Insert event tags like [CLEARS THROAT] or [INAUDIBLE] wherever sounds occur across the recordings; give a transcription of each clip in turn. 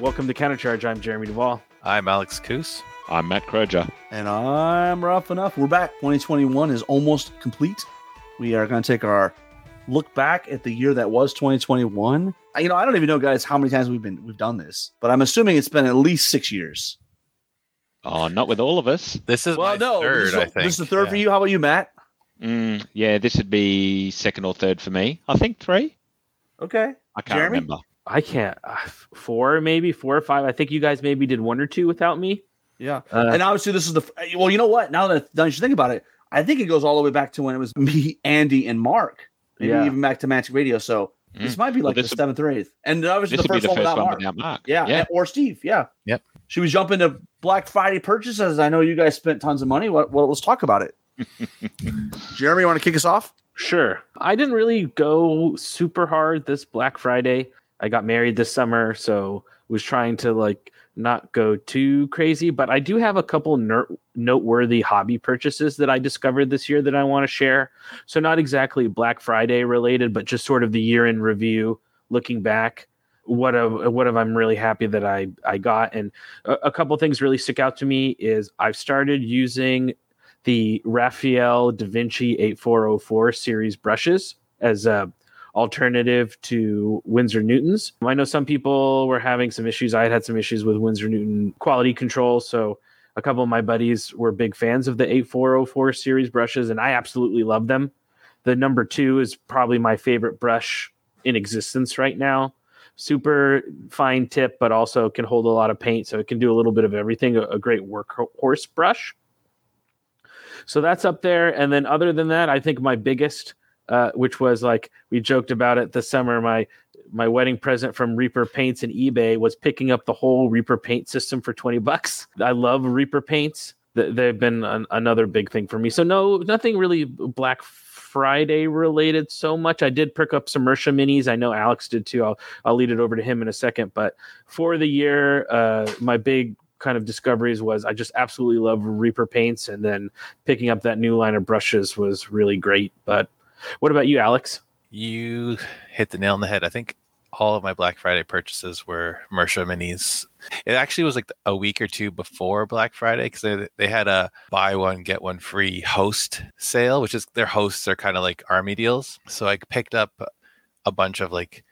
Welcome to Countercharge. I'm Jeremy Duvall. I'm Alex Coos. I'm Matt Croja. And I'm rough enough. We're back. 2021 is almost complete. We are going to take our look back at the year that was 2021. You know, I don't even know, guys, how many times we've been we've done this, but I'm assuming it's been at least six years. Oh, not with all of us. This is well, my no, third, this, is, I think. this is the third Yeah. for you. How about you, Matt? Mm, yeah, this would be second or third for me. I think three. Okay. I can't Jeremy? remember. I can't. Uh, four, maybe four or five. I think you guys maybe did one or two without me. Yeah. Uh, and obviously, this is the well. You know what? Now that now you think about it, I think it goes all the way back to when it was [LAUGHS] me, Andy, and Mark. Maybe Yeah. even back to Magic Radio. So this might be Well, like the this would- seventh or eighth, and obviously This the would be first, the one first without one Mark. without Mark. Yeah, yeah. or Steve. Yeah. Yep. Should we jump into Black Friday purchases? I know you guys spent tons of money. What? Well, let's talk about it. [LAUGHS] Jeremy, you want to kick us off? Sure. I didn't really go super hard this Black Friday. I got married this summer, so was trying to like not go too crazy. But I do have a couple ner- noteworthy hobby purchases that I discovered this year that I want to share. So not exactly Black Friday related, but just sort of the year in review, looking back. What have what have I'm really happy that I I got, and a, a couple things really stick out to me is I've started using the Raphael Da Vinci 8404 series brushes as a alternative to Winsor Newtons. I know some people were having some issues. I had had some issues with Winsor Newton quality control, so a couple of my buddies were big fans of the 8404 series brushes, and I absolutely love them. The number two is probably my favorite brush in existence right now. Super fine tip, but also can hold a lot of paint, so it can do a little bit of everything. A, a great workhorse brush. So that's up there. And then other than that, I think my biggest, uh, which was like we joked about it this summer, my my wedding present from Reaper Paints and eBay was picking up the whole Reaper Paint system for twenty bucks. [LAUGHS] I love Reaper Paints. They've been an, another big thing for me. So no, nothing really Black Friday related so much. I did pick up some Mersha minis. I know Alex did too. I'll I'll lead it over to him in a second. But for the year, uh, my big kind of discoveries was I just absolutely love Reaper paints, and then picking up that new line of brushes was really great. But what about you, Alex? You hit the nail on the head. I think all of my Black Friday purchases were Mersha minis. It actually was like a week or two before Black Friday because they, they had a buy one, get one free host sale, which is their hosts are kind of like army deals. So I picked up a bunch of like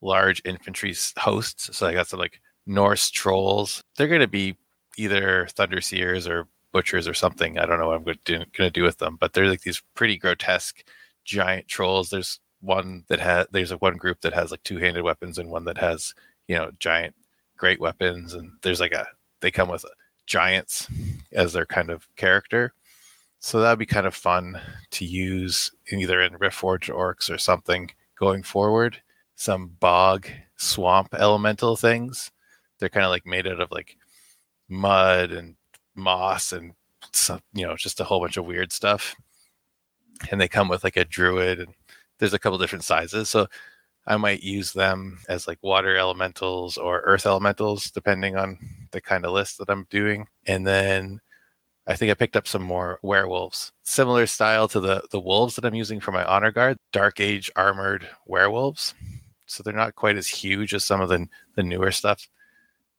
large infantry hosts. So I got some like Norse trolls. They're going to be either Thunder Seers or Butchers or something. I don't know what I'm going to do with them, but they're like these pretty grotesque giant trolls. There's one that has there's a one group that has like two-handed weapons and one that has you know giant great weapons and there's like a they come with uh, giants as their kind of character. So that'd be kind of fun to use either in riftforged orcs or something going forward. Some bog swamp elemental things. They're kind of like made out of like mud and moss and some, you know just a whole bunch of weird stuff and they come with like a druid and there's a couple different sizes so i might use them as like water elementals or earth elementals depending on the kind of list that i'm doing and then i think i picked up some more werewolves. Similar style to the the wolves that i'm using for my honor guard dark age armored werewolves so they're not quite as huge as some of the the newer stuff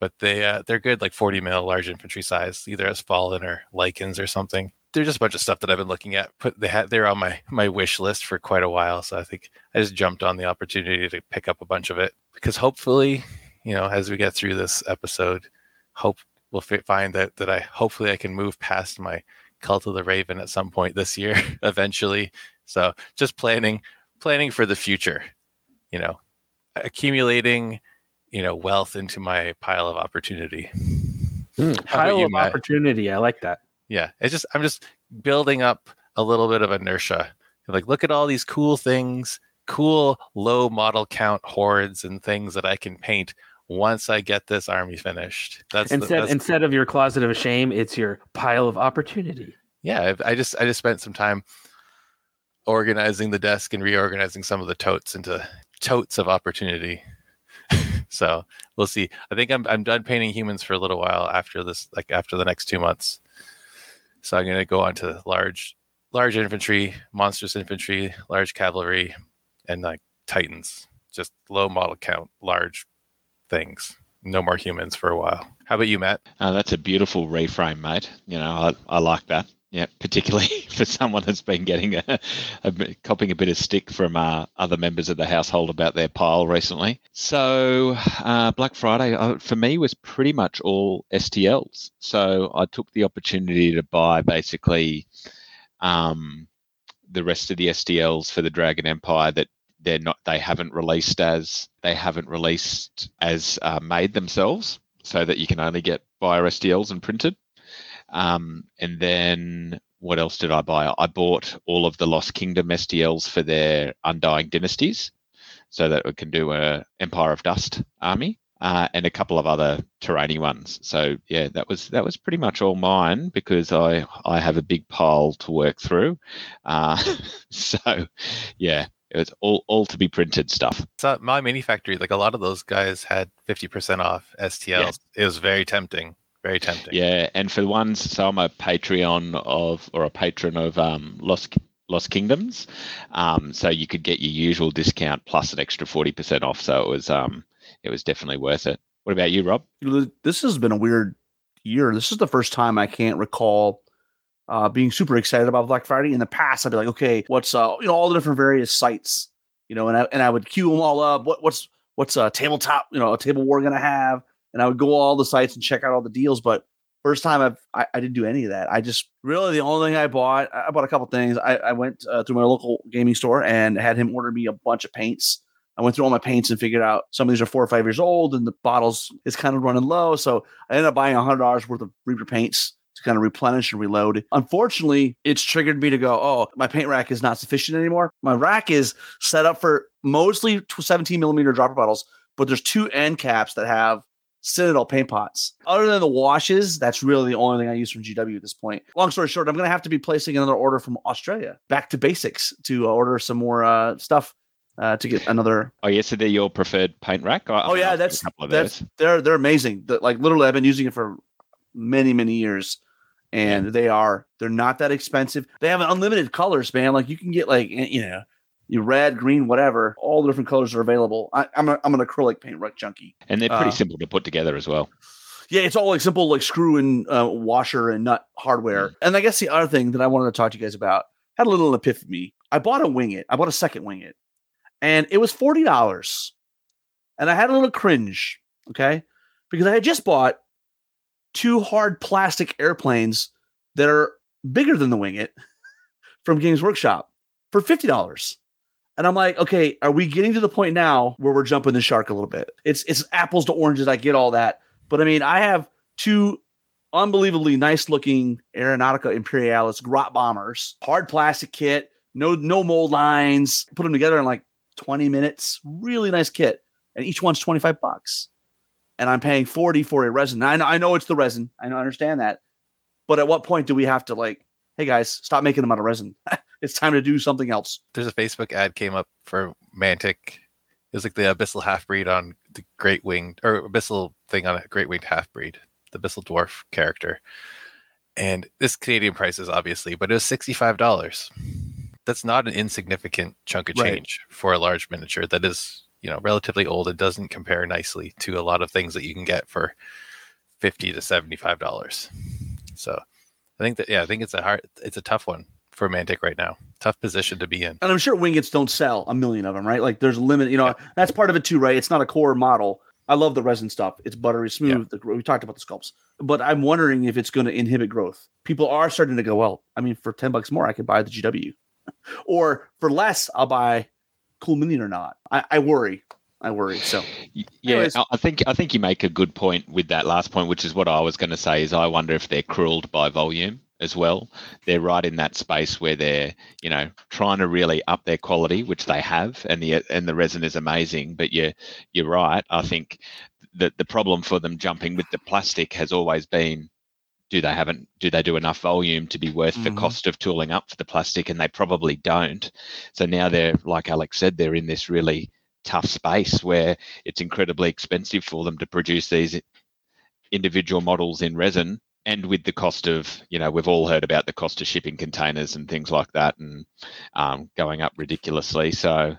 but they uh, they're good like 40 mil large infantry size either as fallen or lichens or something they're just a bunch of stuff that I've been looking at. Put they had they're on my my wish list for quite a while, so I think I just jumped on the opportunity to pick up a bunch of it because hopefully, you know, as we get through this episode, hope we'll fi- find that that I hopefully I can move past my cult of the raven at some point this year [LAUGHS] eventually. So just planning planning for the future, you know, accumulating, you know, wealth into my pile of opportunity. Hmm, about Pile of Matt? opportunity. I like that. Yeah it's just i'm just building up a little bit of inertia like, look at all these cool things, cool low model count hordes and things that I can paint once I get this army finished. That's the- instead that's- instead of your closet of shame, it's your pile of opportunity. yeah I- i just i just spent some time organizing the desk and reorganizing some of the totes into totes of opportunity [LAUGHS] so we'll see i think i'm, I'm done painting humans for a little while after this like after the next two months so i'm going to go on to large large infantry monstrous infantry large cavalry and like titans just low model count large things no more humans for a while how about you matt Uh, that's a beautiful reframe, mate. You know, I, I like that. Yeah, particularly [LAUGHS] for someone that's been getting a, a a bit of stick from uh, other members of the household about their pile recently. So uh, Black Friday uh, for me was pretty much all STLs. So I took the opportunity to buy basically um, the rest of the STLs for the Dragon Empire that they're not they haven't released as they haven't released as uh, made themselves so that you can only get buyer STLs and printed. Um, and then what else did I buy? I bought all of the Lost Kingdom STLs for their Undying Dynasties, so that we can do a Empire of Dust army. Uh, and a couple of other terrainy ones. So yeah, that was that was pretty much all mine because I I have a big pile to work through. Uh, [LAUGHS] so yeah, it was all all to be printed stuff. So my mini factory, like a lot of those guys had 50% off STLs. It was very tempting. Very tempting. Yeah, and for the ones, so I'm a Patreon of or a patron of um, Lost Lost Kingdoms, um, so you could get your usual discount plus an extra forty percent off. So it was um, it was definitely worth it. What about you, Rob? This has been a weird year. This is the first time I can't recall uh, being super excited about Black Friday. In the past, I'd be like, okay, what's uh, you know, all the different various sites, you know, and I and I would queue them all up. What what's what's a tabletop, you know, a table war gonna have? And I would go all the sites and check out all the deals. But first time I've I, I didn't do any of that. I just really the only thing I bought, I bought a couple things. I, I went uh, through my local gaming store and had him order me a bunch of paints. I went through all my paints and figured out some of these are four or five years old, and the bottles is kind of running low. So I ended up buying hundred dollars worth of Reaper paints to kind of replenish and reload. Unfortunately, it's triggered me to go, oh, my paint rack is not sufficient anymore. My rack is set up for mostly 17 millimeter dropper bottles, but there's two end caps that have Citadel paint pots. Other than the washes, that's really the only thing I use from GW at this point. Long story short, I'm going to have to be placing another order from Australia back to basics to uh, order some more uh, stuff uh, to get another Oh, yes, so they're your preferred paint rack. I- Oh I've yeah, asked for a that's that's those. they're they're amazing. The- like literally, I've been using it for many many years, and they are they're not that expensive. They have unlimited colors, man. Like you can get like you know, red, green, whatever. All the different colors are available. I, I'm a, I'm an acrylic paint rack junkie. and they're pretty uh, simple to put together as well. Yeah, it's all like simple like screw and uh, washer and nut hardware. And I guess the other thing that I wanted to talk to you guys about had a little epiphany. I bought a wing it. I bought a second wing it, and it was forty dollars, and I had a little cringe. Okay, because I had just bought two hard plastic airplanes that are bigger than the wing it [LAUGHS] from Games Workshop for fifty dollars. And I'm like, okay, are we getting to the point now where we're jumping the shark a little bit? It's it's apples to oranges. I get all that, but I mean, I have two unbelievably nice looking Aeronautica Imperialis grot bombers, hard plastic kit, no no mold lines. Put them together in like 20 minutes. Really nice kit, and each one's 25 bucks. And I'm paying 40 for a resin. I know I know it's the resin. I I understand that, but at what point do we have to like, hey guys, stop making them out of resin? [LAUGHS] it's time to do something else. There's a Facebook ad came up for Mantic. It was like the Abyssal half breed on the Great Winged or Abyssal thing on a Great Winged half breed, the Abyssal dwarf character. And this Canadian prices obviously, but it was sixty-five dollars. That's not an insignificant chunk of Right. change for a large miniature that is, you know, relatively old. It doesn't compare nicely to a lot of things that you can get for fifty to seventy-five dollars. So I think that yeah, I think it's a hard it's a tough one for Mantic right now. Tough position to be in. and I'm sure wingets don't sell a million of them, right? Like there's a limit, you know, that's part of it too, right? It's not a core model. I love the resin stuff. It's buttery smooth. The, we talked about the sculpts, but I'm wondering if it's going to inhibit growth. People are starting to go, well, I mean, for 10 bucks more, I could buy the GW. [LAUGHS] or for less, I'll buy Cool Mini or Not. I, I worry. I worry. So, Yeah, Anyways. I think I think you make a good point with that last point, which is what I was going to say. Is I wonder if they're cruelled by volume as well. They're right in that space where they're, you know, trying to really up their quality, which they have, and the and the resin is amazing. But you're you're right. I think that the problem for them jumping with the plastic has always been do they haven't do they do enough volume to be worth mm-hmm. the cost of tooling up for the plastic and they probably don't so now they're like alex said they're in this really tough space where it's incredibly expensive for them to produce these individual models in resin and with the cost of you know we've all heard about the cost of shipping containers and things like that and um, going up ridiculously so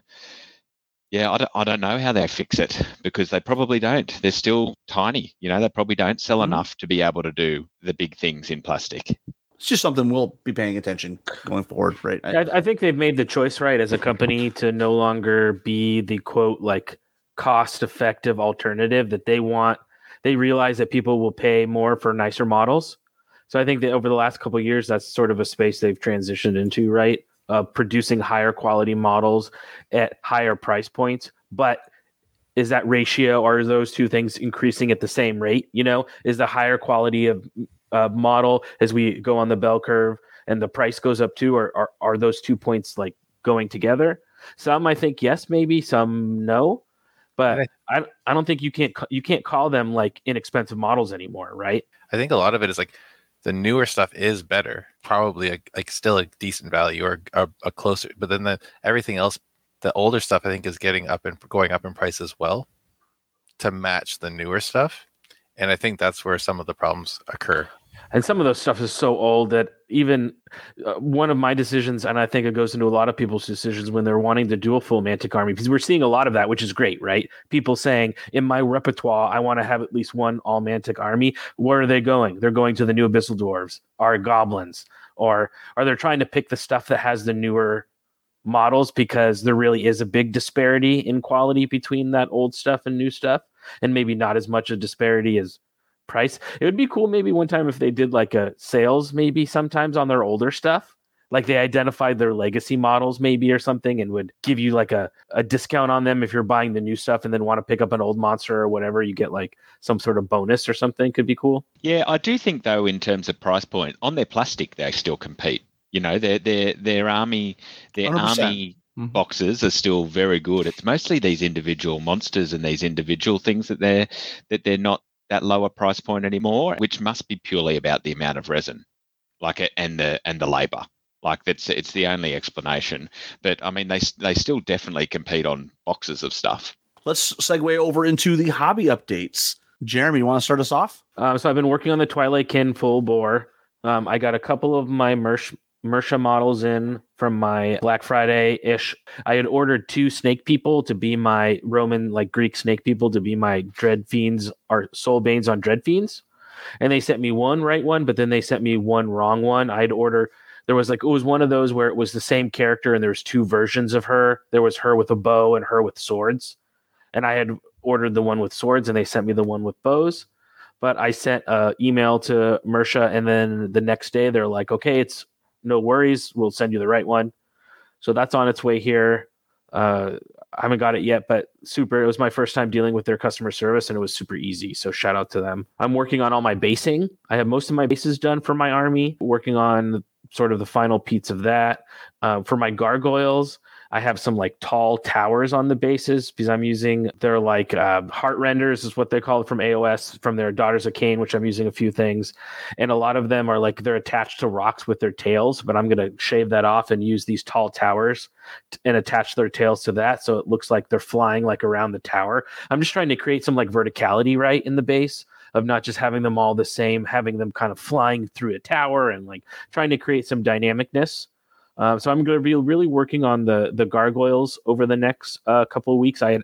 yeah, I don't, I don't know how they fix it because they probably don't. They're still tiny. You know, they probably don't sell mm-hmm. enough to be able to do the big things in plastic. It's just something we'll be paying attention going forward, right? I, I think they've made the choice right as a company to no longer be the quote like cost effective alternative that they want. They realize that people will pay more for nicer models. So I think that over the last couple years, that's sort of a space they've transitioned into, right? uh, producing higher quality models at higher price points. But is that ratio? or Are those two things increasing at the same rate? You know, is the higher quality of uh, model as we go on the bell curve and the price goes up too, or are, are those two points like going together? Some I think yes, maybe some no, but I I don't think you can't you can't call them like inexpensive models anymore, right? I think a lot of it is like the newer stuff is better, probably a, like still a decent value or a, a, closer. But then the everything else, the older stuff, I think is getting up and going up in price as well to match the newer stuff. And I think that's where some of the problems occur and some of those stuff is so old that even uh, one of my decisions and i think it goes into a lot of people's decisions when they're wanting to do a full mantic army because we're seeing a lot of that which is great right? People saying in my repertoire i want to have at least one all mantic army. Where are they going? They're going to the new abyssal dwarves our goblins or are they trying to pick the stuff that has the newer models because there really is a big disparity in quality between that old stuff and new stuff? And maybe not as much a disparity as price. It would be cool maybe one time if they did like a sales maybe sometimes on their older stuff. Like they identified their legacy models maybe or something and would give you like a, a discount on them if you're buying the new stuff and then want to pick up an old monster or whatever, you get like some sort of bonus or something could be cool. Yeah, I do think though in terms of price point, on their plastic they still compete. You know, their their their army their 100%. army Mm-hmm. boxes are still very good. It's mostly these individual monsters and these individual things that they're that they're not that lower price point anymore, which must be purely about the amount of resin, like it and the and the labor. Like that's it's the only explanation. But I mean, they they still definitely compete on boxes of stuff. Let's segue over into the hobby updates. Jeremy, you want to start us off? Um, so I've been working on the Twilight Kin full bore. Um, I got a couple of my merch Mersha models in from my Black Friday ish. I had ordered two snake people to be my Roman, like Greek snake people to be my Dread Fiends or Soul Banes on Dread Fiends. And they sent me one right one, but then they sent me one wrong one. I'd order there was like it was one of those where it was the same character and there was two versions of her. There was her with a bow and her with swords. And I had ordered the one with swords and they sent me the one with bows. But I sent an email to Mersha and then the next day they're like, okay, it's no worries. We'll send you the right one. So that's on its way here. Uh, I haven't got it yet, but super. It was my first time dealing with their customer service and it was super easy. So shout out to them. I'm working on all my basing. I have most of my bases done for my army, working on sort of the final piece of that. Uh, for my gargoyles, I have some like tall towers on the bases because I'm using they're like uh, heart renders is what they call it from AOS from their Daughters of Khaine, which I'm using a few things, and a lot of them are like they're attached to rocks with their tails. But I'm gonna shave that off and use these tall towers t- and attach their tails to that, so it looks like they're flying like around the tower. I'm just trying to create some like verticality right in the base of not just having them all the same, having them kind of flying through a tower and like trying to create some dynamicness. Uh, so I'm going to be really working on the the gargoyles over the next uh, couple of weeks. I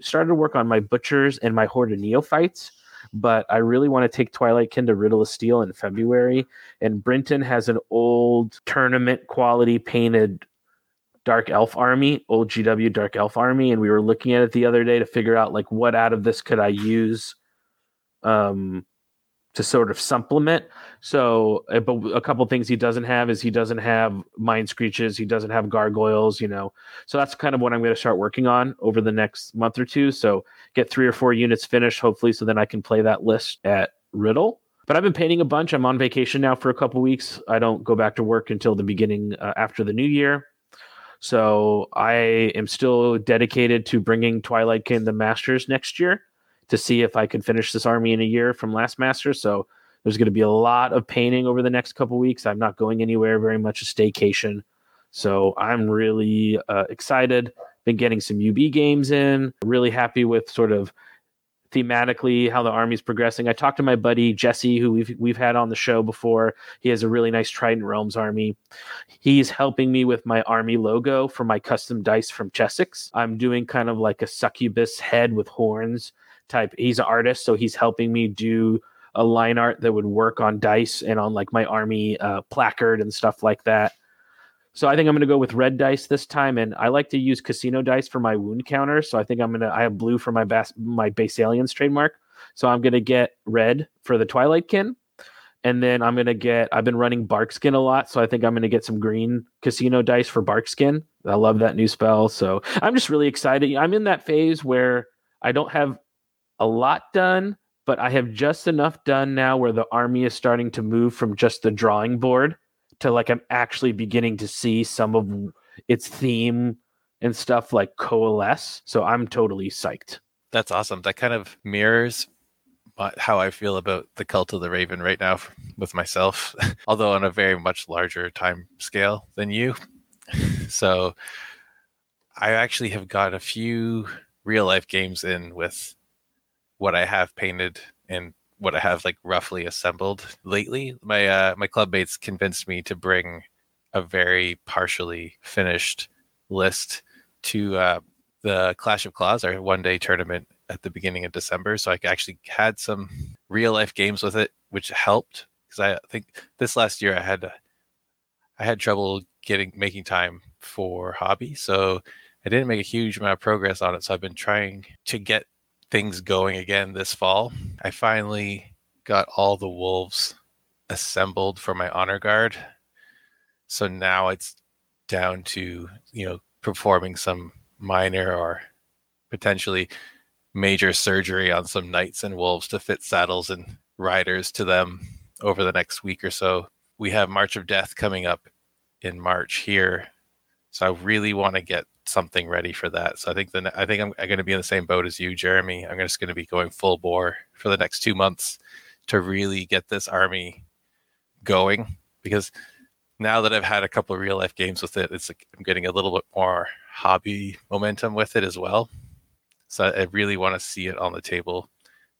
started to work on my butchers and my horde of neophytes, but I really want to take Twilight Kin to Riddle of Steel in February. And Brinton has an old tournament quality painted Dark Elf army, old GW Dark Elf army, and we were looking at it the other day to figure out like what out of this could I use um to sort of supplement. So, uh, but a couple things he doesn't have is he doesn't have mind screeches, he doesn't have gargoyles, you know. So that's kind of what I'm going to start working on over the next month or two. So get three or four units finished, hopefully, so then I can play that list at Riddle. but I've been painting a bunch. I'm on vacation now for a couple weeks. I don't go back to work until the beginning uh, after the new year. So I am still dedicated to bringing Twilight Kin the Masters next year to see if I can finish this army in a year from last master. So there's going to be a lot of painting over the next couple weeks. I'm not going anywhere, very much a staycation. So I'm really uh, excited. Been getting some UB games in. Really happy with sort of thematically how the army's progressing. I talked to my buddy Jesse, who we've we've had on the show before. He has a really nice Trident Realms army. He's helping me with my army logo for my custom dice from Chessex. I'm doing kind of like a succubus head with horns type. He's an artist, so he's helping me do a line art that would work on dice and on like my army uh, placard and stuff like that. So I think I'm going to go with red dice this time, and I like to use casino dice for my wound counter. So I think I'm going to. I have blue for my bas- my base aliens trademark. So I'm going to get red for the Twilight Kin, and then I'm going to get. I've been running Barkskin a lot, so I think I'm going to get some green casino dice for Barkskin. I love that new spell, so I'm just really excited. I'm in that phase where I don't have a lot done, but I have just enough done now where the army is starting to move from just the drawing board to like I'm actually beginning to see some of its theme and stuff like coalesce. So I'm totally psyched. That's awesome. That kind of mirrors how I feel about the Cult of the Raven right now with myself, [LAUGHS] although on a very much larger time scale than you. [LAUGHS] So I actually have got a few real life games in with what I have painted and what I have like roughly assembled lately. My uh, my club mates convinced me to bring a very partially finished list to uh, the Clash of Claws, our one day tournament at the beginning of December. So I actually had some real life games with it, which helped because I think this last year I had I had trouble getting making time for hobby, so I didn't make a huge amount of progress on it. So I've been trying to get things going again this fall. I finally got all the wolves assembled for my honor guard. So now it's down to, you know, performing some minor or potentially major surgery on some knights and wolves to fit saddles and riders to them over the next week or so. We have March of Death coming up in March here. So I really want to get something ready for that. So I think the I think I'm, I'm going to be in the same boat as you, Jeremy. I'm just going to be going full bore for the next two months to really get this army going because now that I've had a couple of real life games with it, it's like I'm getting a little bit more hobby momentum with it as well. So I really want to see it on the table.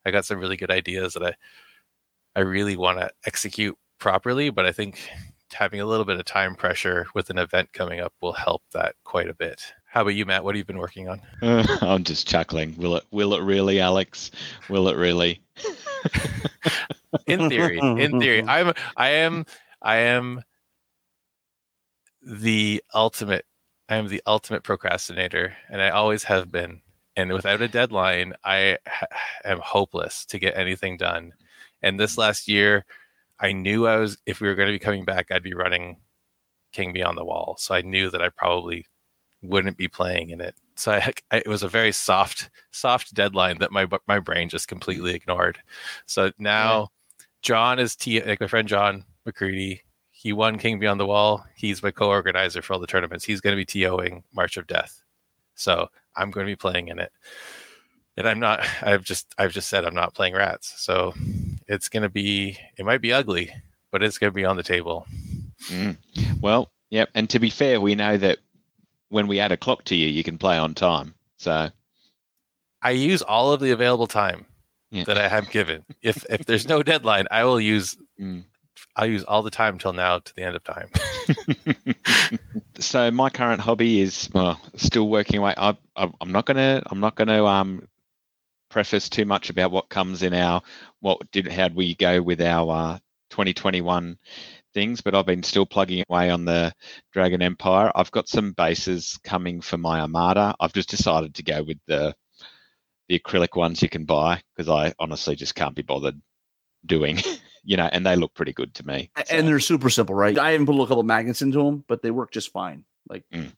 I got some really good ideas that I I really want to execute properly, but I think having a little bit of time pressure with an event coming up will help that quite a bit. How about you, Matt? What have you been working on? Uh, [LAUGHS] I'm just chuckling. Will it? Will it really, Alex? Will it really? in theory, in theory, [LAUGHS] I'm. I am. I am the ultimate. I am the ultimate procrastinator, and I always have been. And without a deadline, I ha- am hopeless to get anything done. And this last year, I knew I was if we were going to be coming back, I'd be running King Beyond the Wall. So I knew that I probably wouldn't be playing in it. So I, I, it was a very soft, soft deadline that my my brain just completely ignored. So now, yeah. John is T like my friend John McCready. He won King Beyond the Wall. He's my co-organizer for all the tournaments. He's going to be TOing March of Death. So I'm going to be playing in it. And I'm not. I've just. I've just said I'm not playing rats. So it's going to be, it might be ugly, but it's going to be on the table. Mm. Well, yep. And to be fair, we know that when we add a clock to you, you can play on time. So I use all of the available time yeah. that I have given. if if there's no deadline, I will use mm. I'll use all the time till now to the end of time. [LAUGHS] so my current hobby is well, still working away. I, am not gonna I'm not gonna um preface too much about what comes in our what did how did we go with our uh, 2021 things, but I've been still plugging away on the Dragon Empire. I've got some bases coming for my Armada. I've just decided to go with the the acrylic ones you can buy because I honestly just can't be bothered doing, [LAUGHS] you know, and they look pretty good to me. So. And they're super simple, right? I haven't put a couple of magnets into them, but they work just fine. Like. Mm.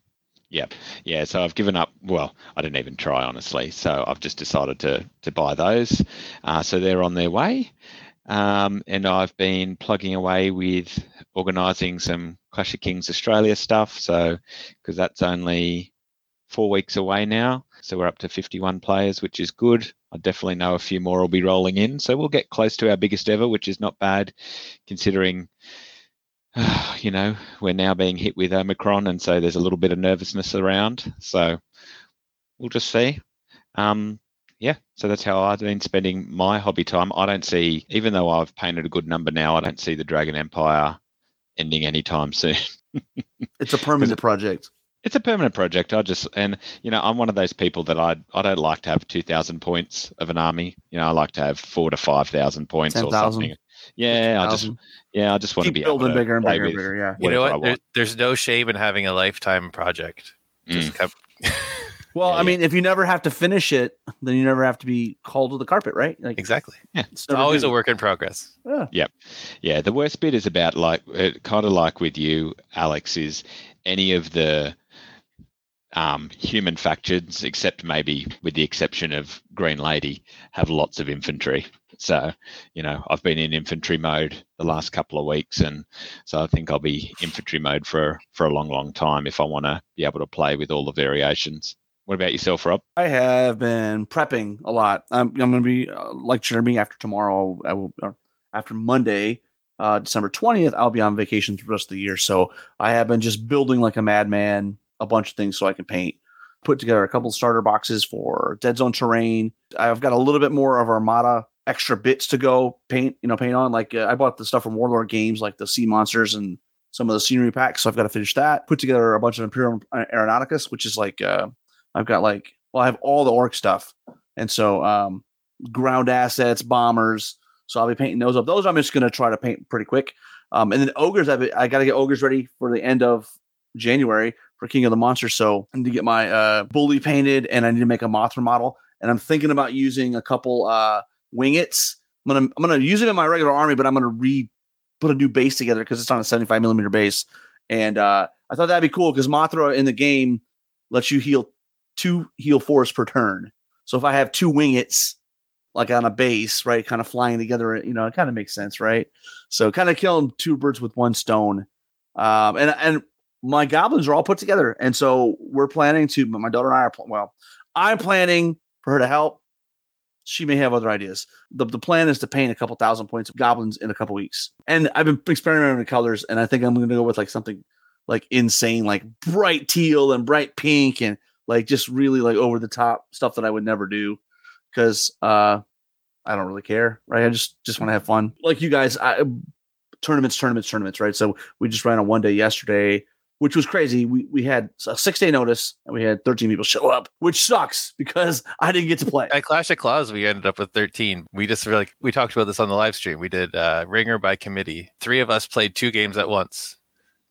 Yep. Yeah. So I've given up. Well, I didn't even try honestly. So I've just decided to to buy those. Uh, so they're on their way. Um, and I've been plugging away with organising some Clash of Kings Australia stuff. So, because that's only four weeks away now. So we're up to 51 players, which is good. I definitely know a few more will be rolling in. So we'll get close to our biggest ever, which is not bad considering, [SIGHS] you know, we're now being hit with Omicron. And so there's a little bit of nervousness around. So we'll just see. Um, yeah, so that's how I've been spending my hobby time. I don't see, even though I've painted a good number now, I don't see the Dragon Empire ending anytime soon. [LAUGHS] It's a permanent project. it's a permanent project. I just and you know I'm one of those people that I I don't like to have two thousand points of an army. You know I like to have four to five thousand points or 10,000. something. Yeah, I just yeah I just want to Keep be able building to bigger and bigger and bigger. Yeah. You know what? There, there's no shame in having a lifetime project. Just Mm. come, [LAUGHS] Well, Yeah, I yeah. mean, if you never have to finish it, then you never have to be called to the carpet, right? Like exactly. Yeah, It's always due. a work in progress. Yeah. Yeah, the worst bit is about like it, kind of like with you, Alex, is any of the um, human factions, except maybe with the exception of Green Lady, have lots of infantry. So, you know, I've been in infantry mode the last couple of weeks, and so I think I'll be infantry mode for for a long, long time if I want to be able to play with all the variations. What about yourself, Rob? I have been prepping a lot. I'm, I'm going to be uh, like Jeremy after tomorrow. I will or after Monday, uh, December 20th. I'll be on vacation for the rest of the year. So I have been just building like a madman a bunch of things so I can paint. Put together a couple starter boxes for Dead Zone terrain. I've got a little bit more of Armada extra bits to go paint. You know, paint on. Like uh, I bought the stuff from Warlord Games, like the sea monsters and some of the scenery packs. So I've got to finish that. Put together a bunch of Imperial Aeronauticus, which is like uh, I've got like well, I have all the orc stuff, and so um, ground assets, bombers. So I'll be painting those up. Those I'm just gonna try to paint pretty quick. Um, and then ogres, I've, I got to get ogres ready for the end of January for King of the Monsters. So I need to get my uh, bully painted, and I need to make a Mothra model. And I'm thinking about using a couple uh, wingets. I'm gonna I'm gonna use it in my regular army, but I'm gonna re put a new base together because it's on a 75 millimeter base. And uh, I thought that'd be cool because Mothra in the game lets you heal two heal fours per turn. So if I have two wingets like on a base, right, kind of flying together, you know, it kind of makes sense, right? So kind of killing two birds with one stone. Um, and and my goblins are all put together, and so we're planning to. But my daughter and I are well. I'm planning for her to help. She may have other ideas. The, the plan is to paint a couple thousand points of goblins in a couple weeks. And I've been experimenting with colors, and I think I'm going to go with like something like insane, like bright teal and bright pink, and like just really like over the top stuff that I would never do because uh, I don't really care, right? I just just want to have fun, like you guys. I, tournaments, tournaments, tournaments, right? So we just ran a one day yesterday, which was crazy. We we had a six day notice and we had 13 people show up, which sucks because [LAUGHS] I didn't get to play. At Clash of Claws, we ended up with 13. We just were like, we talked about this on the live stream. We did uh, Ringer by committee. Three of us played two games at once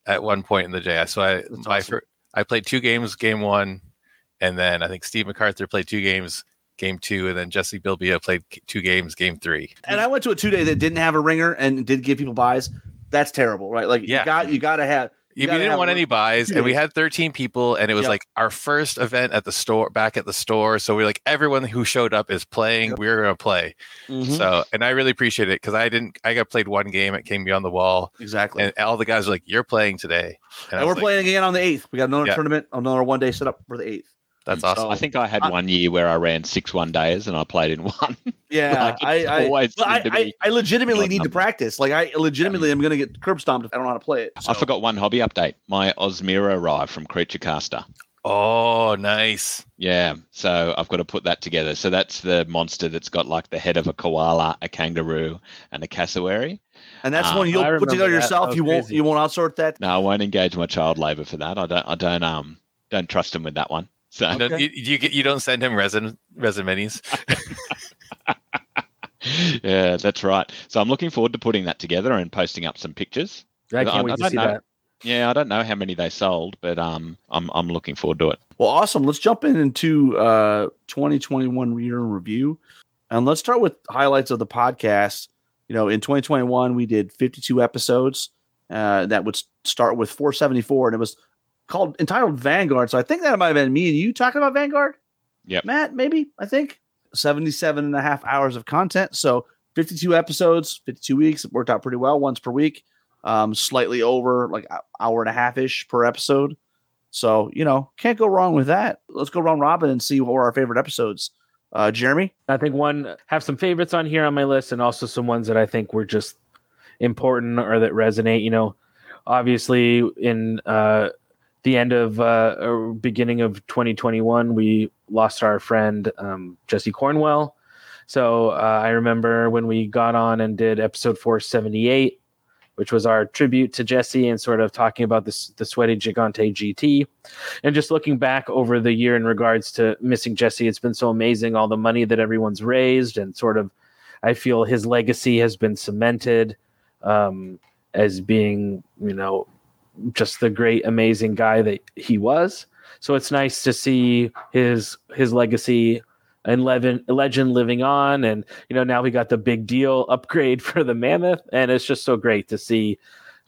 at one point in the day. So I, That's my, awesome. I played two games, game one. And then I think Steve MacArthur played two games, game two. And then Jesse Bilbia played two games, game three. And I went to a two day that didn't have a ringer and did give people buys. That's terrible, right? Like Yeah. you got you got to have we didn't want any buys, and we had 13 people, and it was Yeah. like our first event at the store, back at the store. So we're like, everyone who showed up is playing. We're gonna play. Mhm. So, and I really appreciate it because I didn't. I got played one game It came Beyond the Wall, exactly. and all the guys were like, "You're playing today," I And we're like, playing again on the eighth. We got another Yeah. tournament, another one day set up for the eighth. That's So- awesome. I think I had I- one year where I ran six one days and I played in one. [LAUGHS] Yeah, Like, I, I, always well, I, to I, be I legitimately odd need to practice. Like I legitimately am going to get curb stomped if I don't know how to play it. I forgot one hobby update. My Osmira arrived from Creature Caster. oh, nice. Yeah, so I've got to put that together. So that's the monster that's got like the head of a koala, a kangaroo, and a cassowary. and that's Ah, one you'll put together that. yourself. That was You won't crazy. you won't outsource that. No, I won't engage my child labor for that. I don't. I don't. Um, don't trust him with that one. So You, don't, you, you get you don't send him resin resin minis. [LAUGHS] yeah, that's right. So I'm looking forward to putting that together and posting up some pictures. I I- can't wait I to see know. that. Yeah, I don't know how many they sold, but um, I'm I'm looking forward to it. Well, awesome. Let's jump in into uh 2021 reader and review, and let's start with highlights of the podcast. You know, in 2021 we did 52 episodes. Uh, that would start with 474, and it was called entitled Vanguard. So I think that might have been me and you talking about Vanguard. Yeah. Matt, maybe I think 77 and a half hours of content. So 52 episodes, 52 weeks. It worked out pretty well, once per week. Um, slightly over like hour and a half ish per episode. So, you know, can't go wrong with that. Let's go round robin and see what were our favorite episodes. Uh, Jeremy? I think one have some favorites on here on my list and also some ones that I think were just important or that resonate. You know, obviously in uh, the end of uh, or beginning of 2021, we lost our friend um, Jesse Cornwell. So uh, I remember when we got on and did episode 478, which was our tribute to Jesse and sort of talking about this the sweaty gigante GT, and just looking back over the year in regards to missing Jesse. It's been so amazing all the money that everyone's raised and sort of I feel his legacy has been cemented um, as being you know just the great amazing guy that he was. So it's nice to see his his legacy and legend, legend living on. And, you know, now we got the big deal [LAUGHS] upgrade for the Mammoth. And it's just so great to see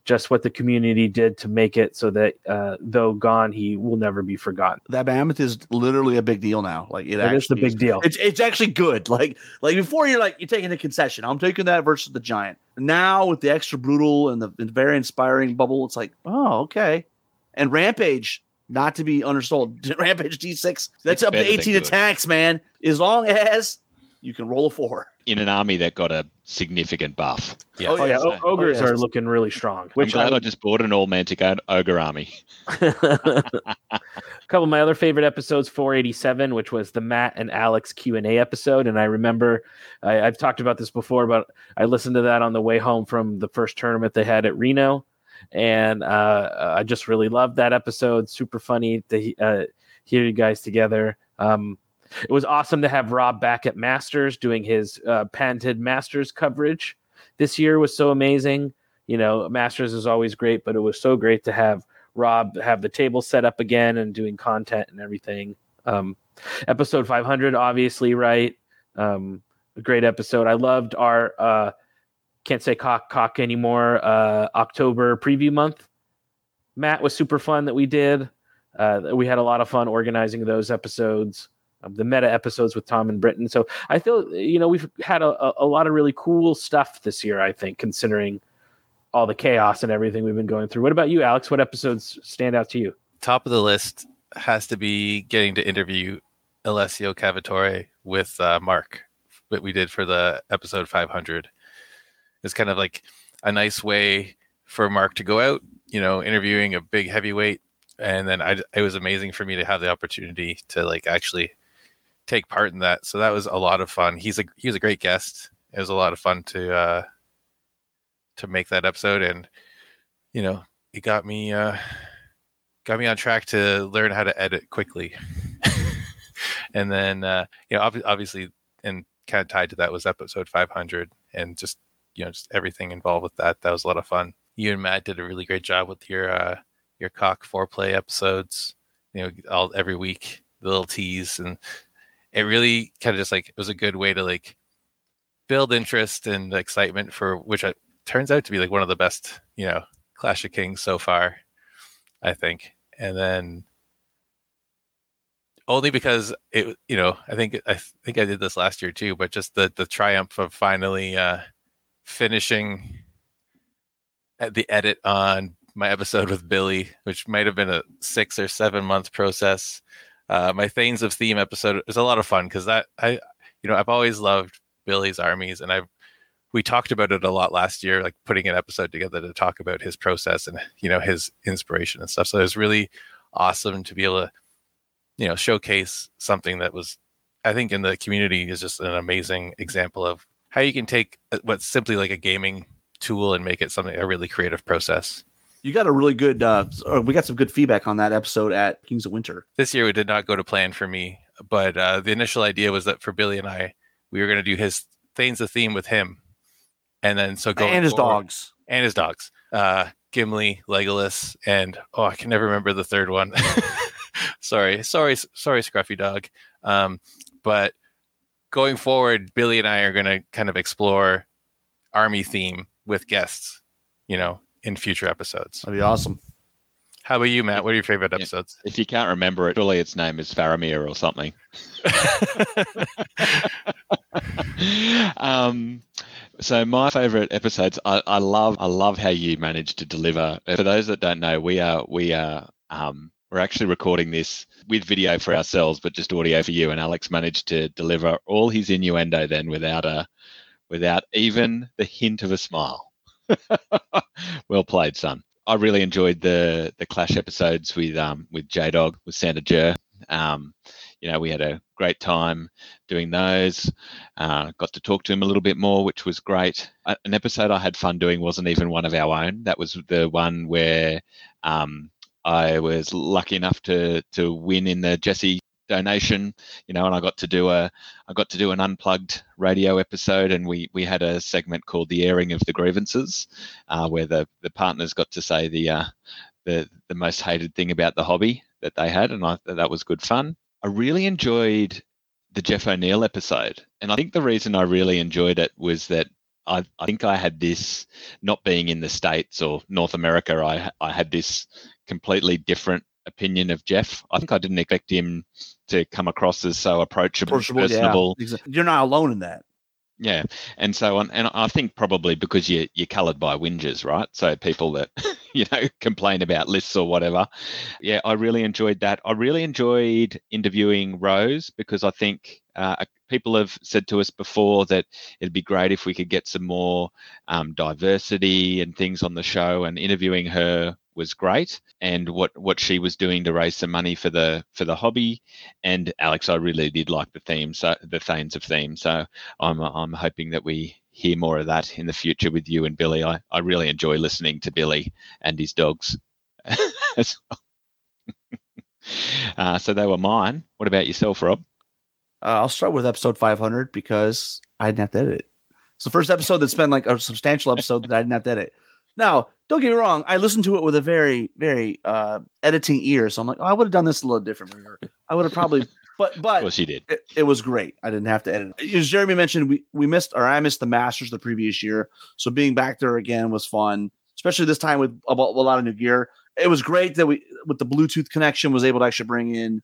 just what the community did to make it so that uh, though gone, he will never be forgotten. That Mammoth is literally a big deal now. Like it, It is the actually big deal. It's it's actually good. [LAUGHS] Like like before you're like you're taking a concession. I'm taking that versus the giant. Now with the extra brutal and the, and very inspiring bubble, it's like, oh, okay. And Rampage, not to be undersold. [LAUGHS] Rampage D6, that's It's up to 18 attacks, man. As long as you can roll a four. In an army that got a significant buff. Yeah. Oh, yeah. so- o- ogres oh, yes. are looking really strong. I'm Which glad I- I just bought an all mantic ogre army. a [LAUGHS] [LAUGHS] couple of my other favorite episodes 487 which was the matt and alex q&a episode and i remember I, i've talked about this before but i listened to that on the way home from the first tournament they had at reno and uh, i just really loved that episode super funny to uh, hear you guys together um, it was awesome to have rob back at masters doing his uh, patented masters coverage this year was so amazing you know masters is always great but it was so great to have Rob have the table set up again and doing content and everything. Um, episode 500, obviously, right? Um, a great episode. I loved our uh, can't say cock cock anymore. Uh, October preview month. Matt was super fun that we did. Uh, we had a lot of fun organizing those episodes. The meta episodes with Tom and Britton. So I feel you know we've had a, a- lot of really cool stuff this year. I think considering all the chaos and everything we've been going through. What about you, Alex? What episodes stand out to you? Top of the list has to be getting to interview Alessio Cavatore with uh, Mark, what we did for the episode 500. It's kind of like a nice way for Mark to go out, you know, interviewing a big heavyweight. And then I, it was amazing for me to have the opportunity to like actually take part in that. So that was a lot of fun. He's a he was a great guest. It was a lot of fun to uh, to make that episode, and you know, it got me uh, got me on track to learn how to edit quickly. [LAUGHS] and then uh, you know, ob- obviously, and kind of tied to that was episode 500, and just you know, just everything involved with that. That was a lot of fun. You and Matt did a really great job with your uh, your cock foreplay episodes. You know, all every week, the little tease, and it really kind of just like it was a good way to like build interest and excitement for which turns out to be like one of the best, you know, Clash of Kings so far, I think. And then only because it, you know, I think I think I did this last year too, but just the the triumph of finally uh finishing at the edit on my episode with Billy, which might have been a six or seven month process. Uh, my Thanes of Theme episode is a lot of fun because that I, you know, I've always loved Billy's armies, and I've we talked about it a lot last year, like putting an episode together to talk about his process and you know his inspiration and stuff. So it was really awesome to be able to, you know, showcase something that was, I think, in the community is just an amazing example of how you can take uh, what's simply like a gaming tool and make it something a really creative process. You got a really good. Uh, or we got some good feedback on that episode at Kings of Winter. this year it did not go to plan for me but uh, the initial idea was that for billy and i we were going to do his thanes the theme with him and then so going and his forward- dogs. and his dogs uh gimli legolas and oh i can never remember the third one [LAUGHS] sorry sorry sorry scruffy dog um but going forward billy and i are going to kind of explore army theme with guests you know in future episodes That'd be awesome. how about you matt what are your favorite episodes If you can't remember it, surely its name is Faramir or something. [LAUGHS] um, So my favorite episodes, I, I love, I love how you managed to deliver. For those that don't know, we are, we are, um, we're actually recording this with video for ourselves, but just audio for you. And Alex managed to deliver all his innuendo then without a, without even the hint of a smile. [LAUGHS] well played, son. I really enjoyed the the Clash episodes with um with J Dog with Santa Jer. Um, you know, we had a great time doing those. Uh, got to talk to him a little bit more, which was great. An episode I had fun doing wasn't even one of our own. That was the one where um, I was lucky enough to to win in the Jesse donation, you know, and I got to do a I got to do an unplugged radio episode, and we we had a segment called the airing of the grievances, uh, where the the partners got to say the uh, the the most hated thing about the hobby that they had, and I that was good fun. I really enjoyed the Jeff O'Neill episode, and I think the reason I really enjoyed it was that I, I think I had this not being in the states or North America. I I had this completely different opinion of Jeff. I think I didn't expect him to come across as so approachable, Approachable, yeah. personable. Exactly. You're not alone in that. Yeah, and so on, and I think probably because you you're coloured by whingers, right? So people that [LAUGHS] you know complain about lists or whatever. Yeah, I really enjoyed that. I really enjoyed interviewing Rose because I think uh, people have said to us before that it'd be great if we could get some more um, diversity and things on the show, and interviewing her was great and what what she was doing to raise some money for the for the hobby. And alex i really did like the theme so the themes of themes so i'm i'm hoping that we hear more of that in the future with you and billy. I, I really enjoy listening to billy and his dogs. [LAUGHS] Uh, so they were mine. What about yourself rob? Uh, I'll start with episode 500 because I didn't have to edit it. It's the first episode that's been like a substantial episode that I didn't have to edit. Now, don't get me wrong, I listened to it with a very, very uh, editing ear. So I'm like, oh, I would have done this a little differently. I would have probably, but but course you did it, it was great. I didn't have to edit. As Jeremy mentioned, we we missed or I missed the Masters the previous year, so being back there again was fun, especially this time with a, a lot of new gear. It was great that we with the Bluetooth connection was able to actually bring in,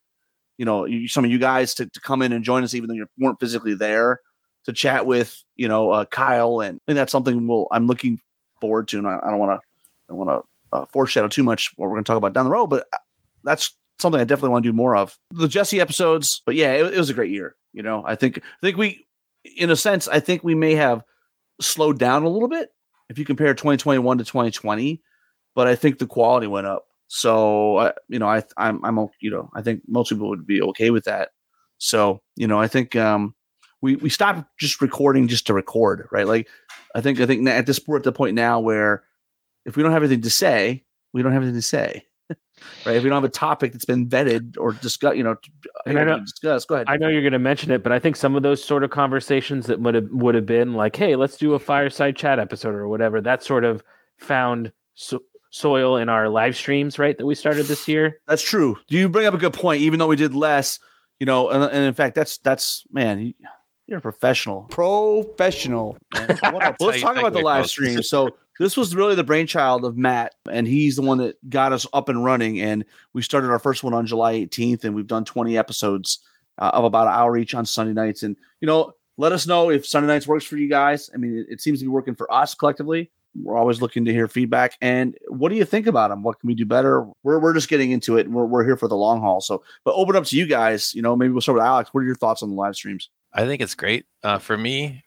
you know, some of you guys to, to come in and join us, even though you weren't physically there to chat with, you know, uh, Kyle, and I think that's something we'll I'm looking forward to, and I, I don't want to I don't want to uh, foreshadow too much what we're going to talk about down the road, but uh, that's something I definitely want to do more of. The Jesse episodes, but yeah, it, it was a great year. You know, I think I think we, in a sense, I think we may have slowed down a little bit if you compare 2021 to 2020, but I think the quality went up. So uh, you know, I I'm I'm you know I think most people would be okay with that. So you know, I think um we we stopped just recording just to record, right? Like I think I think at this we're at the point now where if we don't have anything to say, we don't have anything to say. [LAUGHS] right? If we don't have a topic that's been vetted or discussed, you know, And I know- discuss. Go ahead. I know you're going to mention it, but I think some of those sort of conversations that would have would have been like, "Hey, let's do a fireside chat episode or whatever." That sort of found so- soil in our live streams, right? That we started this year. That's true. You bring up a good point. Even though we did less, you know, and, and in fact, that's that's man, you, you're a professional. Professional. man. Let's [LAUGHS] talk about the live folks. stream. [LAUGHS] So this was really the brainchild of Matt, and he's the one that got us up and running. And we started our first one on July 18th, and we've done 20 episodes uh, of about an hour each on Sunday nights. And you know, let us know if Sunday nights works for you guys. I mean, it, it seems to be working for us collectively. We're always looking to hear feedback. And what do you think about them? What can we do better? We're, we're just getting into it. And we're, we're here for the long haul. So, but open up to you guys. You know, maybe we'll start with Alex. What are your thoughts on the live streams? I think it's great. Uh, for me,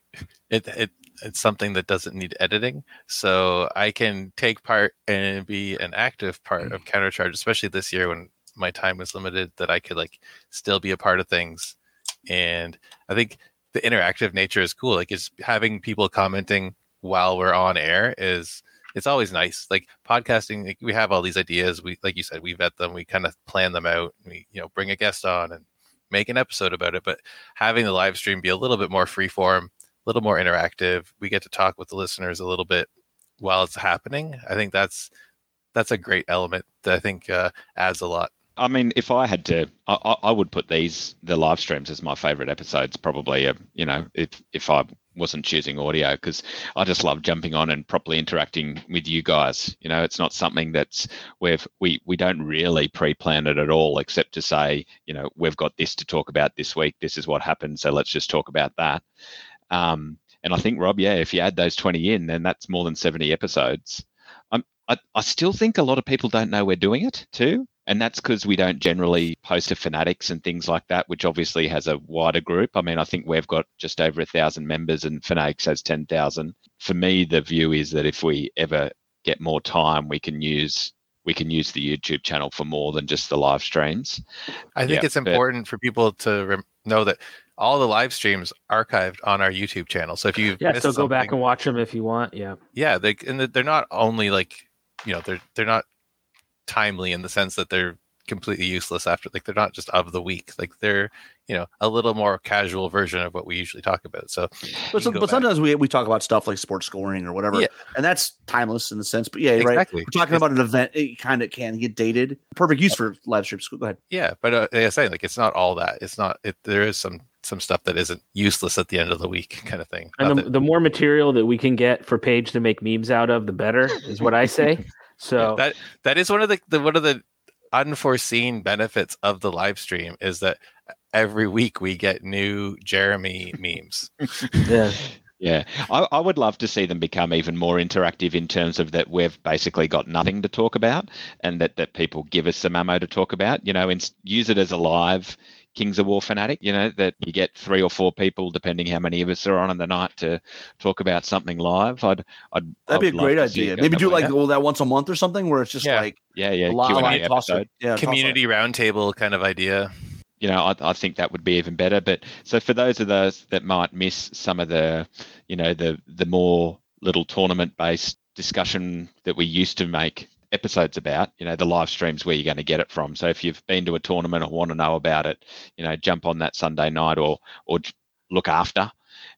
it, it it's something that doesn't need editing, so I can take part and be an active part of countercharge, especially this year when my time was limited. That I could like still be a part of things, and I think the interactive nature is cool. Like it's having people commenting while we're on air is it's always nice. Like podcasting, like we have all these ideas. We like you said, we vet them, we kind of plan them out. We you know bring a guest on and make an episode about it. But having the live stream be a little bit more freeform, a little more interactive, we get to talk with the listeners a little bit while it's happening. I think that's that's a great element that I think uh, adds a lot. I mean, if I had to, I, I- would put these the live streams as my favorite episodes. Probably, uh, you know, if if I wasn't choosing audio, because I just love jumping on and properly interacting with you guys. You know, it's not something that's we've we we don't really pre-plan it at all, except to say, you know, we've got this to talk about this week. This is what happened, so let's just talk about that. Um, And I think Rob, yeah, if you add those 20 in, then that's more than 70 episodes. I'm, I, I still think a lot of people don't know we're doing it too. And that's because we don't generally post to Fanatics and things like that, which obviously has a wider group. I mean, I think we've got just over a thousand members and Fanatics has 10,000. For me, the view is that if we ever get more time, we can use we can use the YouTube channel for more than just the live streams. I think Yeah, it's but- important for people to rem- know that all the live streams archived on our YouTube channel. So if you Yeah, so go back and watch them if you want. Yeah. yeah, they and they're not only like you know they're they're not timely in the sense that they're completely useless after like they're not just of the week like they're you know a little more casual version of what we usually talk about so But, you some, but sometimes we, we talk about stuff like sports scoring or whatever, Yeah. and that's timeless in the sense. But yeah, you're right. We're talking about an event; it kind of can get dated. Perfect use for live streams. Go ahead. yeah but uh, like i say like it's not all that it's not it there is some some stuff that isn't useless at the end of the week kind of thing And the, that- the more material that we can get for Paige to make memes out of, the better, is what I say. [LAUGHS] So that that is one of the, the one of the unforeseen benefits of the live stream is that every week we get new jeremy memes [LAUGHS] yeah. Yeah, I, I would love to see them become even more interactive in terms of that we've basically got nothing to talk about, and that that people give us some ammo to talk about. You know, and use it as a live Kings of War fanatic. You know, that you get three or four people, depending how many of us are on in the night, to talk about something live. I'd, I'd That'd be a I'd love great idea. Maybe do like well, that once a month or something, where it's just Yeah. like yeah, yeah, a lot Q&A like toss episode. Yeah, community roundtable kind of idea you know, I, I think that would be even better. But so for those of those that might miss some of the, you know, the the more little tournament based discussion that we used to make episodes about, you know, the live streams where you're going to get it from. So if you've been to a tournament or want to know about it, you know, jump on that Sunday night or or look after,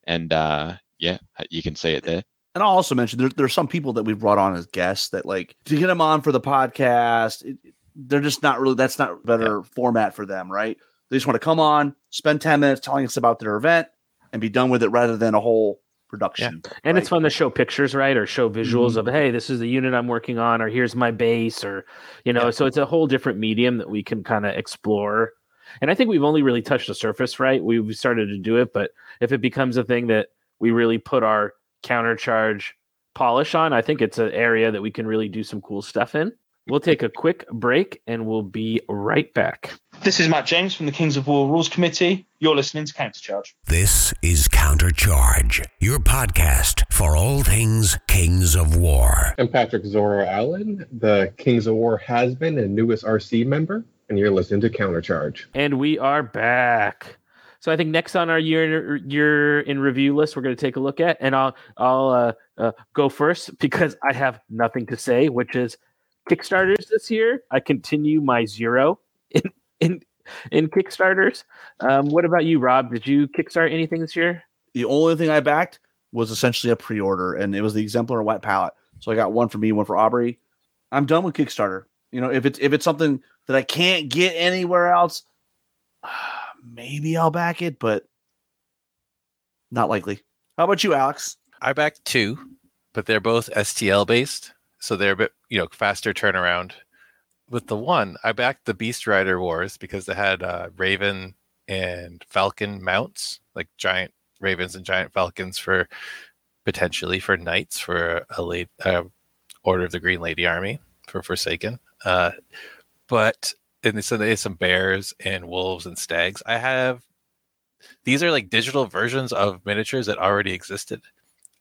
and uh, yeah, you can see it there. And I'll also mention there, there are some people that we've brought on as guests that like to get them on for the podcast. It, they're just not really. That's not better format for them, right? They just want to come on, spend ten minutes telling us about their event, and be done with it, rather than a whole production. And it's fun to show pictures, right? Or show visuals mm-hmm. of, hey, this is the unit I'm working on, or here's my base, or, you know, Yeah. so it's a whole different medium that we can kind of explore. And I think we've only really touched the surface, right? We've started to do it, but if it becomes a thing that we really put our countercharge polish on, I think it's an area that we can really do some cool stuff in. We'll take a quick break and we'll be right back. This is Matt James from the Kings of War Rules Committee. You're listening to Countercharge. This is Countercharge, your podcast for all things Kings of War. I'm Patrick Zorro Allen, the Kings of War has been and newest RC member, and you're listening to Countercharge. And we are back. So I think next on our year year in review list, we're going to take a look at, and I'll I'll uh, uh, go first because I have nothing to say, which is Kickstarters this year. I continue my zero in in in Kickstarters. Um, what about you, Rob? Did you kickstart anything this year? the only thing I backed was essentially a pre-order, and it was the exemplar white palette. So I got one for me, one for Aubrey. I'm done with Kickstarter. You know, if it's if it's something that I can't get anywhere else, [SIGHS] maybe I'll back it, but not likely. How about you, Alex? I backed two, but they're both STL based, so they're a bit you know faster turnaround. With the one, I backed the Beast Rider Wars because they had uh, Raven and Falcon mounts, like giant ravens and giant falcons for potentially for knights for a late uh, Order of the Green Lady Army for Forsaken. Uh, but and so there's some bears and wolves and stags. I have these are like digital versions of miniatures that already existed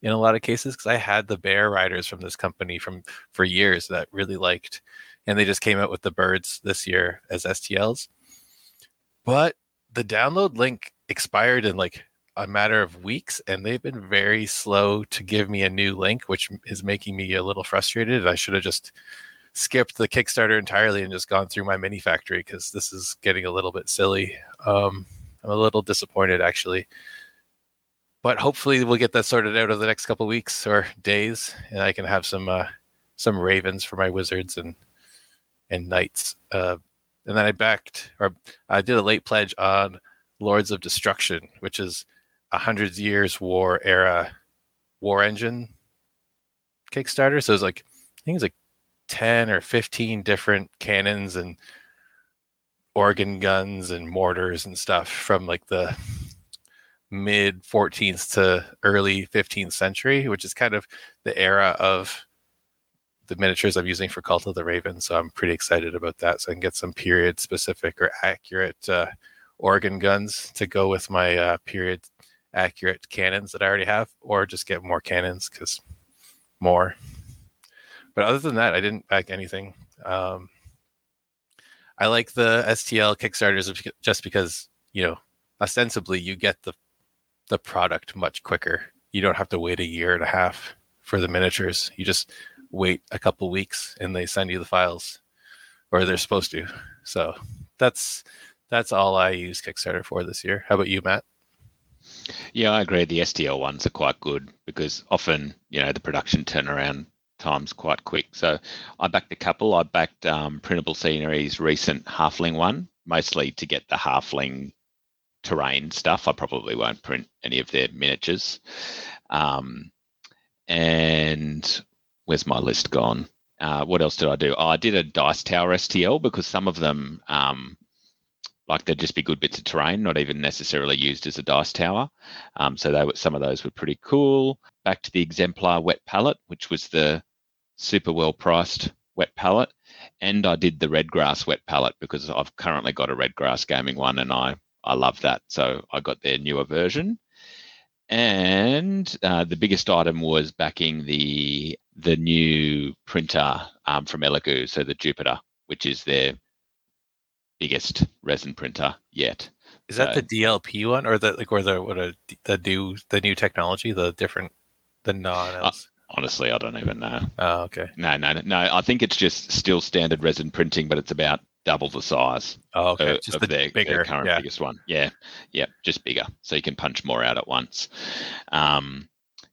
in a lot of cases because I had the bear riders from this company from for years that really liked, and they just came out with the birds this year as STLs. But the download link expired in like a matter of weeks, and they've been very slow to give me a new link, which is making me a little frustrated. I should have just skipped the Kickstarter entirely and just gone through MyMiniFactory because this is getting a little bit silly. Um, I'm a little disappointed actually but hopefully we'll get that sorted out over the next couple weeks or days, and I can have some uh, some ravens for my wizards and and knights. Uh, and then I backed or I did a late pledge on Lords of Destruction, which is a hundred years war era war engine Kickstarter. So it's like I think it's like ten or fifteen different cannons and organ guns and mortars and stuff from like the mid 14th to early 15th century, which is kind of the era of the miniatures I'm using for Cult of the Raven. So I'm pretty excited about that. So I can get some period specific or accurate uh, organ guns to go with my uh, period accurate cannons that I already have, or just get more cannons because more. But other than that, I didn't back anything. Um, I like the STL Kickstarters just because you know ostensibly you get the the product much quicker. You don't have to wait a year and a half for the miniatures. You just wait a couple weeks and they send you the files, or they're supposed to. So that's that's all I use Kickstarter for this year. How about you, Matt? Yeah, I agree. The STL ones are quite good because often, you know, the production turnaround time's quite quick. So I backed a couple. I backed um, Printable Scenery's recent Halfling one, mostly to get the Halfling terrain stuff. I probably won't print any of their miniatures. Um, and where's my list gone? Uh, what else did I do? Oh, I did a Dice Tower STL because some of them um, like they'd just be good bits of terrain, not even necessarily used as a dice tower. Um, so they were, some of those were pretty cool. Back to the exemplar wet palette, which was the super well priced wet palette, and I did the Redgrass wet palette because I've currently got a Redgrass gaming one, and I I love that. So I got their newer version. And uh, the biggest item was backing the the new printer um, from Elegoo, so the Jupiter, which is their biggest resin printer yet. Is that so, the DLP one, or the like, or the what a the new the new technology, the different the non? Uh, honestly, I don't even know. Oh, okay. No, no, no. I think it's just still standard resin printing, but it's about double the size. Oh, okay. Of, just the their, bigger, their current yeah. biggest one. Yeah, yeah, just bigger, so you can punch more out at once. Um,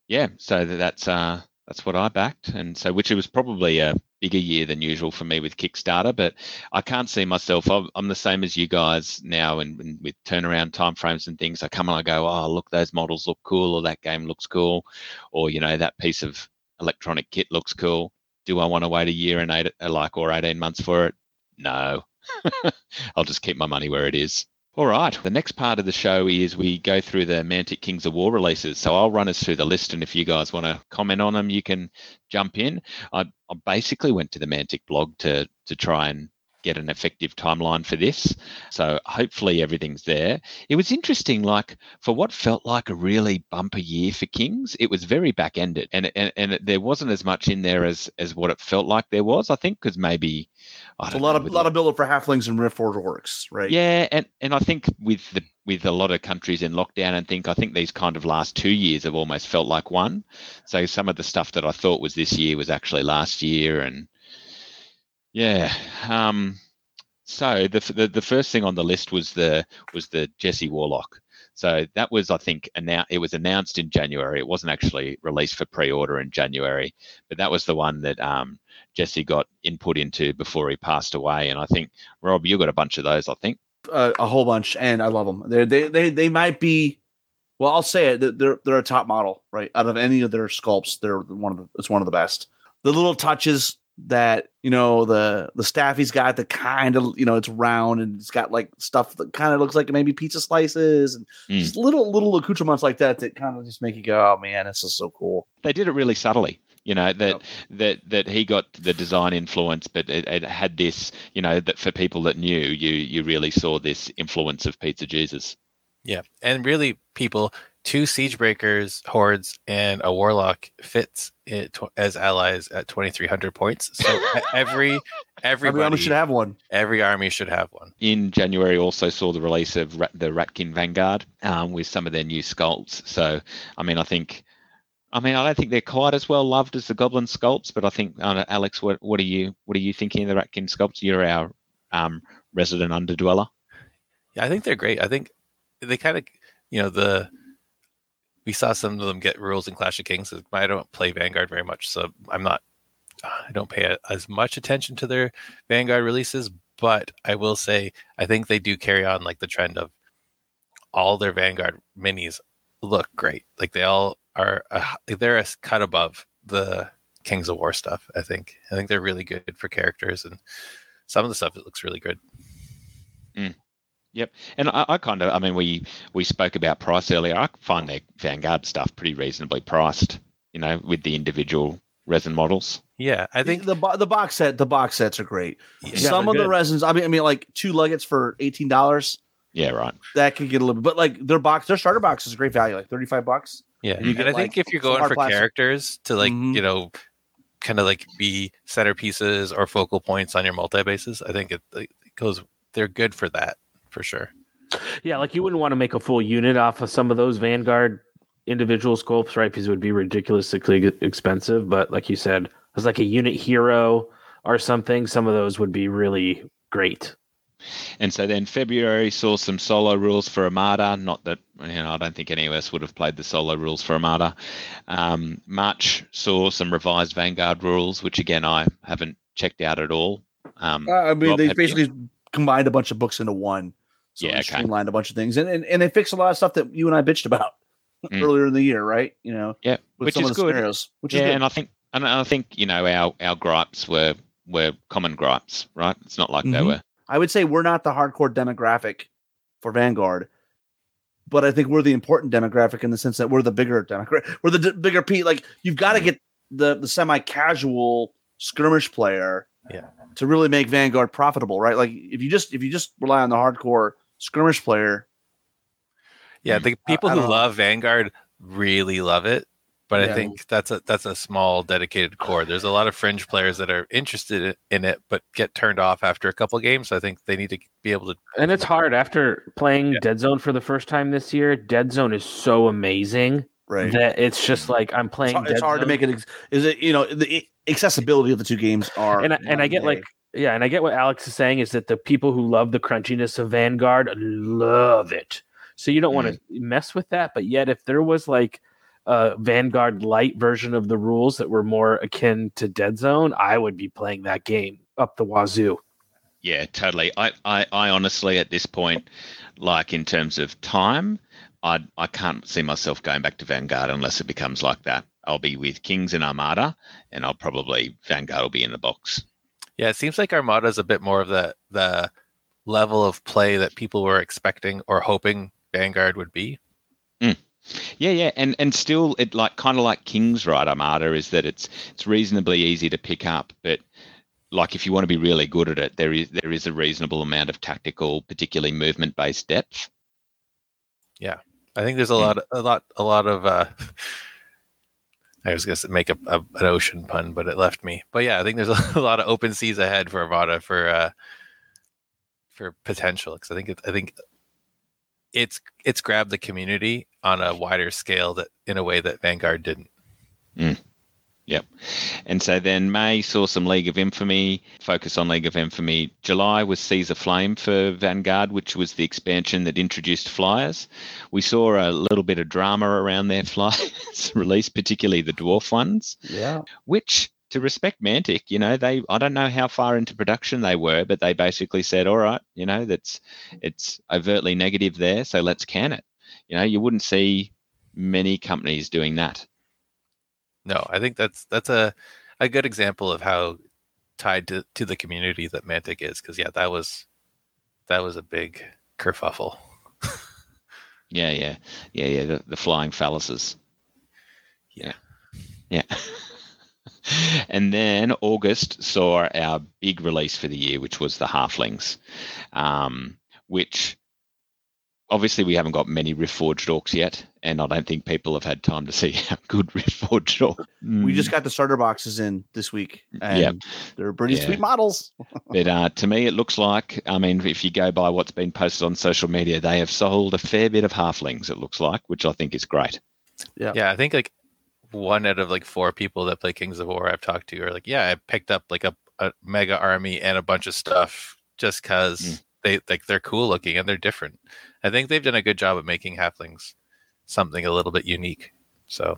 yeah, so that's uh, that's what I backed, and so which it was probably a bigger year than usual for me with Kickstarter. But I can't see myself. I'm the same as you guys now, and, and with turnaround timeframes and things. I come and I go, oh, look, those models look cool, or that game looks cool, or you know that piece of electronic kit looks cool. Do I want to wait a year and eight, like or eighteen months for it? No, [LAUGHS] I'll just keep my money where it is. All right. The next part of the show is we go through the Mantic Kings of War releases. So I'll run us through the list, and if you guys want to comment on them, you can jump in. I, I basically went to the Mantic blog to to try and get an effective timeline for this. So hopefully everything's there. It was interesting, like for what felt like a really bumper year for Kings, it was very back ended, and and and there wasn't as much in there as as what it felt like there was. I think because maybe a lot know, of a lot of build up for halflings and Riftforged orcs, right? Yeah, and and I think with the with a lot of countries in lockdown and think I think these kind of last two years have almost felt like one. So some of the stuff that I thought was this year was actually last year, and yeah. Um, so the, the the first thing on the list was the was the Jesse Warlock. So that was, I think, announced. It was announced in January. It wasn't actually released for pre-order in January, but that was the one that um, Jesse got input into before he passed away. And I think Rob, you got a bunch of those. I think uh, a whole bunch, and I love them. They they they they might be. Well, I'll say it. They're they're a top model, right? Out of any of their sculpts, they're one of the. It's one of the best. The little touches that you know the the staff he's got the kind of you know it's round and it's got like stuff that kind of looks like maybe pizza slices and mm. just little little accoutrements like that that kind of just make you go oh man this is so cool they did it really subtly you know that yep. that that he got the design influence but it, it, had this you know that for people that knew you you really saw this influence of pizza jesus yeah and really people two siege breakers, hordes, and a warlock fits it as allies at 2300 points. So every [LAUGHS] every army should have one. Every army should have one. In January, also saw the release of the Ratkin Vanguard um, with some of their new sculpts. So I mean, I think. I mean, I don't think they're quite as well loved as the Goblin sculpts, but I think uh, Alex, what what are you what are you thinking of the Ratkin sculpts? You're our um, resident underdweller. Yeah, I think they're great. I think they kind of, you know, the we saw some of them get rules in Clash of Kings. I don't play Vanguard very much, so I'm not. I don't pay as much attention to their Vanguard releases, but I will say I think they do carry on like the trend of all their Vanguard minis look great. Like they all are. Uh, they're a cut above the Kings of War stuff. I think. I think they're really good for characters, and some of the stuff it looks really good. Mm. Yep, and I, I kind of, I mean, we we spoke about price earlier. I find their Vanguard stuff pretty reasonably priced. You know, with the individual resin models. Yeah, I think the the box set the box sets are great. Yeah, Some they're of the resins, I mean, I mean, like two Legates for eighteen dollars. Yeah, right. That could get a little bit, but like their box, their starter box is a great value, like thirty five bucks. Yeah, And you and get, I think like, if you're going for plastic. characters to like Mhm. you know, kind of like be centerpieces or focal points on your multi bases, I think it, it goes. They're good for that for sure. Yeah, like you wouldn't want to make a full unit off of some of those Vanguard individual sculpts, right? Because it would be ridiculously expensive. But like you said, as like a unit hero or something, some of those would be really great. And so then February saw some solo rules for Armada. Not that you know, I don't think any of us would have played the solo rules for Armada. Um, March saw some revised Vanguard rules, which again I haven't checked out at all. Um, Uh, I mean, Rob, they have you? basically combined a bunch of books into one. So Yeah, they okay. streamlined a bunch of things, and, and and they fixed a lot of stuff that you and I bitched about [LAUGHS] Mm. earlier in the year, right? You know, yeah, with which some is of the good. scenarios, which yeah, is good. and I think and I think you know our our gripes were were common gripes, right? It's not like they Mhm. were. I would say we're not the hardcore demographic for Vanguard, but I think we're the important demographic in the sense that we're the bigger demographic. We're the d- bigger P. Like you've got to get the the semi casual skirmish player, Yeah. to really make Vanguard profitable, right? Like if you just if you just rely on the hardcore skirmish player, Yeah, the people I who don't know. love Vanguard really love it, but Yeah. I think that's a that's a small dedicated core. There's a lot of fringe players that are interested in it, but get turned off after a couple games. So I think they need to be able to. And it's hard after playing Yeah. Dead Zone for the first time this year. Dead Zone is so amazing right? that it's just like I'm It's, playing. hard- it's Dead hard to make it. Ex- is it you know the accessibility of the two games are and I, and I get like yeah, and I get what Alex is saying is that the people who love the crunchiness of Vanguard love it. So you don't want to mm. mess with that. But yet, if there was like a Vanguard light version of the rules that were more akin to Dead Zone, I would be playing that game up the wazoo. Yeah, totally. I, I, I honestly, at this point, like in terms of time, I, I can't see myself going back to Vanguard unless it becomes like that. I'll be with Kings and Armada, and I'll probably Vanguard will be in the box. Yeah, it seems like Armada is a bit more of the the level of play that people were expecting or hoping Vanguard would be. Yeah, yeah, and and still, it like kind of like Kings, right? Armada is that it's it's reasonably easy to pick up, but like if you want to be really good at it, there is there is a reasonable amount of tactical, particularly movement based depth. Yeah, I think there's a lot, a lot, a lot of. uh [LAUGHS] I was going to make a, a, an ocean pun, but it left me. But yeah, I think there's [LAUGHS] a lot of open seas ahead for Armada for uh for potential because I think it, I think it's it's grabbed the community on a wider scale that in a way that Vanguard didn't. And so then May saw some League of Infamy, focus on League of Infamy. July was Caesar Flame for Vanguard, which was the expansion that introduced flyers. We saw a little bit of drama around their [LAUGHS] flyers release, particularly the dwarf ones, yeah, which to respect Mantic, you know, they I don't know how far into production they were, but they basically said, All right, you know, that's it's overtly negative there, so let's can it. You know, you wouldn't see many companies doing that. No, I think that's that's a a good example of how tied to, to the community that Mantic is because yeah, that was that was a big kerfuffle. Yeah, yeah, yeah, yeah. The, the flying phalluses. Yeah. Yeah. [LAUGHS] and then August saw our big release for the year, which was the Halflings, um, which obviously we haven't got many Riftforged orcs yet, and I don't think people have had time to see [LAUGHS] how good Riftforged orcs. we just got the starter boxes in this week, and Yep. they're pretty Yeah. sweet models. [LAUGHS] But uh, to me, it looks like, I mean, if you go by what's been posted on social media, they have sold a fair bit of halflings, it looks like, which I think is great. Yeah, I think like one out of like four people that play Kings of War I've talked to are like, yeah, I picked up like a, a mega army and a bunch of stuff just because Mm. they like they're cool looking and they're different. I think they've done a good job of making halflings something a little bit unique. So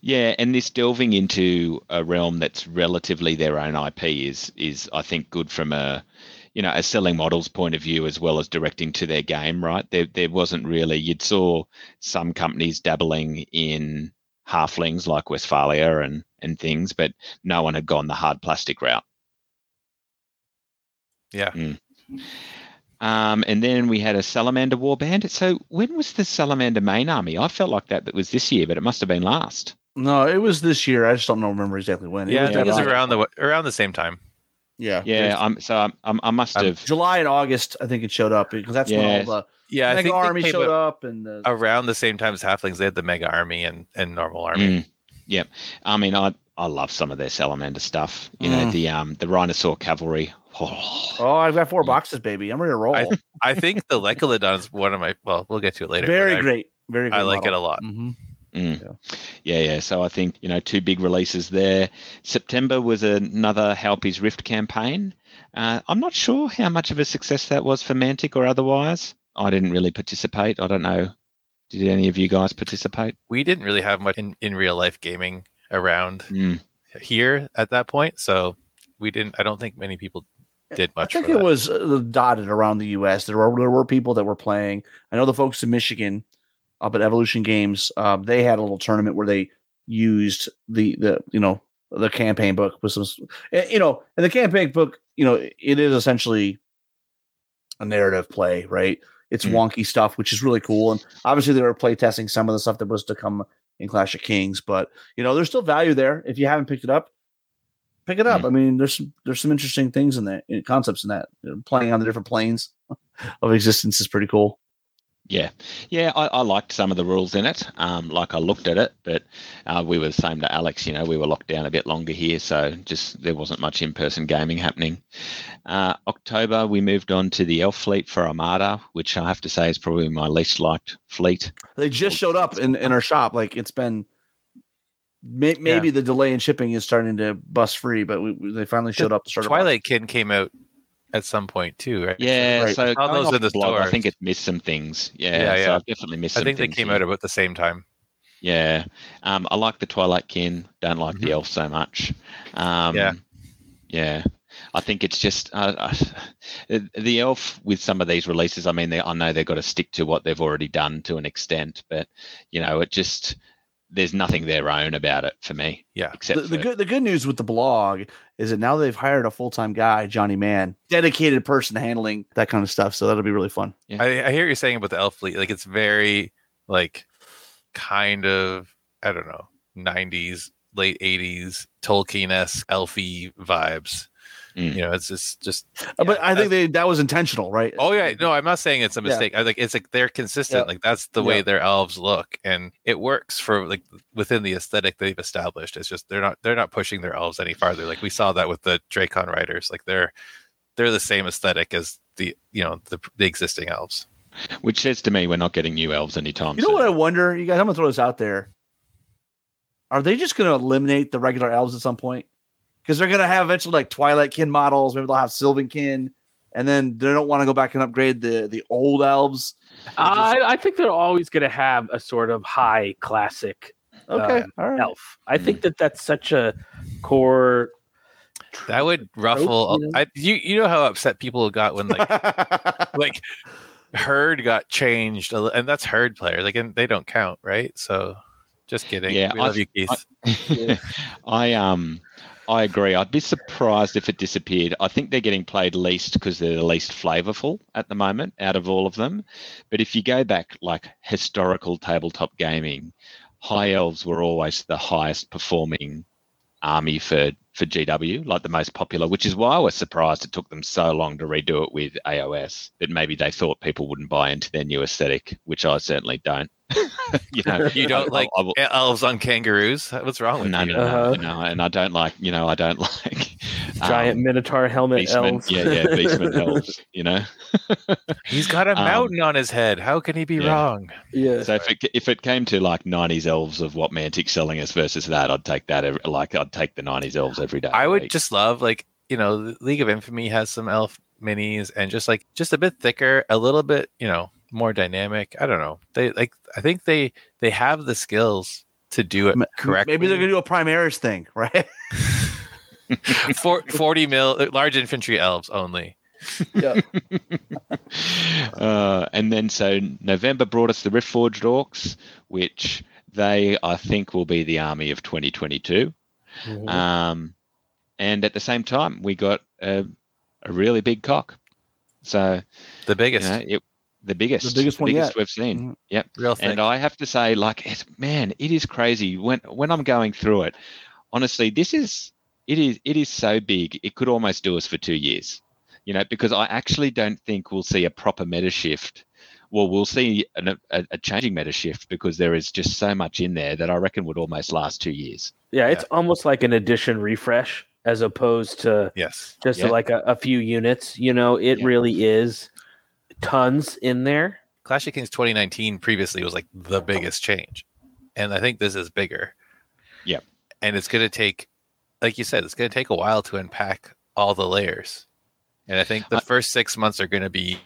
Yeah, and this delving into a realm that's relatively their own IP is is I think good from a you know a selling models point of view as well as directing to their game. Right there, there wasn't really you'd saw some companies dabbling in halflings like Westfalia and and things, but no one had gone the hard plastic route. yeah, mm. Um, and then we had a Salamander Warband. So when was the Salamander main army? I felt like that that was this year, but it must have been last. No, it was this year. I just don't know remember exactly when. Yeah, I was think it was around the around the same time. yeah Yeah, I'm so I'm, I'm, I must Um, have. July and August. I think it showed up because that's when all the Yeah, I mega think they army showed up and the, around the same time as Halflings. They had the Mega Army and and normal army. Mm, yep. I mean, I I love some of their Salamander stuff. You know, Mm. the um the Rhinosaur Cavalry. Oh, I've got four boxes, baby. I'm ready to roll. I- I think the Lechalodon is one of my. Well, we'll get to it later. Very I, great. Very. Great I like it a lot. hmm Mm. Yeah. Yeah, yeah. So I think you know two big releases there. September was another Halpi's Rift campaign. Uh, I'm not sure how much of a success that was for Mantic or otherwise. I didn't really participate. I don't know. Did any of you guys participate? We didn't really have much in, in real life gaming around Mm. here at that point, so we didn't. I don't think many people did I much. think for it that. was uh, dotted around the U.S. There were there were people that were playing. I know the folks in Michigan up at Evolution Games. Um, they had a little tournament where they used the the you know the campaign book with some eh, you know and the campaign book you know it is essentially a narrative play right it's Mm. wonky stuff which is really cool and obviously they were play testing some of the stuff that was to come in clash of kings but you know there's still value there if you haven't picked it up pick it up i mean there's some there's some interesting things in that in concepts in that You know, playing on the different planes [LAUGHS] of existence is pretty cool Yeah, yeah, I, I liked some of the rules in it. Um, like I looked at it, but uh, we were the same to Alex. You know, we were locked down a bit longer here, so just there wasn't much in-person gaming happening. Uh, October, we moved on to the Elf Fleet for Armada, which I have to say is probably my least liked fleet. they just showed up in, in our shop like it's been may, maybe the delay in shipping is starting to bust free but we, we- they finally showed up to start Twilight Kin came out at some point too, right? Yeah, Right. so Saw those off in the blog, I think it missed some things. Yeah, Yeah, so. I've definitely missed. I some think they came here. out about the same time. Yeah, um, I like the Twilight Kin. Don't like the Elf so much. Um, Yeah. yeah. I think it's just uh, uh, the Elf with some of these releases. I mean, they, I know they've got to stick to what they've already done to an extent, but you know, it just there's nothing their own about it for me. Yeah. except the, the for- good the good news with the blog is that now they've hired a full-time guy johnny man dedicated person handling that kind of stuff so that'll be really fun Yeah. I, I hear you're saying about the elf fleet. Like it's very like kind of I don't know, nineties, late eighties, Tolkien esque elfy vibes. Mm. You know, it's just just Uh, but i think they that was intentional right Oh yeah, no, I'm not saying it's a Yeah. mistake. I like it's like they're consistent. Yeah. Like that's the way Yeah. their elves look, and it works for like within the aesthetic they've established. It's just they're not they're not pushing their elves any farther. Like we saw that with the Dracon riders. Like they're they're the same aesthetic as the you know the the existing elves. which says to me we're not getting new elves anytime you know soon. what i wonder you guys i'm gonna throw this out there are they just gonna eliminate the regular elves at some point because they're gonna have eventually like twilight kin models maybe they'll have sylvan kin and then they don't want to go back and upgrade the the old elves I, I think they're always going to have a sort of high classic okay Uh, all right elf. I think that that's such a core. That would ruffle. you know? I, you you know how upset people got when like [LAUGHS] like herd got changed, and that's herd players. Like and they don't count, right? So just kidding. Yeah, we I- love you, Keith. I [LAUGHS] um I agree. I'd be surprised if it disappeared. I think they're getting played least because they're the least flavorful at the moment out of all of them. But if you go back like historical tabletop gaming, high elves were always the highest performing army for for GW, like the most popular, which is why I was surprised it took them so long to redo it with AOS. That maybe they thought people wouldn't buy into their new aesthetic, which I certainly don't. [LAUGHS] you know, [LAUGHS] You don't I- like I will- elves on kangaroos? What's wrong with no, you? no, no, Uh-huh. no, and I don't like, you know, I don't [LAUGHS] like Giant um, Minotaur helmet Beastmen. elves. Yeah, yeah, Beastman elves. You know, He's got a Um, mountain on his head. How can he be yeah. wrong? yeah. so if it if it came to like '90s elves of what Mantic's selling us versus that, I'd take that. Every, like I'd take the '90s elves every day. I would week. just love like you know, League of Infamy has some elf minis and just like just a bit thicker, a little bit you know more dynamic. I don't know. They like I think they they have the skills to do it M- correctly. maybe they're gonna do a primaris thing [LAUGHS] right [LAUGHS] For, 40 mil uh, large infantry elves only. yeah [LAUGHS] uh, and then so November brought us the Rift Forged Orcs, which they I think will be the army of 2022. Um, and at the same time, we got a, a really big cock. So The you biggest, know, it, the biggest, The biggest one yet. we've seen. Mhm. Yep. real thing. And I have to say, like, it's, man, it is crazy when when I'm going through it. Honestly, this is it is it is so big. It could almost do us for two years, you know, because I actually don't think we'll see a proper meta shift. Well, we'll see an, a, a changing meta shift because there is just so much in there that I reckon would almost last two years. Yeah, it's almost like an edition refresh as opposed to yes. just Yeah. like a, a few units. You know, it Yeah. really is tons in there. Clash of Kings 2019 previously was like the biggest change. And I think this is bigger. Yeah, And it's going to take, like you said, it's going to take a while to unpack all the layers. And I think the I- first six months are going to be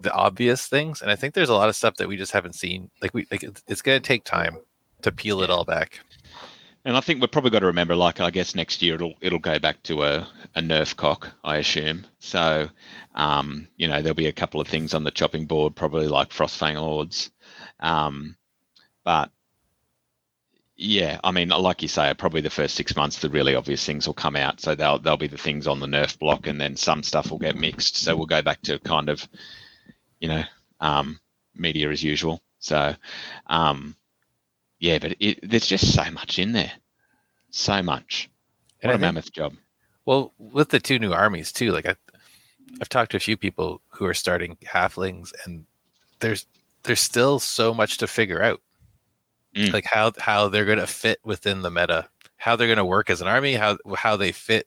the obvious things. And I think there's a lot of stuff that we just haven't seen. Like we, like it's, it's going to take time to peel it all back. And I think we've probably got to remember, like, I guess next year it'll it'll go back to a, a nerf cock, I assume. So, um, you know, there'll be a couple of things on the chopping board, probably like Frostfang Lords. Um, but yeah, I mean, like you say, probably the first six months, the really obvious things will come out. So they'll they'll be the things on the nerf block, and then some stuff will get mixed. So we'll go back to kind of, you know, um, media as usual. So, um, yeah, but it, there's just so much in there, so much. And What I a think- mammoth job. Well, with the two new armies too, like I, I've talked to a few people who are starting halflings, and there's there's still so much to figure out, Mm. like how how they're going to fit within the meta, how they're going to work as an army, how how they fit,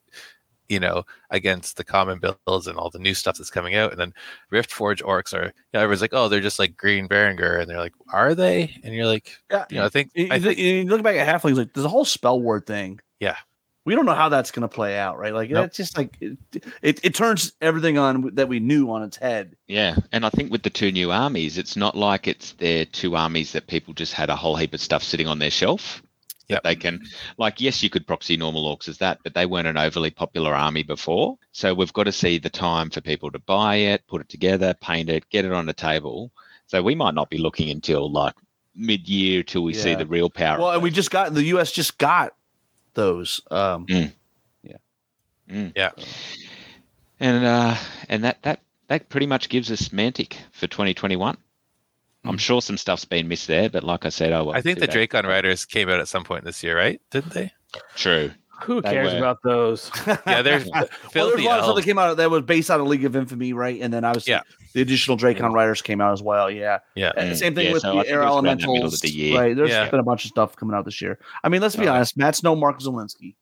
you know, against the common builds and all the new stuff that's coming out, and then Rift Forge orcs are, you know, everyone's like, oh, they're just like Green Berenger, and they're like, are they? And you're like, Yeah. you know, I think You, I you think you look back at halflings, like there's a whole spell word thing. Yeah. we don't know how that's going to play out, right? Like Nope. that's just like it, it, it turns everything on that we knew on its head. Yeah, and I think with the two new armies, it's not like it's their two armies that people just had a whole heap of stuff sitting on their shelf. That Yep. They can, like, yes, you could proxy normal orcs as that, but they weren't an overly popular army before. So we've got to see the time for people to buy it, put it together, paint it, get it on the table. So we might not be looking until like mid-year till we see the real power. Well, and we those. just got the U.S. just got those. Um, Mm. Yeah. And uh, and that that that pretty much gives us Mantic for 2021. I'm sure some stuff's been missed there, but like I said, I, I think the Dracon Riders came out at some point this year, right? Didn't they? True. Who They cares were- about those? [LAUGHS] Yeah, there's [LAUGHS] well, there's filthy a lot of stuff that came out that was based on a League of Infamy, right? And then obviously Yeah. the additional Dracon Riders came out as well. Yeah. Yeah. Uh, Mm. Same thing Yeah, with so the think Air it was around the Elementals. the year. Right. There's Yeah. been a bunch of stuff coming out this year. I mean, let's be Okay. honest. Matt's no Mark Zelensky.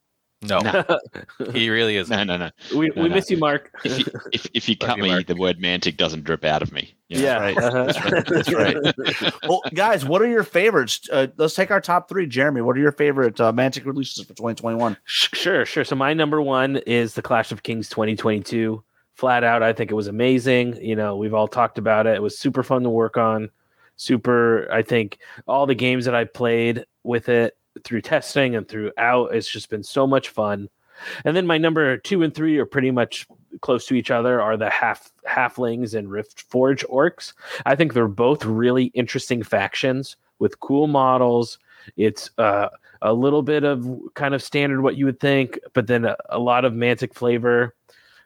No, No. [LAUGHS] he really is. No, no, no. we No, we no. miss you, Mark. If you, [LAUGHS] if, if you cut you, me, Mark. the word Mantic doesn't drip out of me. you know? yeah, right. uh-huh. That's right. [LAUGHS] That's right. Well, guys, what are your favorites? Uh, let's take our top three. Jeremy, what are your favorite uh, Mantic releases for 2021? Sure, sure. So my number one is the Clash of Kings 2022. Flat out, I think it was amazing. You know, we've all talked about it. It was super fun to work on. Super, I think all the games that I played with it through testing and throughout, it's just been so much fun. And then my number two and three are pretty much close to each other. Are the half halflings and Rift Forge orcs? I think they're both really interesting factions with cool models. It's uh, a little bit of kind of standard what you would think, but then a, a lot of mantic flavor.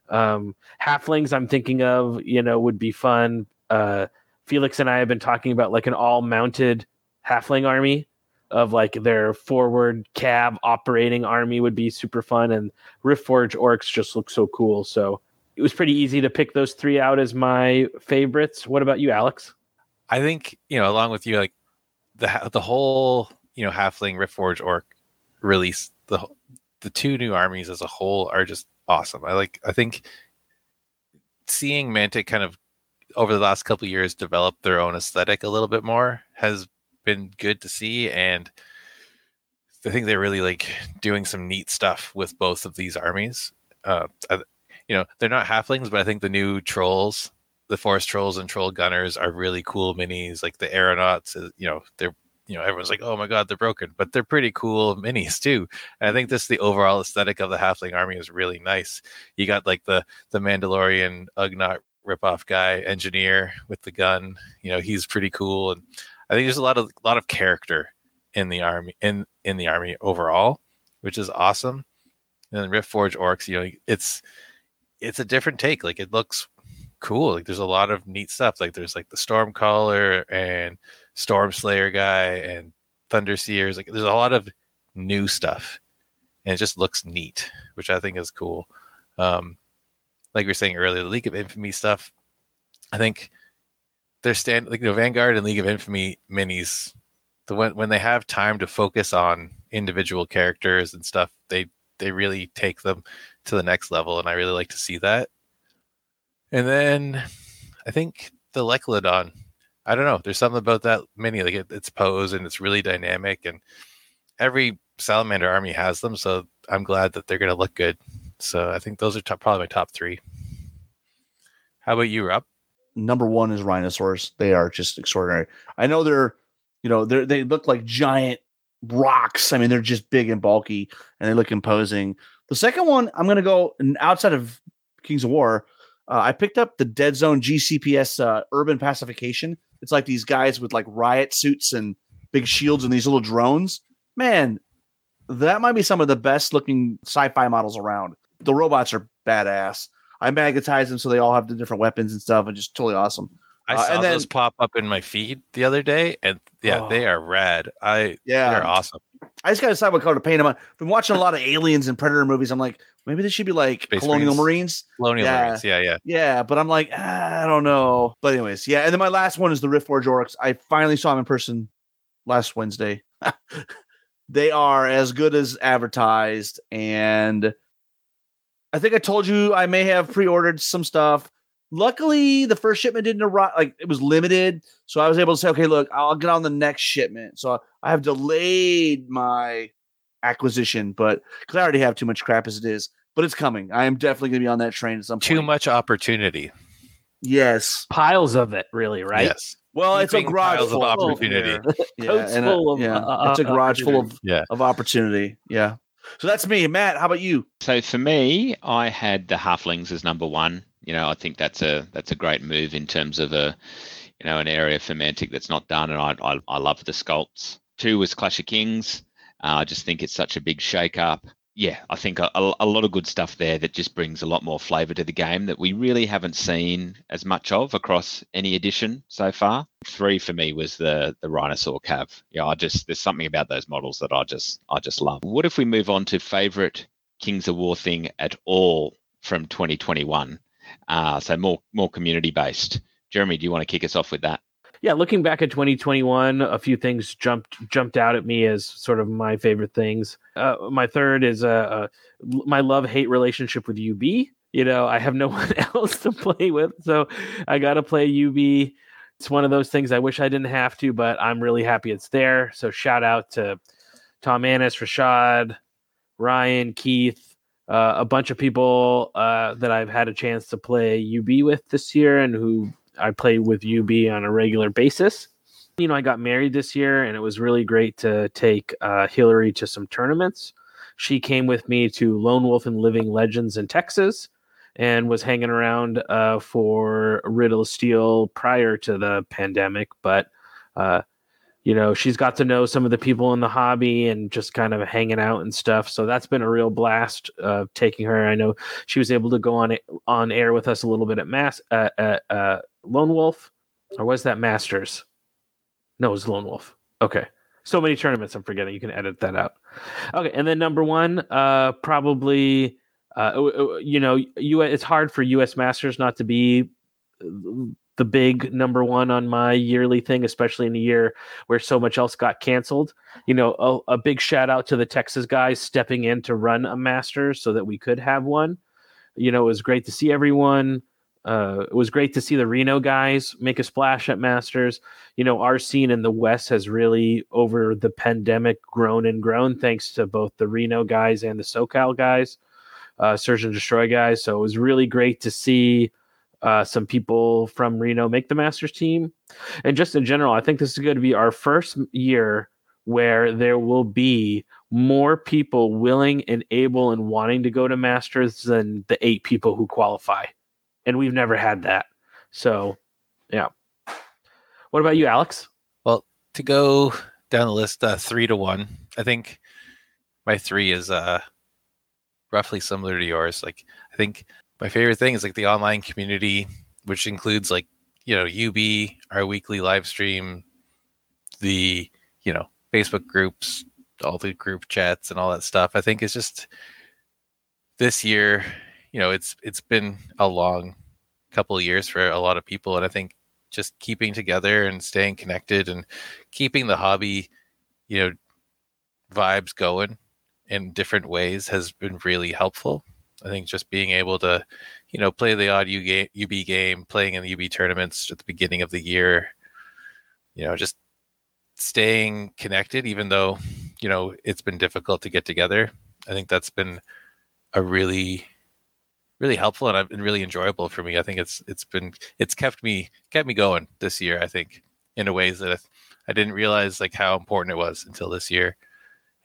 Um, halflings, I'm thinking of, you know, would be fun. Uh, Felix and I have been talking about like an all mounted halfling army of like their forward cab operating army would be super fun. And Rift Forge orcs just look so cool. So it was pretty easy to pick those three out as my favorites. What about you, Alex? I think you know, along with you, like the the whole you know halfling Riftforge orc release, the the two new armies as a whole are just awesome. I like. I think seeing Mantic kind of over the last couple years develop their own aesthetic a little bit more has been good to see, and I think they're really like doing some neat stuff with both of these armies. Uh, you know, they're not halflings, but I think the new trolls the forest trolls and troll gunners are really cool minis like the aeronauts uh, you know they're you know everyone's like oh my god they're broken but they're pretty cool minis too and i think this the overall aesthetic of the halfling army is really nice you got like the the mandalorian ugnaught ripoff guy engineer with the gun you know he's pretty cool and i think there's a lot of lot of character in the army in in the army overall which is awesome and then rift forge orcs you know it's it's a different take like it looks cool. Like there's a lot of neat stuff. Like there's like the Stormcaller and Storm Slayer guy and Thunder Seers. Like there's a lot of new stuff, and it just looks neat, which I think is cool. Um, like we were saying earlier, the League of Infamy stuff. I think they're stand like you know Vanguard and League of Infamy minis. The when when they have time to focus on individual characters and stuff, they they really take them to the next level, and I really like to see that. And then I think the Lechlodon. I don't know. There's something about that mini, like it, its pose, and it's really dynamic. And every Salamander army has them, so I'm glad that they're going to look good. So I think those are top, probably my top three. How about you, Rob? Number one is rhinosaurs. They are just extraordinary. I know they're, you know, they they look like giant rocks. I mean, they're just big and bulky, and they look imposing. The second one, I'm to go outside of Kings of War. Uh, I picked up the Dead Zone GCPS uh, Urban Pacification. It's like these guys with like riot suits and big shields and these little drones. Man, that might be some of the best looking sci-fi models around. The robots are badass. I magnetized them so they all have the different weapons and stuff, and just totally awesome. I Uh, saw and then- those pop up in my feed the other day, and yeah, Oh. they are rad. I Yeah, they're awesome. I just gotta decide what color to paint them on. I've been watching a lot of aliens and predator movies. I'm like, maybe they should be like Space colonial Marines. marines. Colonial Yeah. Marines, yeah, yeah. Yeah, but I'm like, ah, I don't know. But anyways, yeah. And then my last one is the Riftforged Orcs. I finally saw them in person last Wednesday. [LAUGHS] they are as good as advertised, and I think I told you I may have pre-ordered some stuff. Luckily, the first shipment didn't arrive; like it was limited, so I was able to say, "Okay, look, I'll get on the next shipment." So I have delayed my acquisition, but because I already have too much crap as it is. But it's coming. I am definitely going to be on that train at some point. Too much opportunity. Yes. Piles of it, really, right? Yes. Well, it's a Heaping garage piles of full opportunity. Yeah, [LAUGHS] Totes and, uh, full of, yeah, uh, it's a garage full of Yeah. of opportunity. Yeah. So that's me, Matt. How about you? So for me, I had the halflings as number one. You know, I think that's a that's a great move in terms of a you know an area for Mantic that's not done, and I I, I love the sculpts. Two was Clash of Kings. Uh, I just think it's such a big shake up. Yeah, I think a, a, lot of good stuff there that just brings a lot more flavour to the game that we really haven't seen as much of across any edition so far. Three for me was the the Rhinosaur Cav. Yeah, I just there's something about those models that I just I just love. What if we move on to favourite Kings of War thing at all from 2021? Uh, so more more community based. Jeremy, do you want to kick us off with that? Yeah looking back at 2021 a few things jumped jumped out at me as sort of my favorite things. Uh, my third is uh, uh, my love hate relationship with ub you know i have no [LAUGHS] one else to play with so i gotta play ub it's one of those things i wish i didn't have to but i'm really happy it's there. So shout out to tom annis rashad ryan keith uh, a bunch of people uh, that i've had a chance to play ub with this year and who I play with UB on a regular basis. You know, I got married this year, and it was really great to take uh, Hillary to some tournaments. She came with me to Lone Wolf and Living Legends in Texas, and was hanging around uh, for Riddle Steel prior to the pandemic. But uh, you know, she's got to know some of the people in the hobby and just kind of hanging out and stuff. So that's been a real blast uh, taking her. I know she was able to go on on air with us a little bit at Mass uh, at uh, Lone Wolf, or was that Masters? No, it was Lone Wolf. Okay, so many tournaments. I'm forgetting. You can edit that out. Okay, and then number one, uh, probably, uh, you know, you. It's hard for U.S. Masters not to be the big number one on my yearly thing, especially in a year where so much else got canceled. You know, a, a big shout out to the Texas guys stepping in to run a Masters so that we could have one. You know, it was great to see everyone. Uh, it was great to see the Reno guys make a splash at Masters. You know, our scene in the West has really, over the pandemic, grown and grown thanks to both the Reno guys and the SoCal guys, uh, Surge and Destroy guys. So it was really great to see uh, some people from Reno make the Masters team. And just in general, I think this is going to be our first year where there will be more people willing and able and wanting to go to Masters than the eight people who qualify. And we've never had that. So, yeah. What about you, Alex? Well, to go down the list, uh, three to one. I think my three is uh, roughly similar to yours. Like, I think my favorite thing is like the online community. which includes like you know UB, our weekly live stream, the you know Facebook groups, all the group chats and all that stuff. I think it's just this year, you know, it's it's been a long couple of years for a lot of people, and I think just keeping together and staying connected and keeping the hobby, you know, vibes going in different ways has been really helpful. I think just being able to, you know, play the odd UB game, playing in the UB tournaments at the beginning of the year, you know, just staying connected, even though, you know, it's been difficult to get together. I think that's been a really, really helpful and I've been really enjoyable for me. I think it's it's been it's kept me kept me going this year. I think in a ways that I didn't realize like how important it was until this year.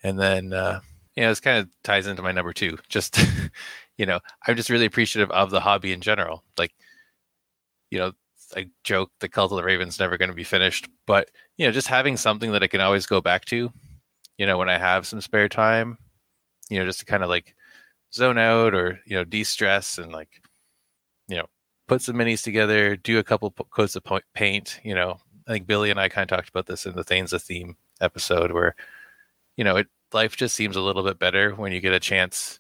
And then uh, you know, this kind of ties into my number two. Just [LAUGHS] you know, I'm just really appreciative of the hobby in general. Like, you know, I joke the Cult of the Raven's never going to be finished, but you know, just having something that I can always go back to, you know, when I have some spare time, you know, just to kind of like zone out or you know de-stress and like, you know, put some minis together, do a couple coats of paint. You know, I think Billy and I kind of talked about this in the Thanes of theme episode where, you know, it life just seems a little bit better when you get a chance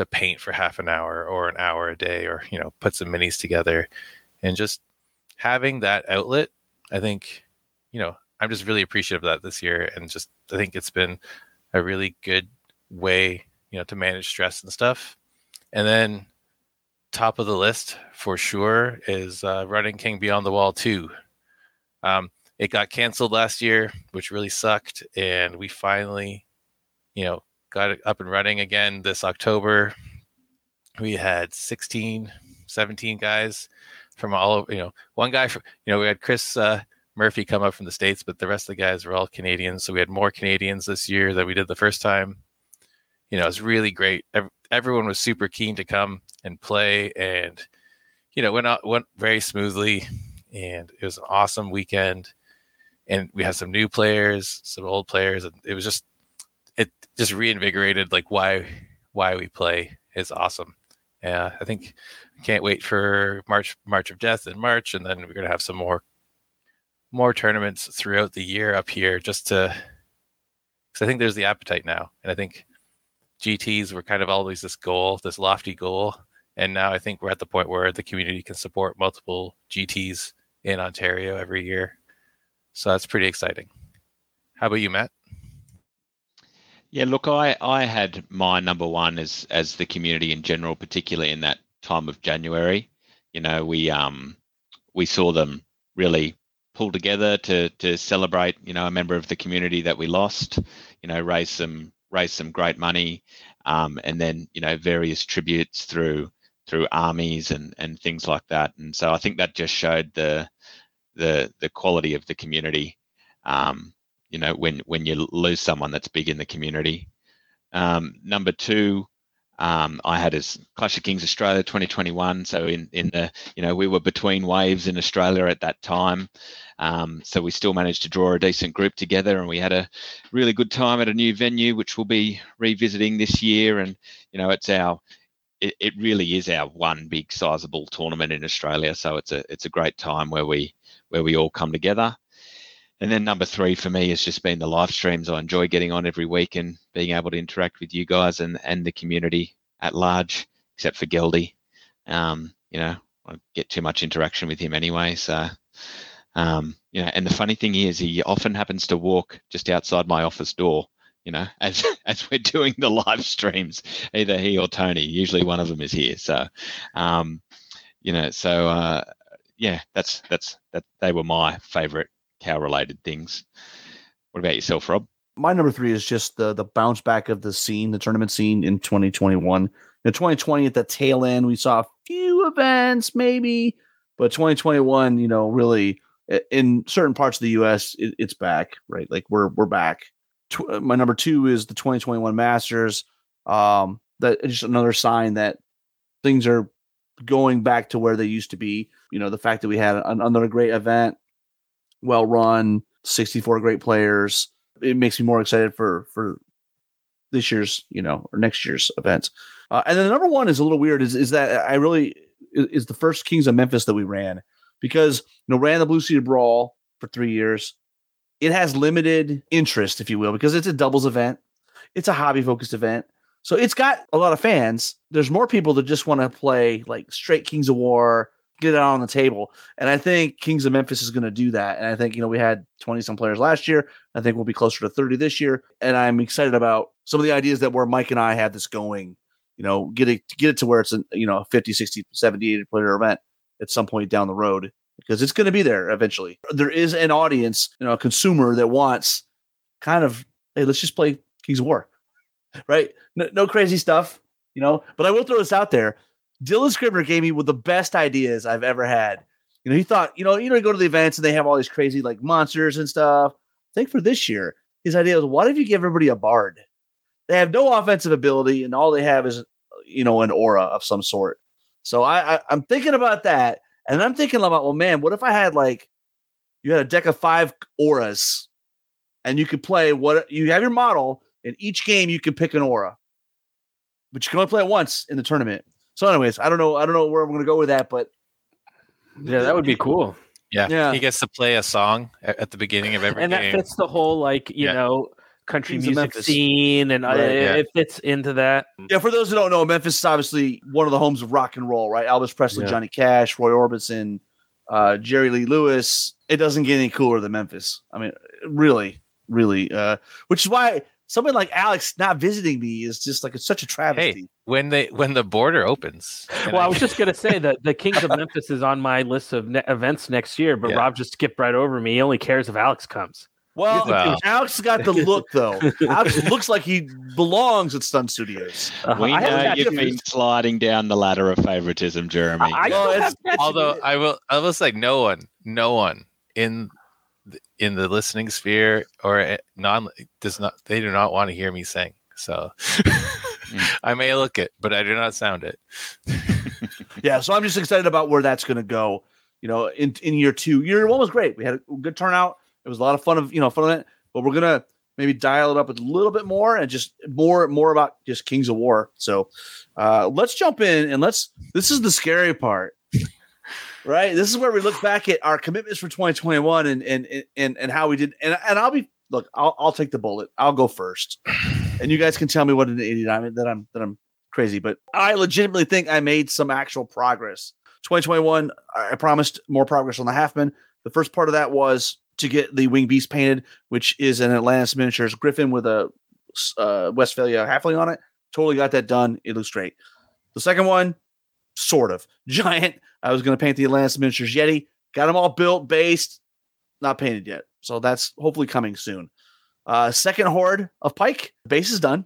to paint for half an hour or an hour a day or you know put some minis together. And just having that outlet i think you know i'm just really appreciative of that this year. And just i think it's been a really good way you know to manage stress and stuff. And then top of the list for sure is uh, running king beyond the wall 2 um, it got canceled last year which really sucked. And we finally you know got it up and running again this October. We had 16, 17 guys from all over, you know, one guy from, you know, we had Chris uh, Murphy come up from the States, but the rest of the guys were all Canadians. So we had more Canadians this year than we did the first time. You know, it was really great. Everyone was super keen to come and play and, you know, went out, went very smoothly and it was an awesome weekend. And we had some new players, some old players, and it was just it just reinvigorated like why why we play is awesome. Yeah, I think I can't wait for March March of Death in March, and then we're gonna have some more more tournaments throughout the year up here just to because I think there's the appetite now, and I think GTS were kind of always this goal, this lofty goal, and now I think we're at the point where the community can support multiple GTS in Ontario every year. So that's pretty exciting. How about you, Matt? Yeah, look, I, I had my number one as as the community in general, particularly in that time of January. You know, we um we saw them really pull together to to celebrate, you know, a member of the community that we lost, you know, raise some raise some great money, um, and then, you know, various tributes through through armies and and things like that. And so I think that just showed the the the quality of the community. Um, you know when when you lose someone that's big in the community. Um, number two, um, I had as Clash of Kings Australia 2021. So in in the you know we were between waves in Australia at that time, um, so we still managed to draw a decent group together, and we had a really good time at a new venue, which we'll be revisiting this year. And you know it's our it, it really is our one big sizable tournament in Australia. So it's a it's a great time where we where we all come together. And then number three for me has just been the live streams. I enjoy getting on every week and being able to interact with you guys and, and the community at large, except for Geldy. Um, you know, I get too much interaction with him anyway. So, um, you know, and the funny thing is, he often happens to walk just outside my office door. You know, [LAUGHS] as as we're doing the live streams, either he or Tony. Usually, one of them is here. So, um, you know, so uh, yeah, that's that's that. They were my favorite KoW related things. What about yourself, Rob? My number three is just the the bounce back of the scene, the tournament scene in 2021. In 2020, at the tail end, we saw a few events, maybe, but 2021, you know, really in certain parts of the U.S., it, it's back, right? Like we're we're back. Tw- my number two is the 2021 Masters. Um, that just another sign that things are going back to where they used to be. You know, the fact that we had another great event well run, 64 great players. It makes me more excited for for this year's, you know, or next year's event. Uh, and then the number one is a little weird. Is is that I really is, is the first Kings of Memphis that we ran because you know ran the Blue Sea Brawl for three years. It has limited interest, if you will, because it's a doubles event. It's a hobby focused event. So it's got a lot of fans. There's more people that just want to play like straight Kings of War, get it out on the table. And I think Kings of Memphis is going to do that. And I think, you know, we had 20 some players last year. I think we'll be closer to 30 this year. And I'm excited about some of the ideas that where Mike and I had this going, you know, get it, get it to where it's a, you know, 50, 60, 70, 80 player event at some point down the road because it's going to be there eventually. There is an audience, you know, a consumer that wants kind of, hey, let's just play Kings of War, [LAUGHS] right? No, no crazy stuff, you know. But I will throw this out there: Dylan Scribner gave me one of the best ideas I've ever had. You know, he thought, you know, you know, you go to the events and they have all these crazy like monsters and stuff. I think for this year, his idea was, what if you give everybody a bard? They have no offensive ability, and all they have is, you know, an aura of some sort. So I, I I'm thinking about that, and I'm thinking about, well, man, what if I had like, you had a deck of five auras, and you could play what you have your model, in each game you can pick an aura, but you can only play it once in the tournament. So, anyways, I don't know, I don't know where I'm going to go with that, but Yeah, that would be cool. Yeah. Yeah. He gets to play a song at, at the beginning of every And that fits the whole like you Yeah. know country Kings of music scene, and uh, Right, yeah. it fits into that. Yeah, for those who don't know, Memphis is obviously one of the homes of rock and roll, right? Elvis Presley, Yeah. Johnny Cash, Roy Orbison, uh, Jerry Lee Lewis. It doesn't get any cooler than Memphis. I mean, really, really. Uh, which is why somebody like Alex not visiting me is just like it's such a travesty. Hey, when they when the border opens. Well, I was just gonna say that the Kings of Memphis is on my list of ne- events next year, but Yeah. Rob just skipped right over me. He only cares if Alex comes. Well, Wow. Alex got the look though. Alex looks like he belongs at Sun Studios. Uh, We know you've been sliding down the ladder of favoritism, Jeremy. I Well, still it's- have yet to although. I will I will say no one no one in the- in the listening sphere or eh, non does not they do not want to hear me sing. So [LAUGHS] I may look it, but I do not sound it. [LAUGHS] yeah, so I'm just excited about where that's going to go. You know, in in year two, year one was great. We had a good turnout. It was a lot of fun of you know fun of it. But we're gonna maybe dial it up a little bit more and just more more about just Kings of War. So uh, let's jump in and let's. This is the scary part, right? This is where we look back at our commitments for 2021 and and and and how we did. And and I'll be look. I'll I'll take the bullet. I'll go first, and you guys can tell me what an idiot I'm that I'm that I'm crazy. But I legitimately think I made some actual progress. 2021, I promised more progress on the Halfman. The first part of that was to get the Wing Beast painted, which is an Atlantis miniatures Griffin with a uh, Westfalia halfling on it. Totally got that done. It looks great. The second one, sort of [LAUGHS] giant. I was going to paint the Atlantis miniatures Yeti. Got them all built, based, not painted yet. So that's hopefully coming soon. Uh, second horde of Pike base is done.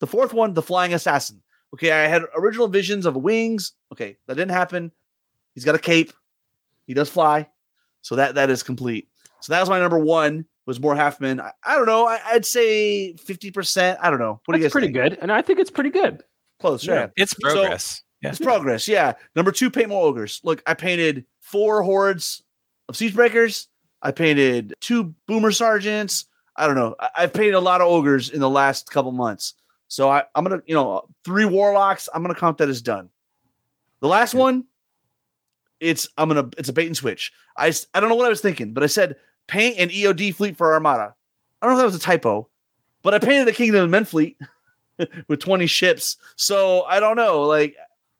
The fourth one, the Flying Assassin. Okay, I had original visions of wings. Okay, that didn't happen. He's got a cape. He does fly. So that that is complete. So that was my number one. Was more Halfman. I, I don't know. I, I'd say fifty percent. I don't know. What do you That's guys pretty think? good, and I think it's pretty good. Close. Yeah. Yeah. It's progress. It's progress. Yeah. Number two, paint more ogres. Look, I painted four hordes of siege breakers. I painted two boomer sergeants. I don't know. I, I've painted a lot of ogres in the last couple months. So I, I'm gonna, you know, three warlocks. I'm gonna count that as done. The last one, it's I'm gonna it's a bait and switch. I I don't know what I was thinking, but I said paint an EOD fleet for Armada. I don't know if that was a typo, but I painted a Kingdom of Men fleet [LAUGHS] with 20 ships. So I don't know. Like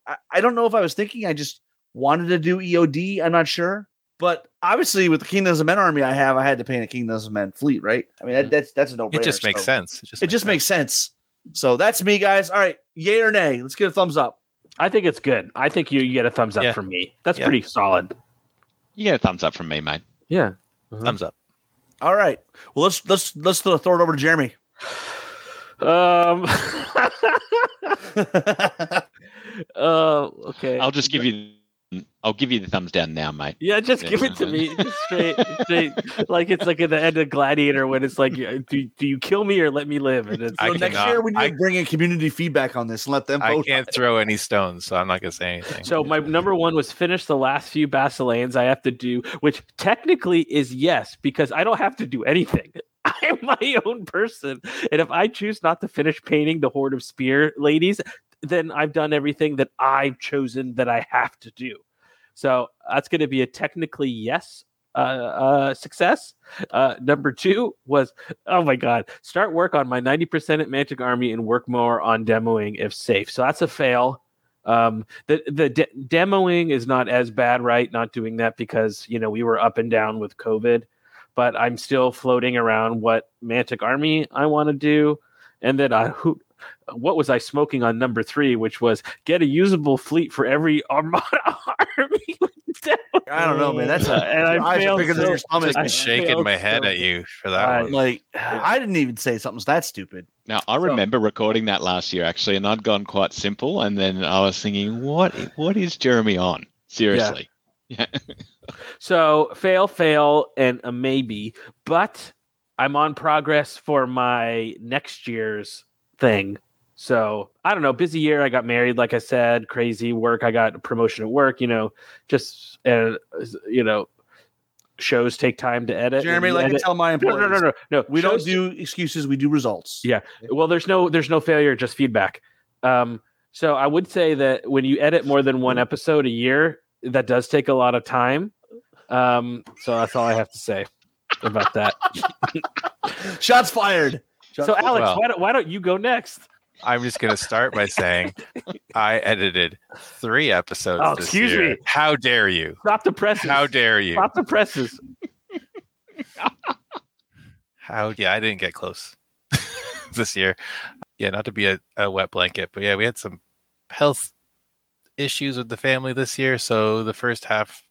I, I don't know if I was thinking I just wanted to do EOD. I'm not sure. But obviously, with the Kingdoms of Men army I have, I had to paint a Kingdoms of Men fleet, right? I mean, that, that's that's a no. It just makes sense. It just It just makes sense. So that's me, guys. All right, yay or nay? Let's get a thumbs up. I think it's good. I think you, you get a thumbs up Yeah. from me. That's Yeah. pretty solid. You get a thumbs up from me, mate. Yeah. thumbs up. All right. Well, let's let's let's throw throw it over to Jeremy. Um. [LAUGHS] [LAUGHS] uh, okay. I'll just give you. I'll give you the thumbs down now, mate. yeah, just Yeah. give it to me just straight, straight. Like it's like at the end of Gladiator when it's like, do, do you kill me or let me live? And it's I So like, next year we need I- to bring in community feedback on this and let them I can't throw any stones, so I'm not gonna say anything. So my number one was finish the last few Basileans I have to do, which technically is yes, because I don't have to do anything. [LAUGHS] I'm my own person. And if I choose not to finish painting the Horde of Spear ladies, then I've done everything that I've chosen that I have to do. So that's going to be a technically yes uh, uh, success. Uh, number two was, oh my God, start work on my 90% at Mantic Army and work more on demoing if safe. So that's a fail. Um, the the de- demoing is not as bad, right? Not doing that because you know we were up and down with COVID, but I'm still floating around what Mantic Army I want to do, and then I who. What was I smoking on number three, which was get a usable fleet for every [LAUGHS] Armada army? I don't know, man. That's a and I eyes failed bigger than so- your stomach. Just I been [LAUGHS] shaking my head so- at you for that I- one. Like I didn't even say something that stupid. Now I remember recording that last year actually, and I'd gone quite simple, and then I was thinking, what what is Jeremy on? Seriously. Yeah. So fail, fail, and a maybe. But I'm on progress for my next year's thing. So I don't know. Busy year. I got married, like I said. Crazy work. I got a promotion at work. You know, just and you know, shows take time to edit. Jeremy, like I edit- tell my no, employees, no, no, no, no. we don't do excuses. We do results. Yeah. Well, there's no there's no failure, just feedback. Um, so I would say that when you edit more than one episode a year, that does take a lot of time. Um, so that's all I have to say about that. [LAUGHS] Shots fired. Shots so Alex, Well- why don't why don't you go next? I'm just gonna start by saying [LAUGHS] I edited three episodes. Oh, this excuse year. me. How dare you? Stop the presses. How dare you? Stop the presses. How? Yeah, I didn't get close [LAUGHS] this year. Yeah, not to be a, a wet blanket, but yeah, we had some health issues with the family this year. So the first half,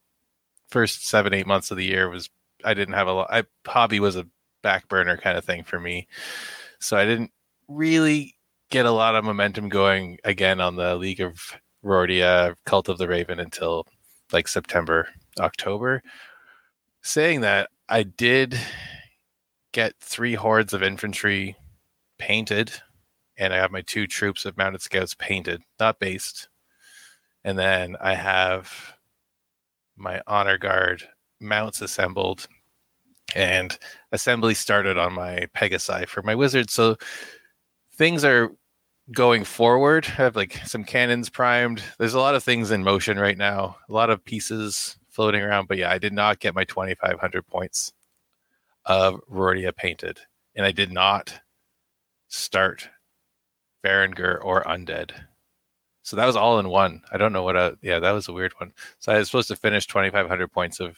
first seven eight months of the year was I didn't have a lot. I hobby was a back burner kind of thing for me, so I didn't really get a lot of momentum going again on the League of Rhordia Cult of the Raven until like September October. Saying that, I did get three hordes of infantry painted, and I have my two troops of mounted scouts painted, not based. And then I have my honor guard mounts assembled, and assembly started on my Pegasi for my wizard. So things are going forward. I have like some cannons primed. There's a lot of things in motion right now, a lot of pieces floating around. But yeah, I did not get my 2,500 points of Rhordia painted, and I did not start Varangur or Undead. So that was all in one. I don't know what a yeah, that was a weird one. So I was supposed to finish 2,500 points of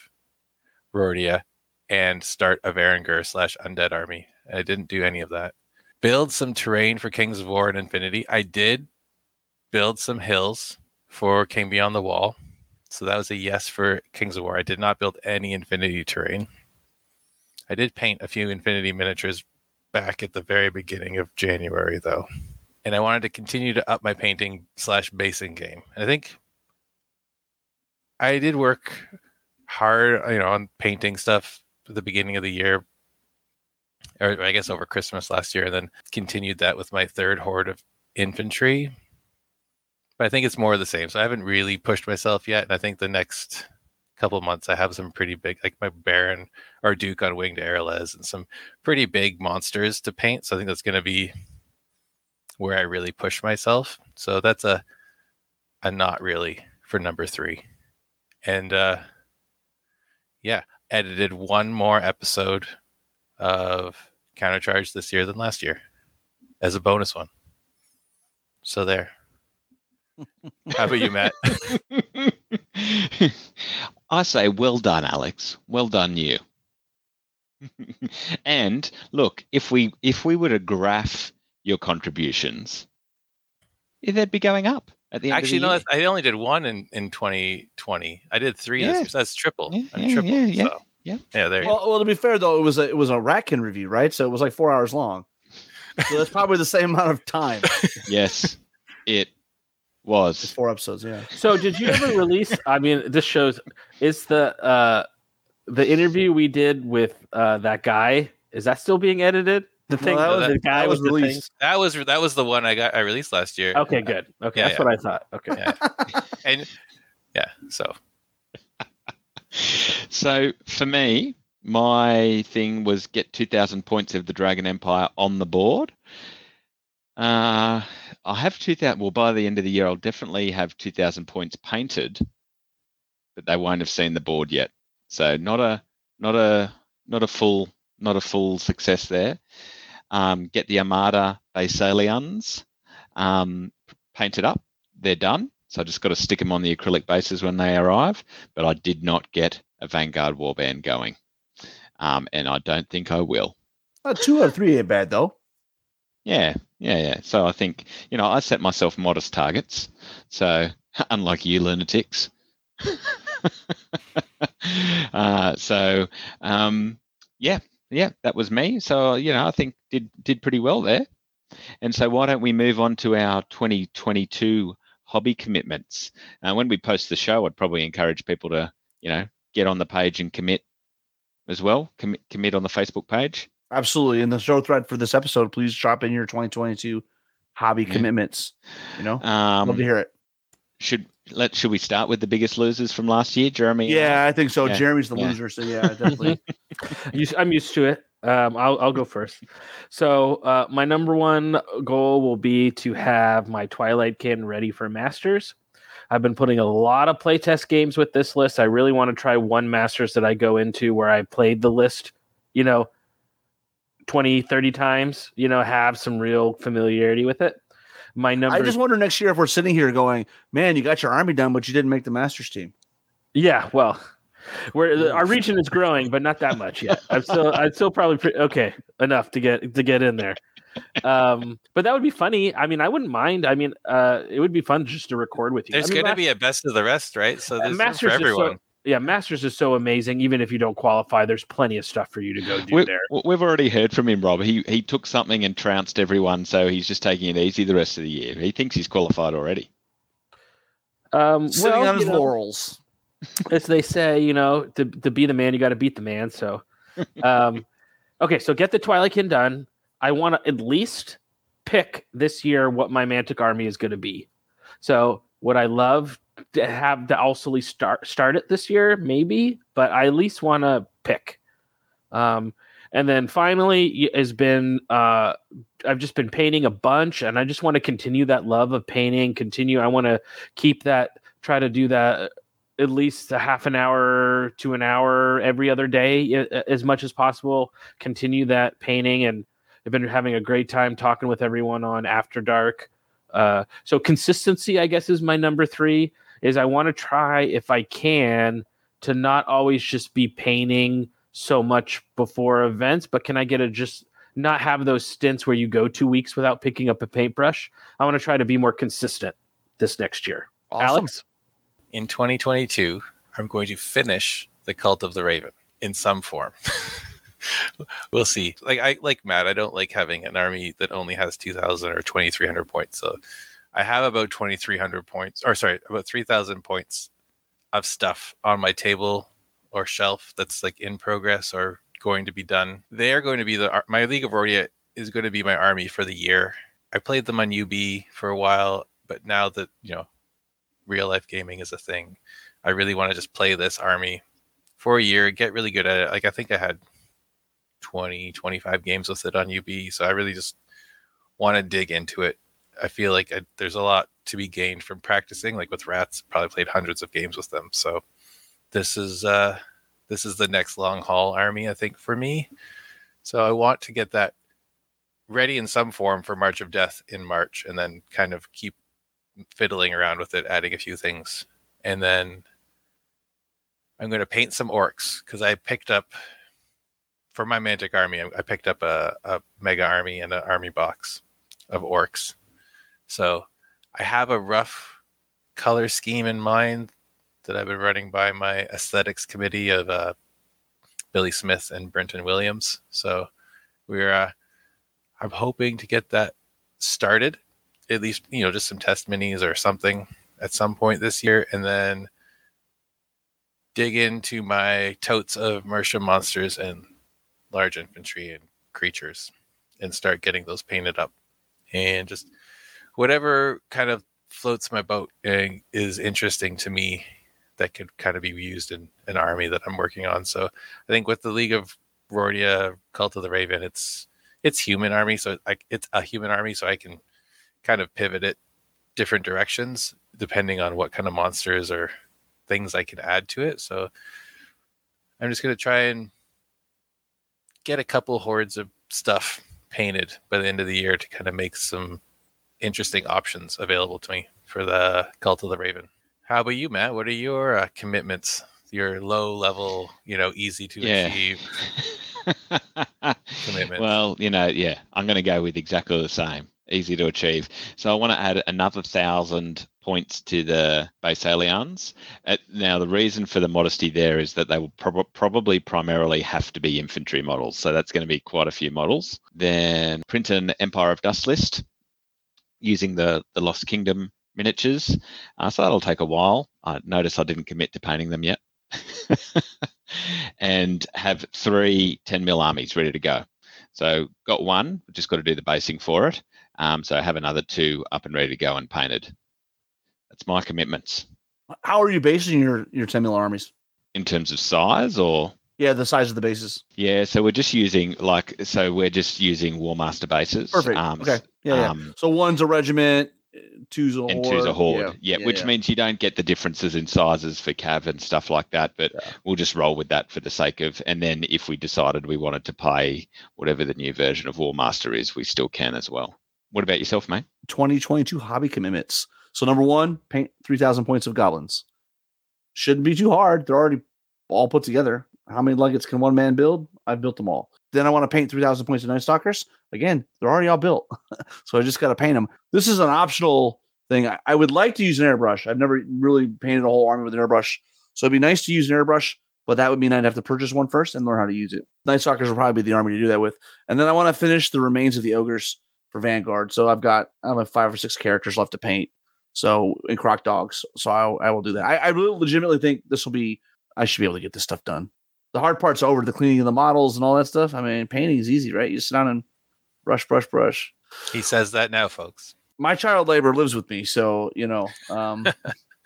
Rhordia and start a Varangur slash Undead army. I didn't do any of that. Build some terrain for Kings of War and Infinity. I did build some hills for King Beyond the Wall. So that was a yes for Kings of War. I did not build any Infinity terrain. I did paint a few Infinity miniatures back at the very beginning of January, though. And I wanted to continue to up my painting slash basing game. And I think I did work hard, you know, on painting stuff the beginning of the year, or I guess over Christmas last year, and then continued that with my third horde of infantry. But I think it's more of the same. So I haven't really pushed myself yet. And I think the next couple months I have some pretty big, like my Baron or Duke on Winged Aralez and some pretty big monsters to paint. So I think that's going to be where I really push myself. So that's a a not really for number three. And uh yeah, edited one more episode of Countercharge this year than last year as a bonus one. So there. How about you, Matt? [LAUGHS] I say, well done, Alex. Well done, you. [LAUGHS] and look, if we if we were to graph your contributions, they'd be going up at the end Actually, of no, year. I only did one in, in 2020. I did three this Yeah. year. That's triple. Yeah, I'm yeah, triple. yeah, yeah, so, yeah. Yeah, there you Well, well, to be fair though, it was a it was a Ratkin review, right? So it was like four hours long. So that's probably the same amount of time. [LAUGHS] yes, it Just was. four episodes, yeah. So did you ever release? I mean, this shows is the uh the interview we did with uh that guy. Is that still being edited? The No, thing that the was, guy that was with the thing? released. That was that was the one I got I released last year. Okay, good. Okay, Yeah, that's yeah. what I thought. Okay. Yeah. And yeah, so [LAUGHS] So for me, my thing was get 2,000 points of the Dragon Empire on the board. Uh, I'll have 2000. Well, by the end of the year, I'll definitely have 2000 points painted, but they won't have seen the board yet. So not a not a not a full not a full success there. Um, get the Armada Basileans um, painted up. They're done. So I just got to stick them on the acrylic bases when they arrive. But I did not get a Vanguard Warband going, um, and I don't think I will. Uh, two or three ain't bad though. Yeah, yeah, yeah. So I think you know I set myself modest targets. So [LAUGHS] unlike you lunatics. [LAUGHS] uh, so um, yeah, yeah, that was me. So you know I think did did pretty well there. And so why don't we move on to our 2022 hobby commitments? Uh, when we post the show, I'd probably encourage people to you know get on the page and commit as well. Commit commit on the Facebook page. Absolutely. In the show thread for this episode, please drop in your 2022 hobby Yeah. commitments. You know, Um, love to hear it. should let should we start with the biggest losers from last year, Jeremy? Yeah, I think so. Yeah, Jeremy's the yeah. loser, so yeah, definitely. [LAUGHS] I'm used to it. Um, I'll I'll go first. So uh, my number one goal will be to have my Twilight Kin ready for Masters. I've been putting a lot of playtest games with this list. I really want to try one Masters that I go into where I played the list, you know, 20, 30 times, you know, have some real familiarity with it. My number I just wonder next year if we're sitting here going, "Man, you got your army done, but you didn't make the Masters team." Yeah, well, [LAUGHS] we're our region is growing, but not that much yet. I'm still, [LAUGHS] I'm still probably pre- okay enough to get to get in there. Um, but that would be funny. I mean, I wouldn't mind. I mean, uh, it would be fun just to record with you. There's I mean, going to be a best of the rest, right? So uh, there's room Masters for is so- everyone. Yeah, Masters is so amazing. Even if you don't qualify, there's plenty of stuff for you to go do We, there. we've already heard from him, Rob. He he took something and trounced everyone, so he's just taking it easy the rest of the year. He thinks he's qualified already. Um, Sitting well, on his know, laurels. [LAUGHS] as they say, you know, to to be the man, you got to beat the man. So, um, [LAUGHS] okay, so get the Twilight Kin done. I want to at least pick this year what my Mantic army is going to be. So, would I love to have the Ulsally start start it this year? Maybe, but I at least want to pick. Um, and then finally has been uh, I've just been painting a bunch, and I just want to continue that love of painting. Continue. I want to keep that. Try to do that at least a half an hour to an hour every other day as much as possible continue that painting and i've been having a great time talking with everyone on after dark uh, so consistency i guess is my number three is i want to try if i can to not always just be painting so much before events but can i get a just not have those stints where you go two weeks without picking up a paintbrush i want to try to be more consistent this next year Awesome. alex In 2022, I'm going to finish the Cult of the Raven in some form. [LAUGHS] we'll see. Like I like Matt, I don't like having an army that only has 2,000 or 2,300 points. So I have about 2,300 points, or sorry, about 3,000 points of stuff on my table or shelf that's like in progress or going to be done. They are going to be the my League of Rhordia is going to be my army for the year. I played them on UB for a while, but now that you know real life gaming is a thing, I really want to just play this army for a year, get really good at it. Like I think I had 20, 25 games with it on UB, so I really just want to dig into it. I feel like I, there's a lot to be gained from practicing. Like with rats, probably played hundreds of games with them. So this is uh this is the next long haul army, I think, for me. So I want to get that ready in some form for March of Death in March, and then kind of keep fiddling around with it, adding a few things, and then I'm going to paint some orcs because I picked up for my Mantic army. I I picked up a, a mega army and an army box of orcs. So I have a rough color scheme in mind that I've been running by my aesthetics committee of uh, Billy Smith and Brenton Williams. So we're uh, I'm hoping to get that started, at least you know just some test minis or something at some point this year, and then dig into my totes of Mercia monsters and large infantry and creatures, and start getting those painted up, and just whatever kind of floats my boat and is interesting to me that could kind of be used in an army that I'm working on. So I think with the League of Rhordia, Cult of the Raven, it's it's human army, so like it's a human army, so I can kind of pivot it different directions depending on what kind of monsters or things I can add to it. So I'm just gonna try and get a couple hordes of stuff painted by the end of the year to kind of make some interesting options available to me for the Cult of the Raven. How about you, Matt? What are your uh, commitments? Your low level, you know, easy to Yeah. achieve [LAUGHS] commitments. well, you know, yeah, I'm going to go with exactly the same. Easy to achieve. So I want to add another thousand points to the Basileans. Uh, now, the reason for the modesty there is that they will prob- probably primarily have to be infantry models. So that's going to be quite a few models. Then print an Empire of Dust list using the, the Lost Kingdom miniatures. Uh, so that'll take a while. I notice I didn't commit to painting them yet. [LAUGHS] and have three 10 mil armies ready to go. So got one, just got to do the basing for it. Um, so I have another two up and ready to go and painted. That's my commitments How are you basing your your 10 mil armies? in terms of size or Yeah, the size of the bases. yeah. So we're just using like so we're just using Warmaster bases. Perfect. Um, okay. Yeah, yeah. um, So one's a regiment, two's a horde. and two's a horde. Yeah, Yeah, which yeah. means you don't get the differences in sizes for cav and stuff like that. But Yeah. we'll just roll with that for the sake of. And then if we decided we wanted to play whatever the new version of Warmaster is, we still can as well. What about yourself, mate? 2022 hobby commitments. So number one, paint 3,000 points of goblins. Shouldn't be too hard. They're already all put together. How many luggets can one man build? I've built them all. Then I want to paint 3,000 points of Night Stalkers. Again, they're already all built. [LAUGHS] so I just got to paint them. This is an optional thing. I, I would like to use an airbrush. I've never really painted a whole army with an airbrush. So it'd be nice to use an airbrush, but that would mean I'd have to purchase one first and learn how to use it. Night Stalkers will probably be the army to do that with. And then I want to finish the remains of the ogres for Vanguard. So I've got I have five or six characters left to paint. So in Croc Dogs. So I, I will do that. I, I really legitimately think this will be. I should be able to get this stuff done. The hard part's over. The cleaning of the models and all that stuff. I mean, painting is easy, right? You sit down and brush, brush, brush. he says that now, folks. My child labor lives with me, so you know. Um, [LAUGHS]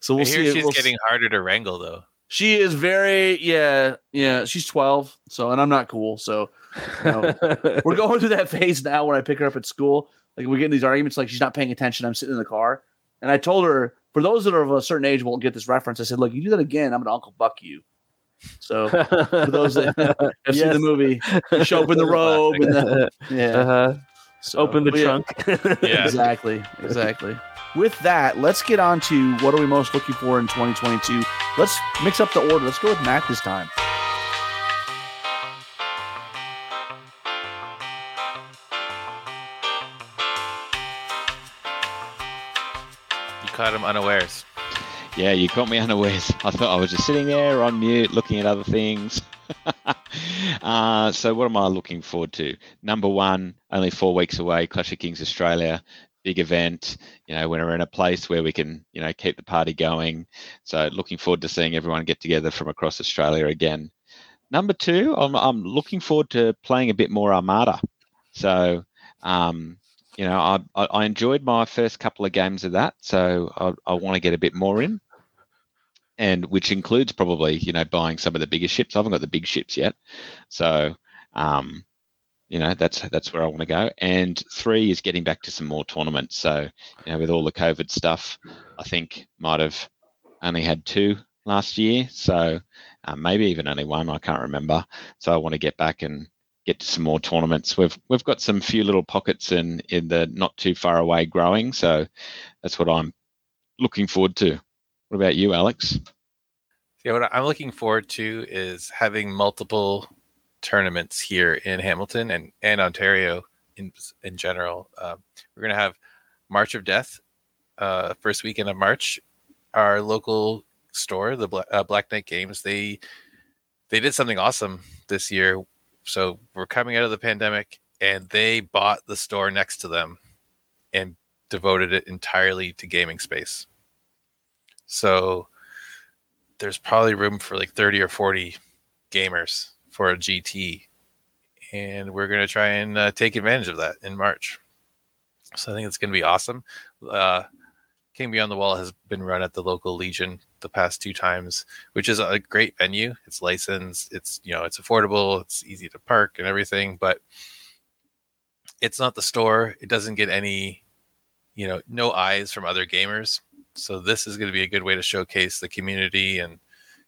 so we'll I see. hear it- she's we'll s- getting harder to wrangle, though. She is very yeah yeah. She's twelve, so and I'm not cool. So [LAUGHS] we're going through that phase now when I pick her up at school. Like we get in these arguments, like she's not paying attention. I'm sitting in the car, and I told her for those that are of a certain age won't get this reference. I said, "Look, you do that again, I'm gonna Uncle Buck you." So [LAUGHS] for those that have seen the movie, you show up in the robe and the, [LAUGHS] yeah, uh-huh. so- Open the but yeah, trunk. [LAUGHS] Yeah. Exactly, exactly. With that, let's get on to what are we most looking for in 2022. Let's mix up the order. Let's go with Matt this time. You caught him unawares. Yeah, you caught me unawares. [LAUGHS] I thought I was just sitting there on mute looking at other things. [LAUGHS] uh, so, what am I looking forward to? Number one, only four weeks away, Clash of Kings Australia, big event. You know, when we're in a place where we can, you know, keep the party going. So, looking forward to seeing everyone get together from across Australia again. Number two, I'm, I'm looking forward to playing a bit more Armada. So, um, you know, I, I enjoyed my first couple of games of that, so I, I want to get a bit more in, and which includes probably you know buying some of the bigger ships. I haven't got the big ships yet, so um, you know that's that's where I want to go. And three is getting back to some more tournaments. So you know, with all the COVID stuff, I think might have only had two last year, so uh, maybe even only one. I can't remember. So I want to get back and get to some more tournaments. We've we've got some few little pockets in in the not too far away growing, so that's what I'm looking forward to. What about you, Alex? Yeah, what I'm looking forward to is having multiple tournaments here in Hamilton and, and Ontario in in general. Um, we're gonna have March of Death, uh, first weekend of March. Our local store, the Bla- uh, Black Knight Games, they they did something awesome this year. So we're coming out of the pandemic, and they bought the store next to them and devoted it entirely to gaming space. So there's probably room for like 30 or 40 gamers for a GT. And we're going to try and uh, take advantage of that in March. So I think it's going to be awesome. Uh, King Beyond the Wall has been run at the local Legion the past two times, which is a great venue. It's licensed, it's you know, it's affordable, it's easy to park and everything, but it's not the store. It doesn't get any, you know, no eyes from other gamers. So this is going to be a good way to showcase the community and,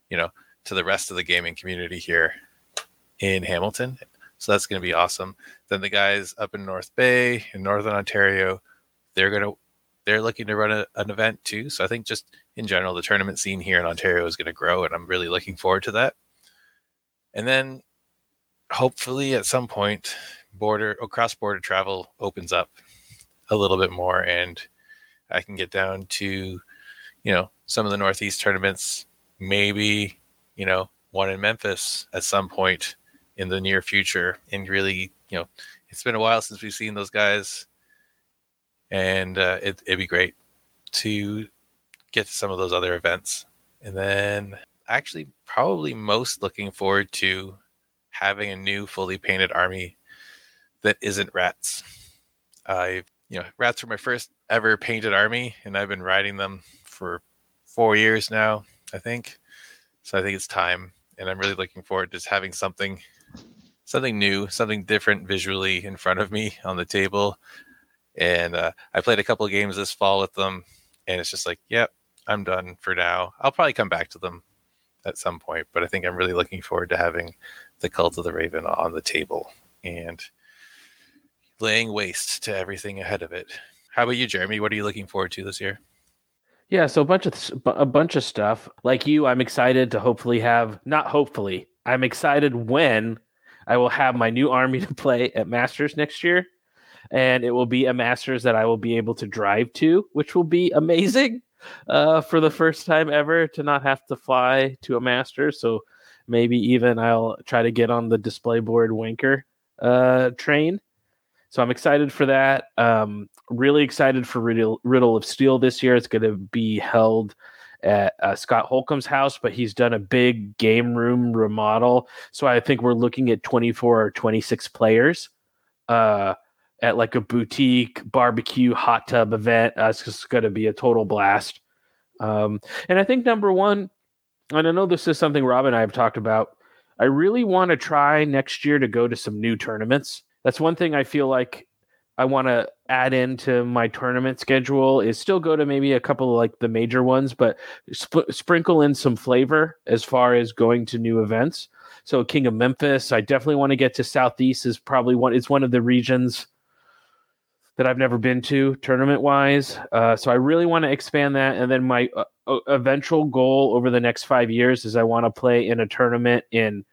you know, to the rest of the gaming community here in Hamilton. So that's going to be awesome. Then the guys up in North Bay in Northern Ontario, they're going to they're looking to run a, an event too. So I think just in general, the tournament scene here in Ontario is going to grow, and I'm really looking forward to that. And then hopefully at some point, border or cross border travel opens up a little bit more, and I can get down to, you know, some of the Northeast tournaments, maybe, you know, one in Memphis at some point in the near future, and really, you know, it's been a while since we've seen those guys and uh, it, it'd be great to get to some of those other events. And then, actually, probably most looking forward to having a new fully painted army that isn't rats. I, you know, rats were my first ever painted army, and I've been riding them for four years now, I think. So I think it's time, and I'm really looking forward to just having something, something new, something different visually in front of me on the table and uh, I played a couple of games this fall with them, and it's just like, yep, I'm done for now. I'll probably come back to them at some point, but I think I'm really looking forward to having the Cult of the Raven on the table and laying waste to everything ahead of it. How about you, Jeremy? What are you looking forward to this year? Yeah, so a bunch of a bunch of stuff. Like you, I'm excited to hopefully have not hopefully. I'm excited when I will have my new army [LAUGHS] to play at Masters next year and it will be a Masters that I will be able to drive to, which will be amazing uh, for the first time ever to not have to fly to a Masters. So maybe even I'll try to get on the display board Wanker uh, train. So I'm excited for that. Um, really excited for Riddle, Riddle of Steel this year. It's going to be held at uh, Scott Holcomb's house, but he's done a big game room remodel. So I think we're looking at 24 or 26 players. Uh, at like a boutique barbecue hot tub event. Uh, it's just going to be a total blast. Um, and I think number one, and I know this is something Rob and I have talked about. I really want to try next year to go to some new tournaments. That's one thing I feel like I want to add into my tournament schedule is still go to maybe a couple of like the major ones, but sp- sprinkle in some flavor as far as going to new events. So King of Memphis, I definitely want to get to Southeast is probably one. It's one of the regions that I've never been to tournament wise. Uh, so I really want to expand that. And then my uh, eventual goal over the next five years is I want to play in a tournament in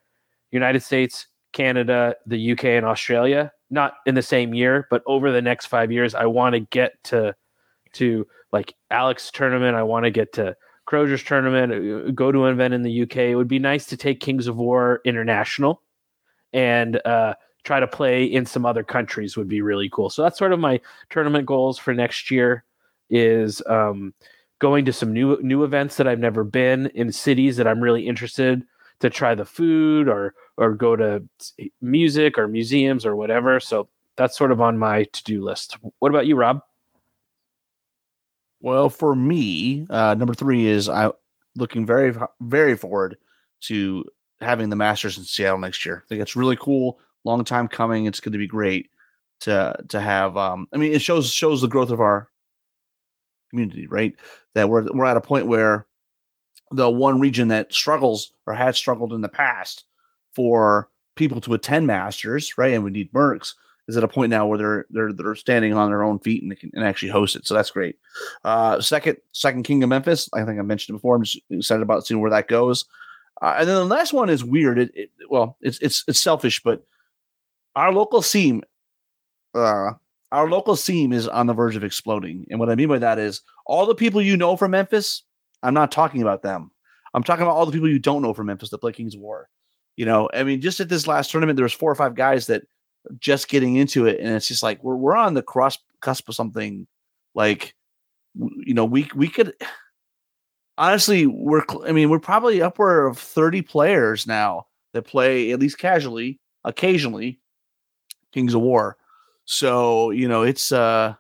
United States, Canada, the UK, and Australia. Not in the same year, but over the next five years, I want to get to to like Alex tournament. I want to get to Crozier's tournament. Uh, go to an event in the UK. It would be nice to take Kings of War international and uh, try to play in some other countries would be really cool. So that's sort of my tournament goals for next year is um, going to some new new events that I've never been in cities that I'm really interested to try the food or or go to music or museums or whatever. So that's sort of on my to-do list. What about you, Rob? Well, for me, uh, number three is I looking very very forward to having the Masters in Seattle next year. I think it's really cool long time coming. It's going to be great to to have. Um, I mean, it shows shows the growth of our community, right? That we're we're at a point where the one region that struggles or has struggled in the past for people to attend masters, right? And we need mercs is at a point now where they're they're they're standing on their own feet and can and actually host it. So that's great. Uh, second, second King of Memphis. I think I mentioned it before. I'm just excited about seeing where that goes. Uh, and then the last one is weird. It, it, well, it's it's it's selfish, but our local scene, uh, our local scene is on the verge of exploding. And what I mean by that is all the people you know from Memphis, I'm not talking about them. I'm talking about all the people you don't know from Memphis that play Kings War. You know, I mean, just at this last tournament, there was four or five guys that just getting into it, and it's just like we're we're on the cross cusp of something. Like, you know, we we could honestly, we're I mean, we're probably upward of 30 players now that play at least casually, occasionally Kings of War. So you know it's uh,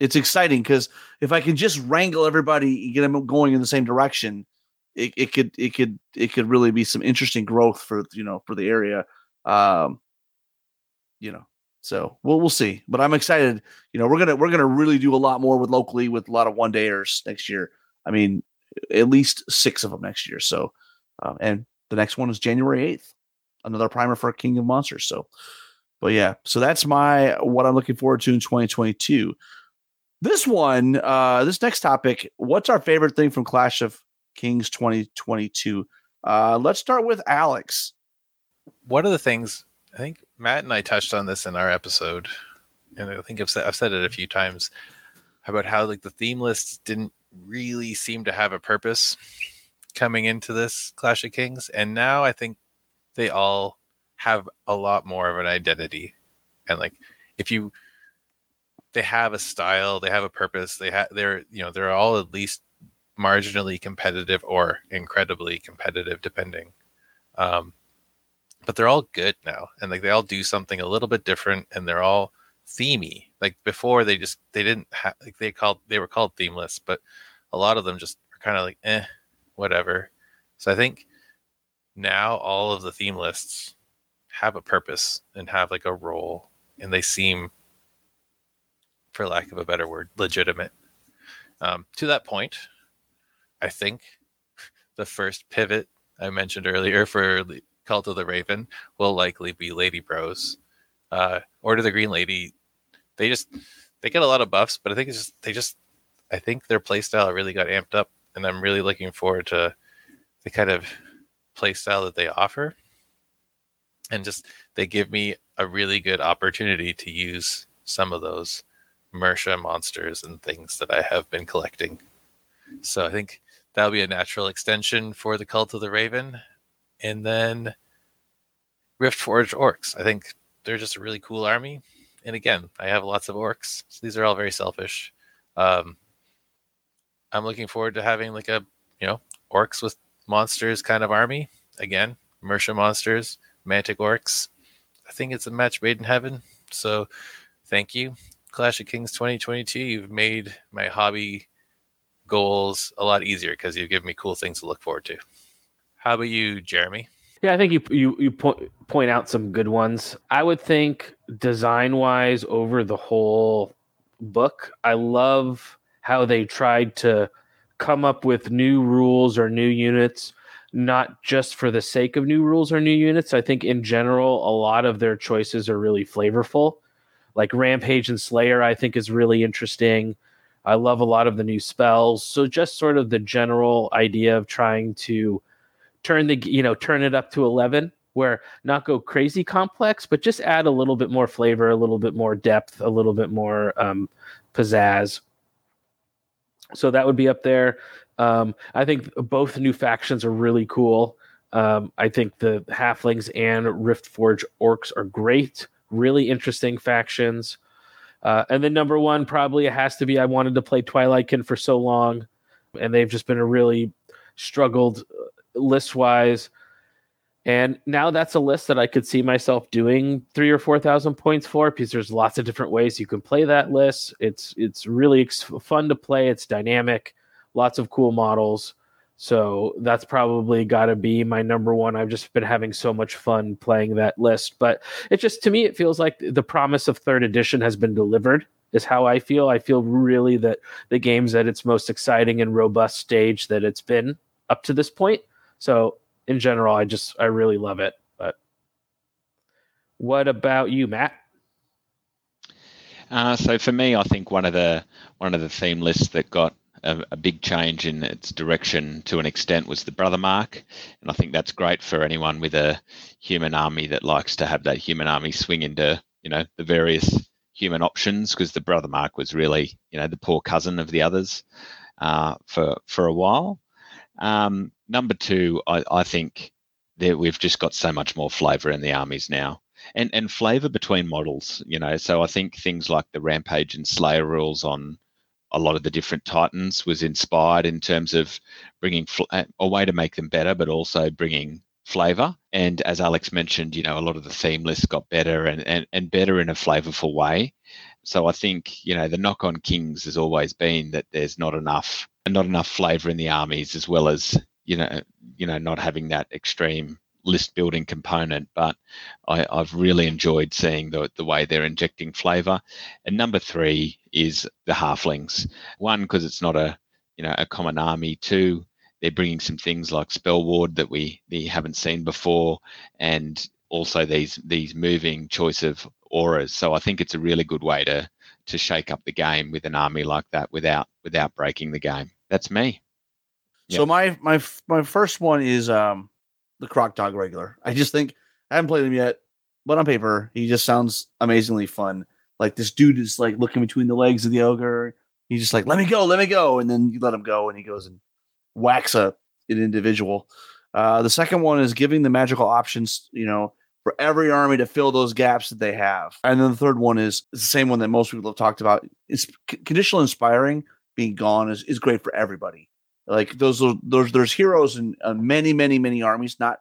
it's exciting because if I can just wrangle everybody, get them going in the same direction, it, it could it could it could really be some interesting growth for you know for the area. Um, you know, so we'll we'll see. But I'm excited. You know, we're gonna we're gonna really do a lot more with locally with a lot of one dayers next year. I mean, at least six of them next year. So, um, and the next one is January eighth, another primer for King of Monsters. So, but yeah, so that's my what I'm looking forward to in 2022. This one, uh, this next topic, what's our favorite thing from Clash of Kings 2022? Uh, let's start with Alex. One of the things I think Matt and I touched on this in our episode, and I think I've said, I've said it a few times about how like the theme lists didn't really seem to have a purpose coming into this Clash of Kings, and now I think they all have a lot more of an identity, and like if you they have a style, they have a purpose, they have they're you know they're all at least marginally competitive or incredibly competitive depending. Um, but they're all good now, and like they all do something a little bit different, and they're all themey. Like before, they just they didn't have like they called they were called themeless, but a lot of them just are kind of like eh, whatever. So I think now all of the theme lists have a purpose and have like a role, and they seem for lack of a better word, legitimate. Um, to that point, I think [LAUGHS] the first pivot I mentioned earlier for Cult of the Raven will likely be Lady Bros. Uh, Order the Green Lady, they just they get a lot of buffs, but I think it's just they just I think their playstyle really got amped up, and I'm really looking forward to the kind of playstyle that they offer. And just they give me a really good opportunity to use some of those Mersha monsters and things that I have been collecting. So I think that'll be a natural extension for the Cult of the Raven. And then Riftforged Orcs. I think they're just a really cool army. And again, I have lots of orcs. So these are all very selfish. Um, I'm looking forward to having like a, you know, orcs with monsters kind of army. Again, Mersha monsters, Mantic orcs. I think it's a match made in heaven. So thank you. Clash of Kings 2022, you've made my hobby goals a lot easier because you've given me cool things to look forward to. How about you, Jeremy? Yeah, I think you you you point point out some good ones. I would think design wise over the whole book, I love how they tried to come up with new rules or new units, not just for the sake of new rules or new units. I think in general, a lot of their choices are really flavorful like Rampage and Slayer, I think is really interesting. I love a lot of the new spells. So just sort of the general idea of trying to turn the you know turn it up to 11 where not go crazy complex but just add a little bit more flavor a little bit more depth a little bit more um, pizzazz so that would be up there um, i think both new factions are really cool um, i think the halflings and rift forge orcs are great really interesting factions. Uh, and then number one probably it has to be I wanted to play Twilightkin for so long, and they've just been a really struggled uh, list wise. And now that's a list that I could see myself doing three or four thousand points for because there's lots of different ways you can play that list. It's it's really fun to play. It's dynamic, lots of cool models. So that's probably got to be my number one. I've just been having so much fun playing that list. But it just, to me, it feels like the promise of third edition has been delivered, is how I feel. I feel really that the game's at its most exciting and robust stage that it's been up to this point. So in general, I just, I really love it. But what about you, Matt? Uh, so for me, I think one of the one of the theme lists that got a, a, big change in its direction to an extent was the Brothermark, and I think that's great for anyone with a human army that likes to have that human army swing into you know the various human options because the Brothermark was really you know the poor cousin of the others uh, for for a while. Um, number two, I, I think that we've just got so much more flavour in the armies now. And and flavor between models you know. So i think things like the rampage and slayer rules on a lot of the different Titans was inspired in terms of bringing fl- uh, a way to make them better, but also bringing flavor. And as Alex mentioned, you know, a lot of the theme lists got better and, and, and better in a flavorful way. so I think you know the knock on Kings has always been that there's not enough not enough flavour in the armies, as well as you know you know not having that extreme list building component. But I, I've really enjoyed seeing the the way they're injecting flavour. And number three is the halflings. One because it's not a you know a common army. Two they're bringing some things like spell ward that we, we haven't seen before, and also these these moving choice of auras. So I think it's a really good way to to shake up the game with an army like that without without breaking the game. That's me. So my my my first one is um the Croc Dog regular. I just think I haven't played him yet, but on paper he just sounds amazingly fun. Like this dude is like looking between the legs of the ogre. He's just like, "Let me go, let me go," and then you let him go, and he goes and whacks a an individual. Uh, the second one is giving the magical options. You know, for every army to fill those gaps that they have. And then the third one is, the same one that most people have talked about. It's conditional inspiring being gone is, is great for everybody. Like those those there's heroes in uh, many many many armies, not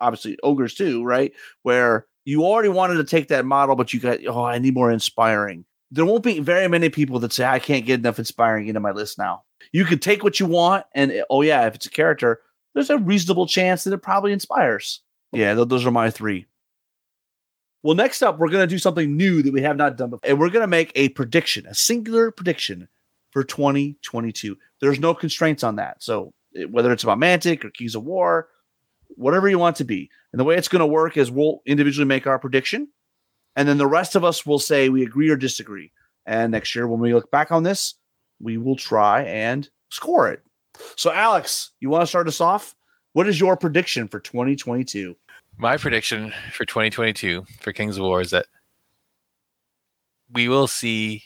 obviously ogres too, right? Where you already wanted to take that model, but you got oh I need more inspiring. There won't be very many people that say I can't get enough inspiring into my list now. You can take what you want, and oh yeah, if it's a character, there's a reasonable chance that it probably inspires. Yeah, th- those are my three. Well, next up, we're going to do something new that we have not done before. And we're going to make a prediction, a singular prediction for 2022. There's no constraints on that. So, whether it's about Mantic or Kings of War, whatever you want to be. And the way it's going to work is we'll individually make our prediction. And then the rest of us will say we agree or disagree. And next year, when we look back on this, we will try and score it. So, Alex, you want to start us off? What is your prediction for 2022? My prediction for 2022 for Kings of War is that we will see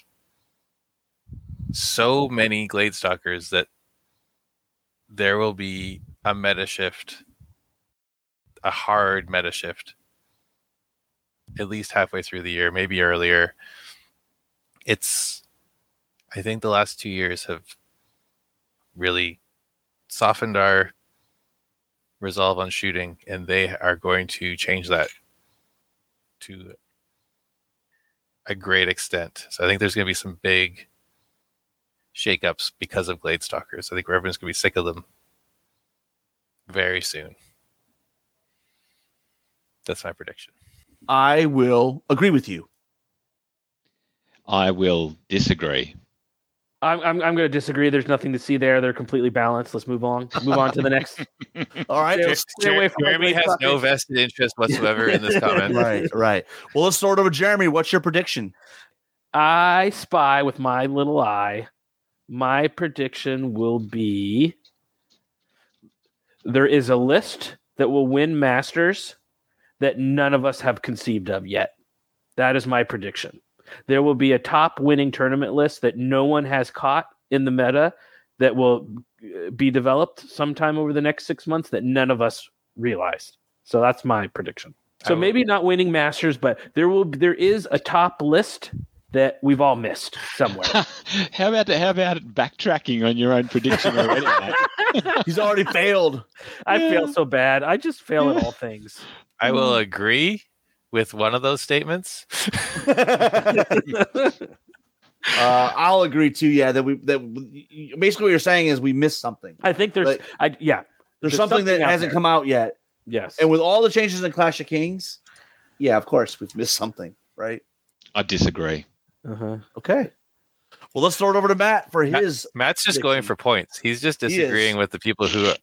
so many glade stalkers that there will be a meta shift, a hard meta shift, at least halfway through the year, maybe earlier. It's, I think the last two years have really softened our resolve on shooting, and they are going to change that to a great extent. So I think there's going to be some big shakeups because of Glade Stalkers. I think everyone's going to be sick of them very soon. That's my prediction. I will agree with you. I will disagree. I'm I'm, I'm going to disagree. There's nothing to see there. They're completely balanced. Let's move on. Move on to the next. [LAUGHS] All right. Stay- let's- stay away from Jeremy Glade has no vested interest whatsoever in this [LAUGHS] comment. right, right. Well, let's start over. Jeremy, what's your prediction? I spy with my little eye. My prediction will be there is a list that will win Masters that none of us have conceived of yet. That is my prediction. There will be a top winning tournament list that no one has caught in the meta that will uh, be developed sometime over the next six months that none of us realized. So that's my prediction. So maybe not winning Masters, but there will there is a top list that we've all missed somewhere. [LAUGHS] how about how about backtracking on your own prediction already? [LAUGHS] He's already failed. I Yeah. feel so bad. I just fail at all [LAUGHS] things. I will agree with one of those statements. uh, I'll agree too. Yeah, that we that basically what you're saying is we missed something. I think there's, But- I yeah, There's, There's something, something that hasn't there. come out yet, yes. and with all the changes in Clash of Kings, yeah, of course we've missed something, right? I disagree. Uh-huh. Okay. Well, let's throw it over to Matt for Matt- his. Matt's just going for points. He's just He disagreeing with the people who are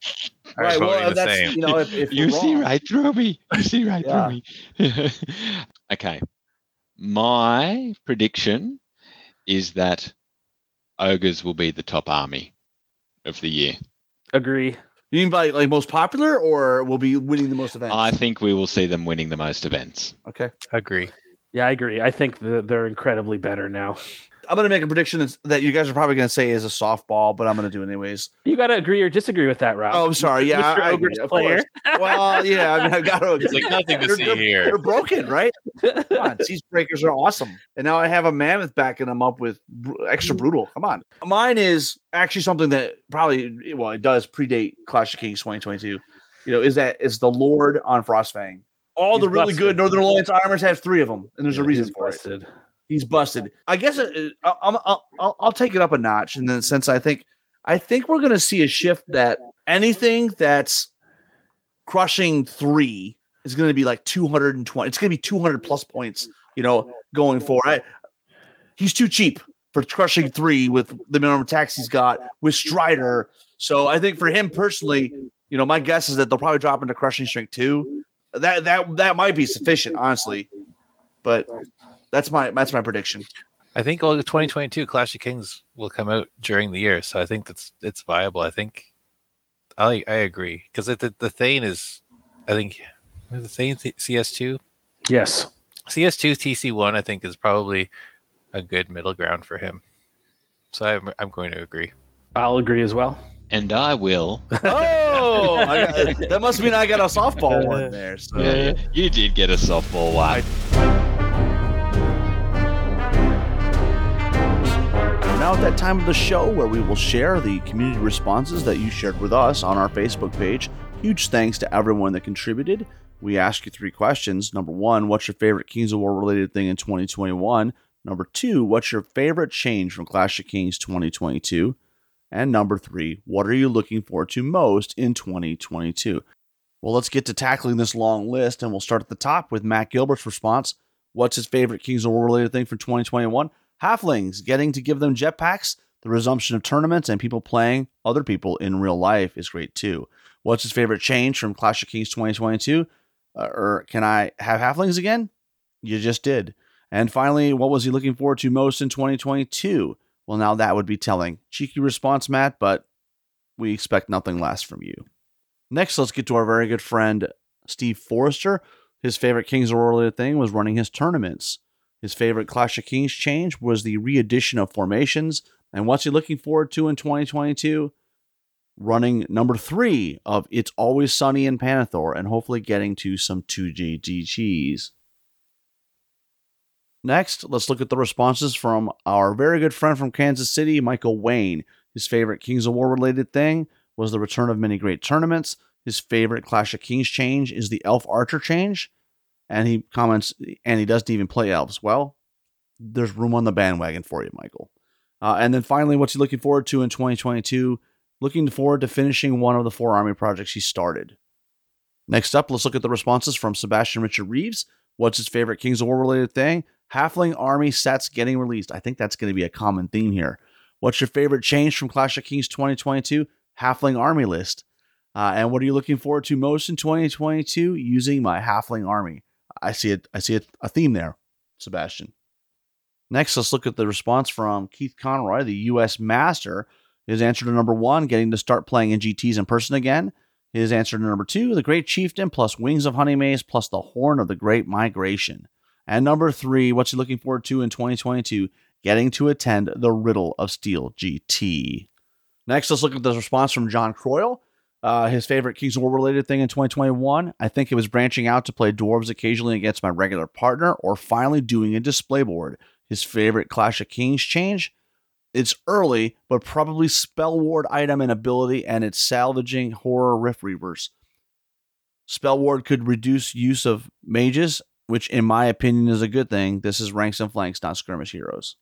Right. voting Well, the that's same. you know if, if you see wrong- right through me. You see right Yeah. through me. [LAUGHS] okay. My prediction is that ogres will be the top army of the year. Agree. You mean by like most popular, or will be winning the most events? I think we will see them winning the most events. okay. agree. Yeah, I agree. I think the, they're incredibly better now. I'm going to make a prediction that's, that you guys are probably going to say is a softball, but I'm going to do it anyways. You got to agree or disagree with that, Rob. Oh, I'm sorry. Yeah, Mr. I, I Ogres agree, of player. course. Well, yeah, I mean, I've got to. It's like nothing to They're- see they're- here. They're broken, right? [LAUGHS] Come on, siege breakers are awesome, and now I have a mammoth backing them up with br- extra brutal. Come on, mine is actually something that probably well, it does predate Clash of Kings 2022. You know, is that is the Lord on Frostfang? All He's the really busted. good Northern Alliance armors have three of them, and there's a reason for it. he's busted. I guess uh, uh, I'll, I'll, I'll, I'll take it up a notch in the sense I think I think we're going to see a shift that anything that's crushing three is going to be like 220. It's going to be 200 plus points, you know, going forward. I, he's too cheap for crushing three with the minimum tax he's got with Strider. So I think for him personally, you know, my guess is that they'll probably drop into crushing strength two. That that that might be sufficient, [LAUGHS] honestly. But that's my that's my prediction. I think all the 2022 Clash of Kings will come out during the year, so I think that's it's viable. I think I I agree because the the Thane is, I think, the Thane CS2, Yes. CS2 TC1. I think is probably a good middle ground for him. So I'm I'm going to agree. I'll agree as well. And I will. [LAUGHS] Oh, I got, that must mean I got a softball one there. So. Yeah, you did get a softball one. Now at that time of the show where we will share the community responses that you shared with us on our Facebook page. Huge thanks to everyone that contributed. We ask you three questions. Number one, what's your favorite Kings of War related thing in 2021? Number two, what's your favorite change from Clash of Kings 2022? And number three, what are you looking forward to most in 2022? Well, let's get to tackling this long list, and we'll start at the top with Matt Gilbert's response. What's his favorite Kings of War related thing for 2021? Halflings, getting to give them jetpacks, the resumption of tournaments, and people playing other people in real life is great too. What's his favorite change from Clash of Kings 2022? Uh, or can I have halflings again? You just did. And finally, what was he looking forward to most in 2022? Well, now that would be telling. Cheeky response, Matt, but we expect nothing less from you. Next, let's get to our very good friend, Steve Forrester. His favorite Kings of War thing was running his tournaments. His favorite Clash of Kings change was the re addition of formations. And what's he looking forward to in 2022? Running number three of It's Always Sunny in Pannithor and hopefully getting to some 2GGGs. Next, let's look at the responses from our very good friend from Kansas City, Michael Wayne. His favorite Kings of War related thing was the return of many great tournaments. His favorite Clash of Kings change is the Elf Archer change. And he comments, and he doesn't even play elves. Well, there's room on the bandwagon for you, Michael. Uh, and then finally, what's he looking forward to in 2022? Looking forward to finishing one of the four army projects he started. Next up, let's look at the responses from Sebastian Richard Reeves. What's his favorite Kings of War related thing? Halfling army sets getting released. I think that's going to be a common theme here. What's your favorite change from Clash of Kings 2022? Halfling army list. Uh, and what are you looking forward to most in 2022? Using my Halfling army. I see it. I see it, a theme there, Sebastian. Next, let's look at the response from Keith Conroy, the U.S. Master. His answer to number one, getting to start playing in GTs in person again. His answer to number two, the Great Chieftain plus Wings of Honeymaze plus the Horn of the Great Migration. And number three, what's he looking forward to in 2022? Getting to attend the Riddle of Steel GT. Next, let's look at the response from John Croyle. Uh, his favorite Kings of War related thing in 2021. I think it was branching out to play dwarves occasionally against my regular partner or finally doing a display board. His favorite Clash of Kings change. It's early, but probably spell ward item and ability, and it's salvaging horror rift reavers. Spell ward could reduce use of mages, which in my opinion is a good thing. This is ranks and flanks, not skirmish heroes.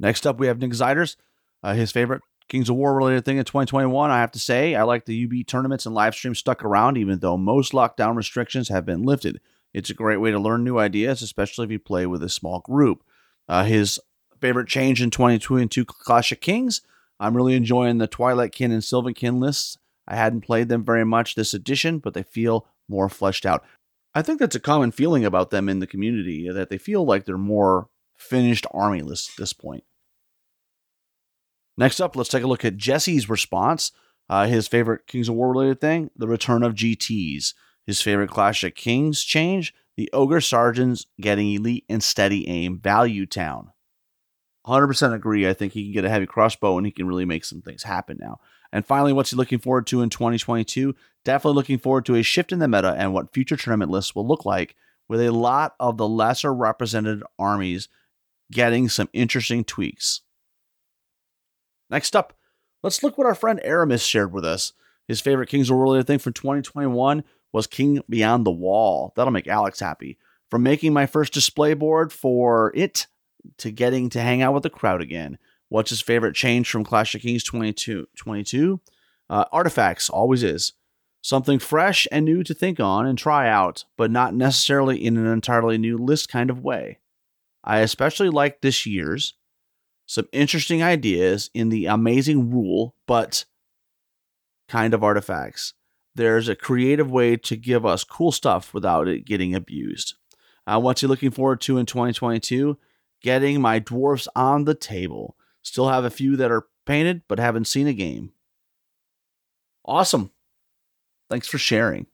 Next up, we have Nick Ziders. Uh, his favorite Kings of War related thing in 2021, I have to say, I like the UB tournaments and live streams stuck around, even though most lockdown restrictions have been lifted. It's a great way to learn new ideas, especially if you play with a small group. Uh, his favorite change in 2022 Clash of Kings, I'm really enjoying the Twilightkin and Sylvankin lists. I hadn't played them very much this edition, but they feel more fleshed out. I think that's a common feeling about them in the community that they feel like they're more finished army lists at this point. Next up, let's take a look at Jesse's response. Uh, his favorite Kings of War related thing, the return of GTs. His favorite Clash of Kings change, the Ogre Sergeants getting elite and steady aim value town. 100% agree. I think he can get a heavy crossbow and he can really make some things happen now. And finally, what's he looking forward to in 2022? Definitely looking forward to a shift in the meta and what future tournament lists will look like, with a lot of the lesser represented armies getting some interesting tweaks. Next up, let's look what our friend Aramis shared with us. His favorite Kings of War related thing from 2021 was King Beyond the Wall. That'll make Alex happy. From making my first display board for it to getting to hang out with the crowd again. What's his favorite change from Clash of Kings 22? 22? Uh, artifacts, always is. Something fresh and new to think on and try out, but not necessarily in an entirely new list kind of way. I especially like this year's. Some interesting ideas in the amazing rule, but kind of artifacts. There's a creative way to give us cool stuff without it getting abused. Uh, what's he looking forward to in 2022? Getting my dwarfs on the table. Still have a few that are painted, but haven't seen a game. Awesome. Thanks for sharing.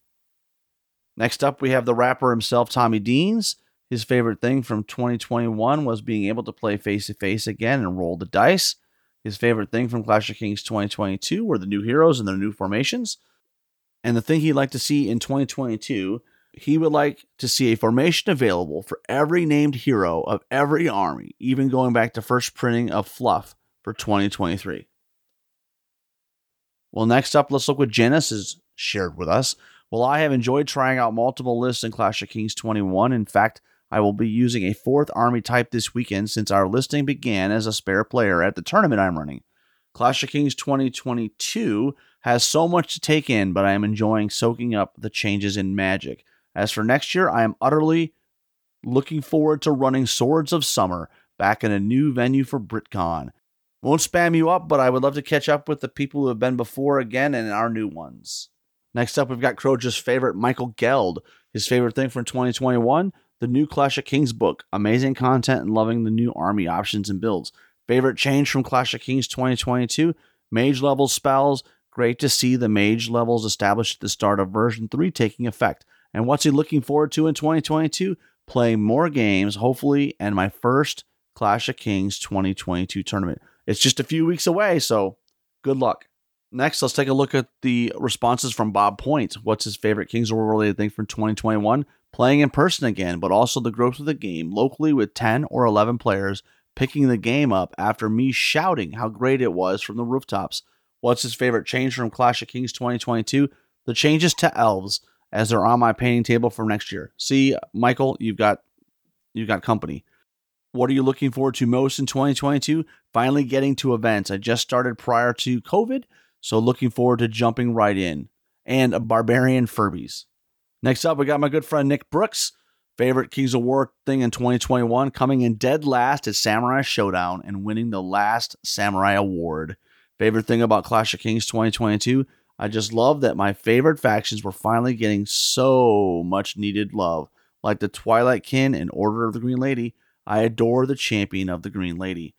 Next up, we have the rapper himself, Tommy Deans. His favorite thing from 2021 was being able to play face to face again and roll the dice. His favorite thing from Clash of Kings 2022 were the new heroes and their new formations. And the thing he'd like to see in 2022, he would like to see a formation available for every named hero of every army, even going back to first printing of Fluff for 2023. Well, next up, let's look what Janice has shared with us. Well, I have enjoyed trying out multiple lists in Clash of Kings 21. In fact, I will be using a fourth army type this weekend since our listing began as a spare player at the tournament I'm running. Clash of Kings 2022 has so much to take in, but I am enjoying soaking up the changes in Magic. As for next year, I am utterly looking forward to running Swords of Summer back in a new venue for BritCon. Won't spam you up, but I would love to catch up with the people who have been before again and our new ones. Next up, we've got Crozier's favorite, Michael Geld. His favorite thing from 2021 the new Clash of Kings book. Amazing content and loving the new army options and builds. Favorite change from Clash of Kings 2022 Mage level spells. Great to see the mage levels established at the start of version 3 taking effect. And what's he looking forward to in 2022? Play more games, hopefully, and my first Clash of Kings 2022 tournament. It's just a few weeks away, so good luck. Next, let's take a look at the responses from Bob Point. What's his favorite Kings War related thing from 2021? Playing in person again, but also the growth of the game locally with 10 or 11 players picking the game up after me shouting how great it was from the rooftops. What's his favorite change from Clash of Kings 2022? The changes to elves as they're on my painting table for next year. See, Michael, you've got you've got company. What are you looking forward to most in 2022? Finally getting to events. I just started prior to COVID, so looking forward to jumping right in. And a barbarian Furbies. Next up, we got my good friend Nick Brooks. Favorite Kings of War thing in 2021, coming in dead last at Samurai Showdown and winning the last Samurai Award. Favorite thing about Clash of Kings 2022, I just love that my favorite factions were finally getting so much needed love, like the Twilightkin and Order of the Green Lady. I adore the champion of the Green Lady.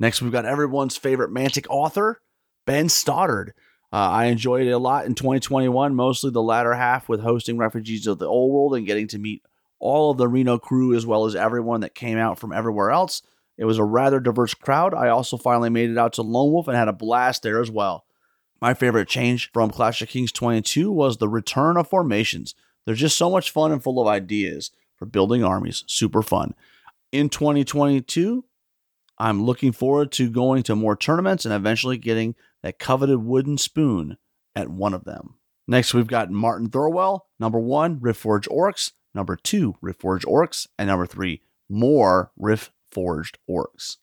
Next, we've got everyone's favorite Mantic author, Ben Stoddard. Uh, I enjoyed it a lot in 2021, mostly the latter half with hosting Refugees of the Old World and getting to meet all of the Reno crew as well as everyone that came out from everywhere else. It was a rather diverse crowd. I also finally made it out to Lone Wolf and had a blast there as well. My favorite change from Clash of Kings 22 was the return of formations. They're just so much fun and full of ideas for building armies. Super fun. In 2022, I'm looking forward to going to more tournaments and eventually getting that coveted wooden spoon at one of them. Next, we've got Martin Thorwell, number one, Riftforged Orcs, number two, Riftforged Orcs, and number three, more Riftforged Orcs.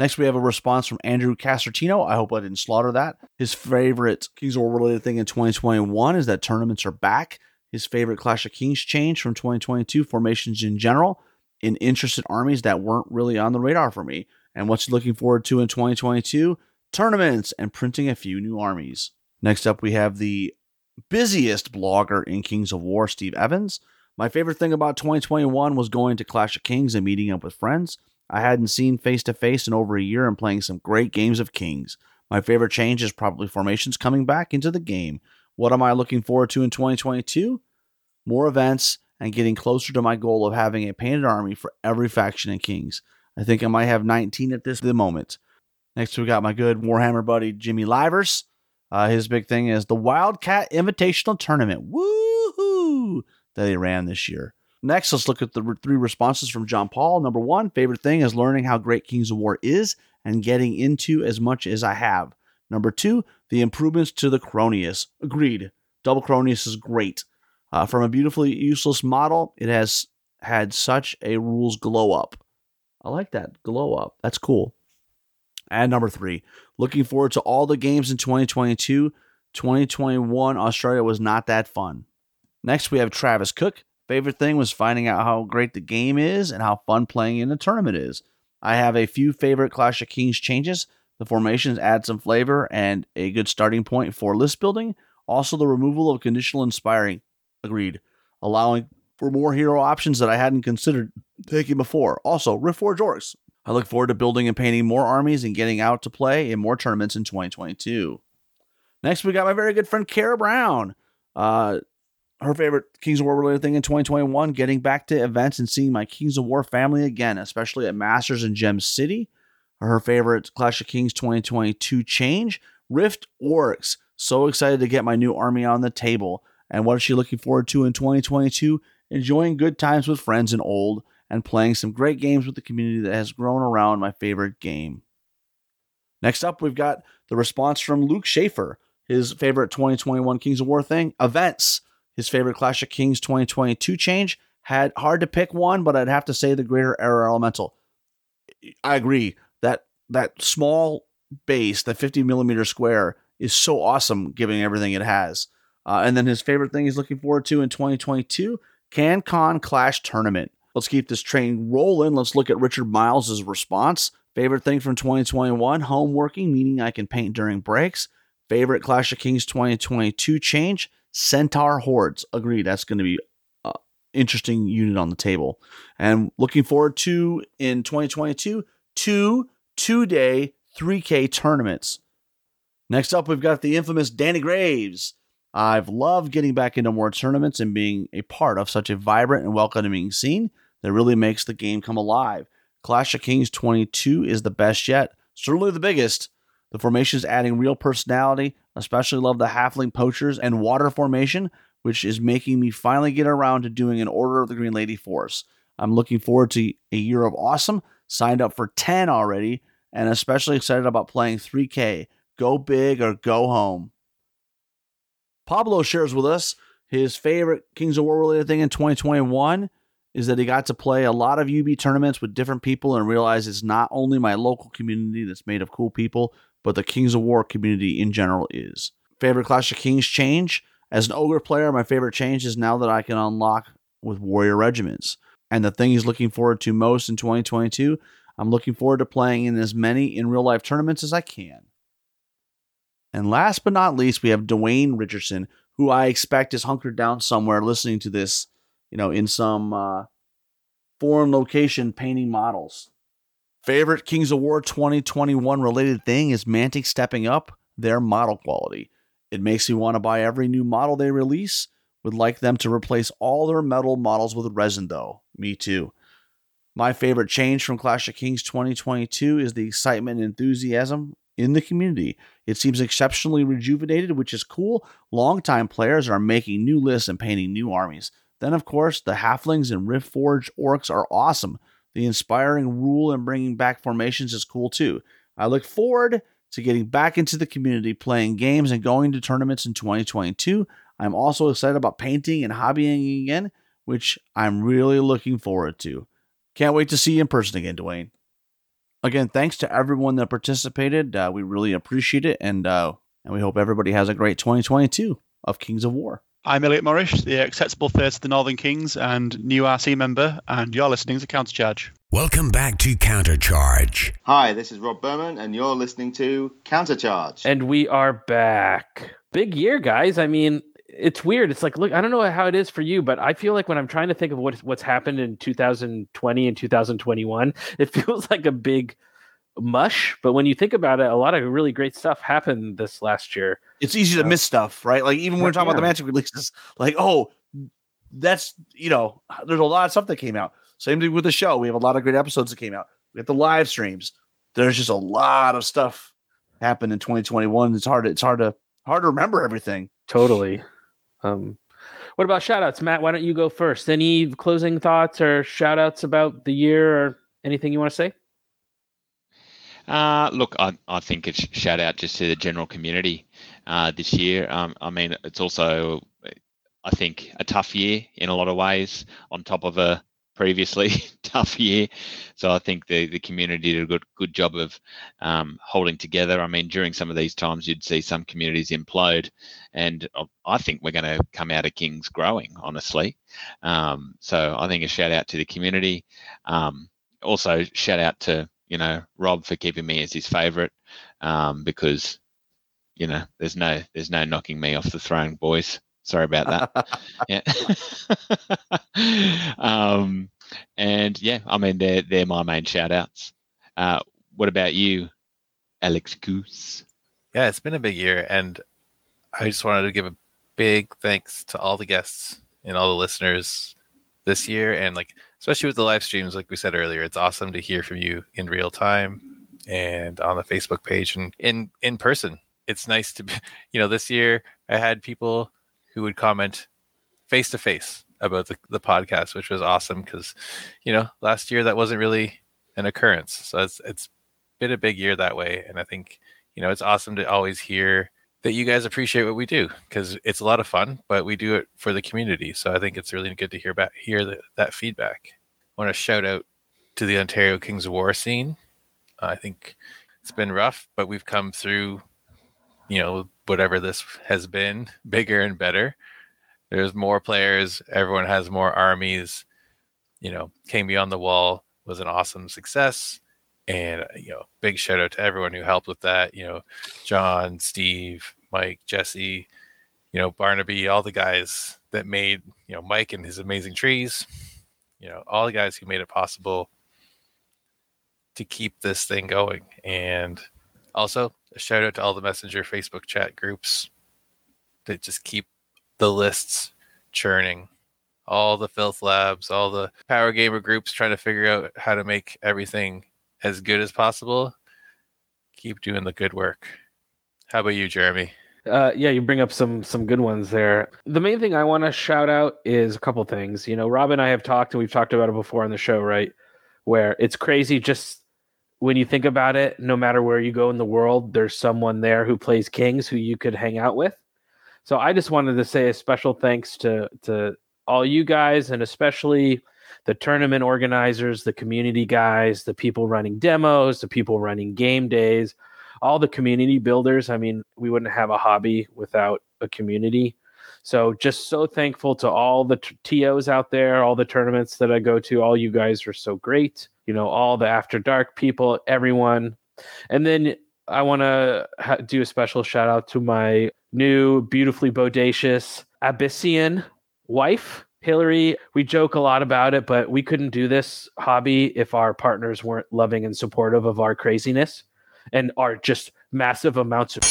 Next, we have a response from Andrew Castertino. I hope I didn't slaughter that. His favorite Kings War related thing in 2021 is that tournaments are back. His favorite Clash of Kings change from 2022, formations in general, in interested armies that weren't really on the radar for me. And what's looking forward to in 2022? Tournaments and printing a few new armies. Next up, we have the busiest blogger in Kings of War, Steve Evans. My favorite thing about 2021 was going to Clash of Kings and meeting up with friends. I hadn't seen face to face in over a year and playing some great games of Kings. My favorite change is probably formations coming back into the game. What am I looking forward to in 2022? More events and getting closer to my goal of having a painted army for every faction in Kings. I think I might have 19 at this moment. Next, we got my good Warhammer buddy Jimmy Livers. Uh, his big thing is the Wildcat Invitational Tournament. Woohoo! That he ran this year. Next, let's look at the three responses from John Paul. Number one, favorite thing is learning how great Kings of War is and getting into as much as I have. Number two, the improvements to the Cronius. Agreed. Double Cronius is great. Uh, from a beautifully useless model, it has had such a rules glow up. I like that glow up. That's cool. And number three, looking forward to all the games in 2022. 2021 Australia was not that fun. Next, we have Travis Cook. Favorite thing was finding out how great the game is and how fun playing in a tournament is. I have a few favorite Clash of Kings changes. The formations add some flavor and a good starting point for list building. Also, the removal of conditional inspiring. Agreed. Allowing for more hero options that I hadn't considered taking before. Also, Riftforge Orcs. I look forward to building and painting more armies and getting out to play in more tournaments in 2022. Next, we got my very good friend Kara Brown. Uh, her favorite Kings of War related thing in 2021, getting back to events and seeing my Kings of War family again, especially at Masters and Gem City. Her favorite Clash of Kings 2022 change, Rift Orcs. So excited to get my new army on the table. And what is she looking forward to in 2022? Enjoying good times with friends and old, and playing some great games with the community that has grown around my favorite game. Next up, we've got the response from Luke Schaefer, his favorite 2021 Kings of War thing, events. His favorite Clash of Kings 2022 change had hard to pick one, but I'd have to say the Greater Air Elemental. I agree that that small base, the 50 millimeter square, is so awesome, given everything it has. Uh, and then his favorite thing he's looking forward to in 2022 CanCon Clash Tournament. Let's keep this train rolling. Let's look at Richard Miles' response. Favorite thing from 2021 home working, meaning I can paint during breaks. Favorite Clash of Kings 2022 change Centaur Hordes. Agreed. That's going to be an interesting unit on the table. And looking forward to in 2022 two two day 3K tournaments. Next up, we've got the infamous Danny Graves. I've loved getting back into more tournaments and being a part of such a vibrant and welcoming scene that really makes the game come alive. Clash of Kings 22 is the best yet, certainly the biggest. The formation is adding real personality. Especially love the halfling poachers and water formation, which is making me finally get around to doing an Order of the Green Lady Force. I'm looking forward to a year of awesome. Signed up for 10 already, and especially excited about playing 3K. Go big or go home. Pablo shares with us his favorite Kings of War related thing in 2021 is that he got to play a lot of UB tournaments with different people and realize it's not only my local community that's made of cool people, but the Kings of War community in general is. Favorite Clash of Kings change? As an ogre player, my favorite change is now that I can unlock with warrior regiments. And the thing he's looking forward to most in 2022, I'm looking forward to playing in as many in real life tournaments as I can. And last but not least, we have Dwayne Richardson, who I expect is hunkered down somewhere listening to this, you know, in some uh, foreign location painting models. Favorite Kings of War 2021 related thing is Mantic stepping up their model quality. It makes me want to buy every new model they release. Would like them to replace all their metal models with resin, though. Me too. My favorite change from Clash of Kings 2022 is the excitement and enthusiasm in the community. It seems exceptionally rejuvenated, which is cool. Longtime players are making new lists and painting new armies. Then, of course, the Halflings and Riftforge orcs are awesome. The inspiring rule and bringing back formations is cool too. I look forward to getting back into the community, playing games, and going to tournaments in 2022. I'm also excited about painting and hobbying again, which I'm really looking forward to. Can't wait to see you in person again, Dwayne. Again, thanks to everyone that participated. Uh, we really appreciate it, and uh, and we hope everybody has a great 2022 of Kings of War. I'm Elliot Morris, the acceptable third of the Northern Kings and new RC member, and you're listening to Countercharge. Welcome back to Countercharge. Hi, this is Rob Berman, and you're listening to Countercharge. And we are back. Big year, guys. I mean, it's weird. It's like, look, I don't know how it is for you, but I feel like when I'm trying to think of what what's happened in 2020 and 2021, it [LAUGHS] feels like a big mush. But when you think about it, a lot of really great stuff happened this last year. It's easy to miss stuff, right? Like even when we're talking about the Magic releases, [LAUGHS] like oh, that's you know, there's a lot of stuff that came out. Same thing with the show. We have a lot of great episodes that came out. We have the live streams. There's just a lot of stuff happened in 2021. It's hard. It's hard to hard to remember everything. Totally. Um, what about shout outs? Matt, why don't you go first? Any closing thoughts or shout outs about the year or anything you want to say? Uh, look, I, I think it's shout out just to the general community uh, this year. Um, I mean, it's also, I think, a tough year in a lot of ways, on top of a previously [LAUGHS] tough year. So I think the, the community did a good good job of um, holding together. I mean, during some of these times, you'd see some communities implode, and I think we're going to come out of Kings growing, honestly. Um, so I think a shout out to the community. Um, also, shout out to you know Rob for keeping me as his favourite um, because you know there's no there's no knocking me off the throne, boys. Sorry about that. [LAUGHS] yeah. [LAUGHS] um, and yeah, I mean they're they're my main shout outs. Uh, what about you, Alex Goose? Yeah, it's been a big year, and I just wanted to give a big thanks to all the guests and all the listeners this year, and like especially with the live streams, like we said earlier, it's awesome to hear from you in real time and on the Facebook page and in in person. It's nice to be, [LAUGHS] you know, this year I had people who would comment face to face about the, the podcast, which was awesome because, you know, last year that wasn't really an occurrence. So it's it's been a big year that way. And I think, you know, it's awesome to always hear that you guys appreciate what we do because it's a lot of fun, but we do it for the community. So I think it's really good to hear back hear the, that feedback. I want to shout out to the Ontario Kings of War scene. Uh, I think it's been rough, but we've come through, you know, whatever this has been, [LAUGHS] bigger and better. There's more players. Everyone has more armies. You know, came Beyond the Wall was an awesome success. And, uh, you know, big shout out to everyone who helped with that. You know, John, Steve, Mike, Jesse, you know, Barnaby, all the guys that made, you know, Mike and his amazing trees, you know, all the guys who made it possible to keep this thing going. And also, a shout out to all the Messenger Facebook chat groups that just keep the lists churning. All the filth labs, all the power gamer groups trying to figure out how to make everything as good as possible. Keep doing the good work. How about you, Jeremy? Uh, yeah, you bring up some some good ones there. The main thing I want to shout out is a couple things. You know, Rob and I have talked, and we've talked about it before on the show, right? Where it's crazy just when you think about it, no matter where you go in the world, there's someone there who plays Kings who you could hang out with. So I just wanted to say a special thanks to to all you guys and especially the tournament organizers, the community guys, the people running demos, the people running game days, all the community builders. I mean, we wouldn't have a hobby without a community. So just so thankful to all the t- TOs out there, all the tournaments that I go to. All you guys are so great you know, all the After Dark people, everyone. And then I want to ha- do a special shout out to my new, beautifully bodacious Abyssian wife, Hillary. We joke a lot about it, but we couldn't do this hobby if our partners weren't loving and supportive of our craziness and our just massive amounts of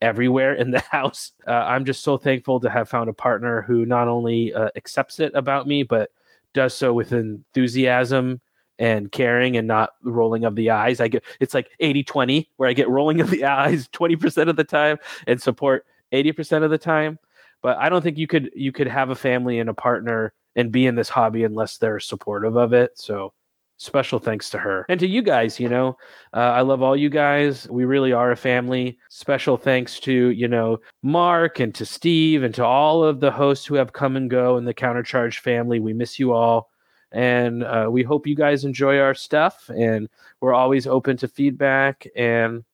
everywhere in the [LAUGHS] house. Uh, I'm just so thankful to have found a partner who not only uh, accepts it about me, but does so with enthusiasm and caring and not rolling of the eyes. I get it's like 80 20 where I get rolling of the [LAUGHS] eyes 20% of the time and support 80% of the time. But I don't think you could you could have a family and a partner and be in this hobby unless they're supportive of it. So special thanks to her and to you guys you know uh, i love all you guys we really are a family special thanks to you know mark and to steve and to all of the hosts who have come and go in the countercharge family we miss you all and uh, we hope you guys enjoy our stuff. And we're always open to feedback. And,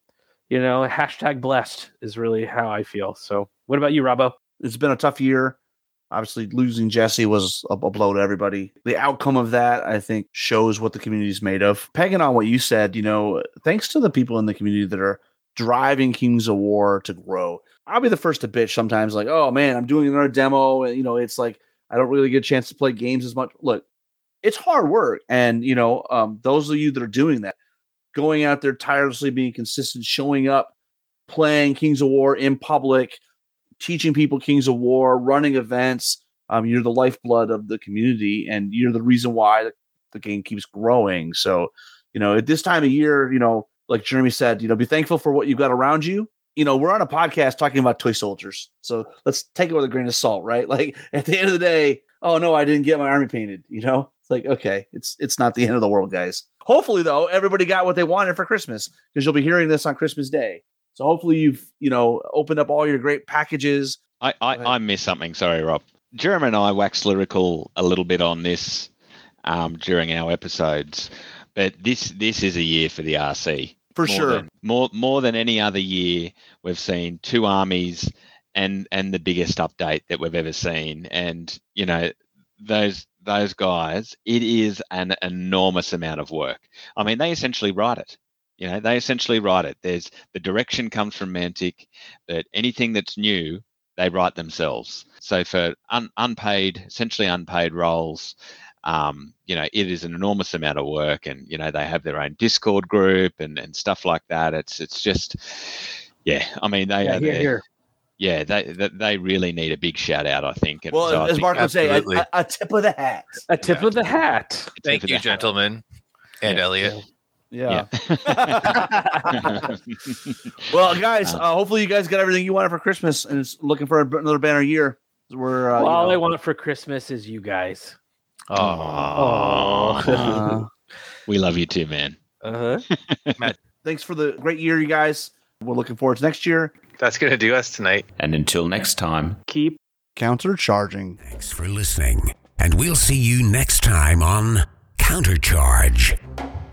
you know, hashtag blessed is really how I feel. So, what about you, Robbo? It's been a tough year. Obviously, losing Jesse was a, blow to everybody. The outcome of that, I think, shows what the community is made of. Pegging on what you said, you know, thanks to the people in the community that are driving Kings of War to grow. I'll be the first to bitch sometimes, like, oh man, I'm doing another demo. And, you know, it's like I don't really get a chance to play games as much. Look, it's hard work. And, you know, um, those of you that are doing that, going out there tirelessly, being consistent, showing up, playing Kings of War in public, teaching people Kings of War, running events. Um, you're the lifeblood of the community, and you're the reason why the, the game keeps growing. So, you know, at this time of year, you know, like Jeremy said, you know, be thankful for what you've got around you. You know, we're on a podcast talking about toy soldiers. So let's take it with a grain of salt, right? [LAUGHS] Like at the end of the day, oh no, I didn't get my army painted, you know? It's like, okay, it's it's not the end of the world, guys. Hopefully, though, everybody got what they wanted for Christmas because you'll be hearing this on Christmas Day. So hopefully, you've you know opened up all your great packages. I I, I missed something. Sorry, Rob. Jeremy and I waxed lyrical a little bit on this um, during our episodes. But this this is a year for the RC For more sure. Than, more more than any other year, we've seen two armies and and the biggest update that we've ever seen. And you know those those guys, it is an enormous amount of work. I mean, they essentially write it. You know, they essentially write it. There's the direction comes from Mantic, but anything that's new, they write themselves. So for un, unpaid, essentially unpaid roles, um, you know, it is an enormous amount of work, and you know they have their own Discord group and and stuff like that. It's it's just, yeah. I mean, they Yeah, are here, there- here. yeah, they they- they really need a big shout out. I think. And Well, so as think- Mark would say, a, a, a tip of the hat. A tip Yeah. of the hat. Thank you, the- gentlemen, and Yeah. Elliot. Yeah. Yeah. [LAUGHS] well, guys, Uh, uh, hopefully you guys got everything you wanted for Christmas and is looking for another banner year. We're uh, Well, you all I want for Christmas is you guys. Oh, [LAUGHS] uh, we love you too, man. [LAUGHS] Uh huh. thanks for the great year, you guys. We're looking forward to next year. that's gonna do us tonight. And until next time, Keep Countercharging. thanks for listening. And we'll see you next time on Countercharge.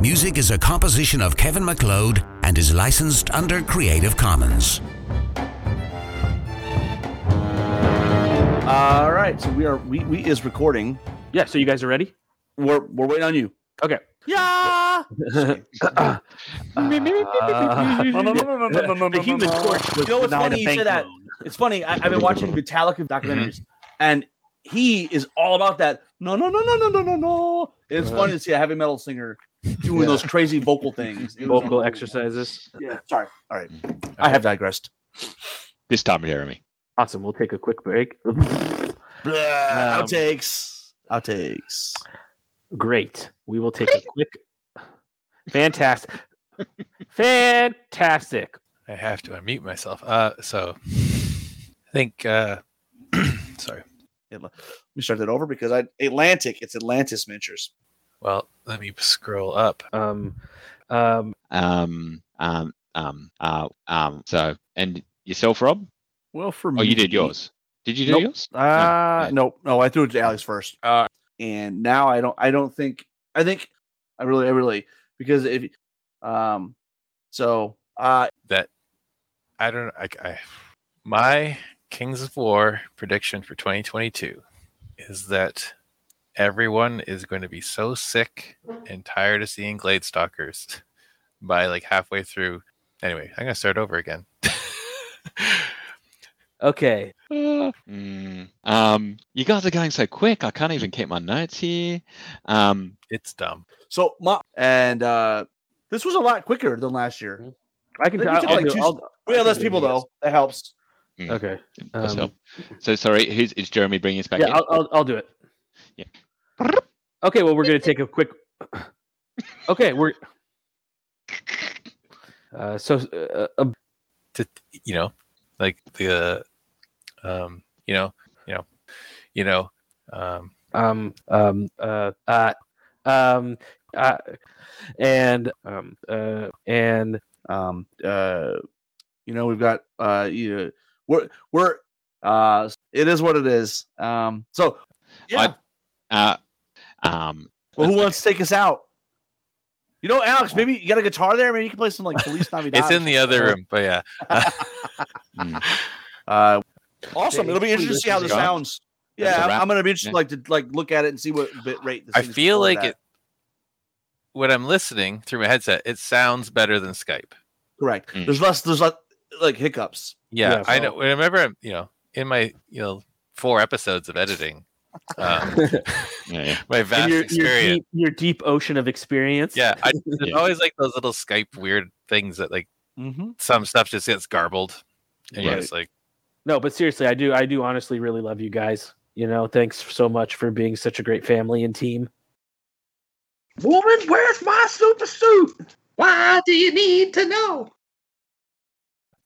Music is a composition of Kevin MacLeod and is licensed under Creative Commons. All right, so we are we we is recording. yeah. So you guys are ready? We're we're waiting on you. Okay. Yeah. Uh, [LAUGHS] the human torch was You know what's funny you say that? It's funny. I, I've been watching Metallica documentaries, and he is all about that. No, no, no, no, no, no, no, no. It's funny to see a heavy metal singer doing those crazy vocal things. It Vocal exercises. Yeah. Sorry. All right. I have digressed. This time, Jeremy. Awesome. We'll take a quick break. Blah, [LAUGHS] outtakes. Outtakes. Great. We will take a quick. Fantastic. Fantastic. I have to unmute myself. Uh, so I think. Uh, [CLEARS THROAT] sorry. Let me start that over because I Atlantic. It's Atlantis miniatures. Well, let me scroll up. Um, um, Um, um, um, uh, um. So, and yourself, Rob? Well, for me, Oh, you did yours. Did you do Nope. yours? Uh yeah. no, no, I threw it to Alex first. Uh, and now I don't I don't think I think I really I really because if um so uh that I don't I, I my Kings of War prediction for 2022 is that everyone is going to be so sick and tired of seeing Glade Stalkers [LAUGHS] by like halfway through. Anyway, I'm gonna start over again. okay. [LAUGHS] Mm, um, you guys are going so quick. I can't even keep my notes here. Um, it's dumb. so my and uh this was a lot quicker than last year. I can. We I'll, like two- I'll- We had I less people though. That helps. mm, Okay. Um. So sorry. Who's is Jeremy bringing us back? yeah, in? I'll, I'll, I'll do it. Yeah. Okay. Well, we're gonna take a quick. [COUGHS] Okay, we're. Uh, so, uh, uh, To you know, like the, uh, um, you know, you know, you know, um, um, um, uh, uh, um, uh, and um, uh, and Um uh you know we've got uh you know, we're we're uh it is what it is. Um so yeah. Uh, um, well who wants to take us out? You know, Alex, maybe you got a guitar there. Maybe you can play some like Police Navidad. it's in the other room, but yeah. [LAUGHS] mm, Uh, awesome. It'll be interesting to see how this Scott? sounds. That's a Yeah. I'm gonna be interested Yeah. like to like look at it and see what bit rate. This I feel like at. it when I'm listening through my headset, it sounds better than Skype. correct. Mm. There's less. There's like like hiccups. Yeah, Yeah, I so- know. Whenever I'm, you know, in my, you know, four episodes of editing, um, [LAUGHS] yeah, yeah. my vast and your, your experience. deep, your deep ocean of experience. Yeah, I, [LAUGHS] there's Yeah. always like those little Skype weird things that like Mm-hmm. some stuff just gets garbled, and you're Right. just like, No, but seriously, I do. I do honestly really love you guys. You know, thanks so much for being such a great family and team. Woman, where's my super suit? Why do you need to know?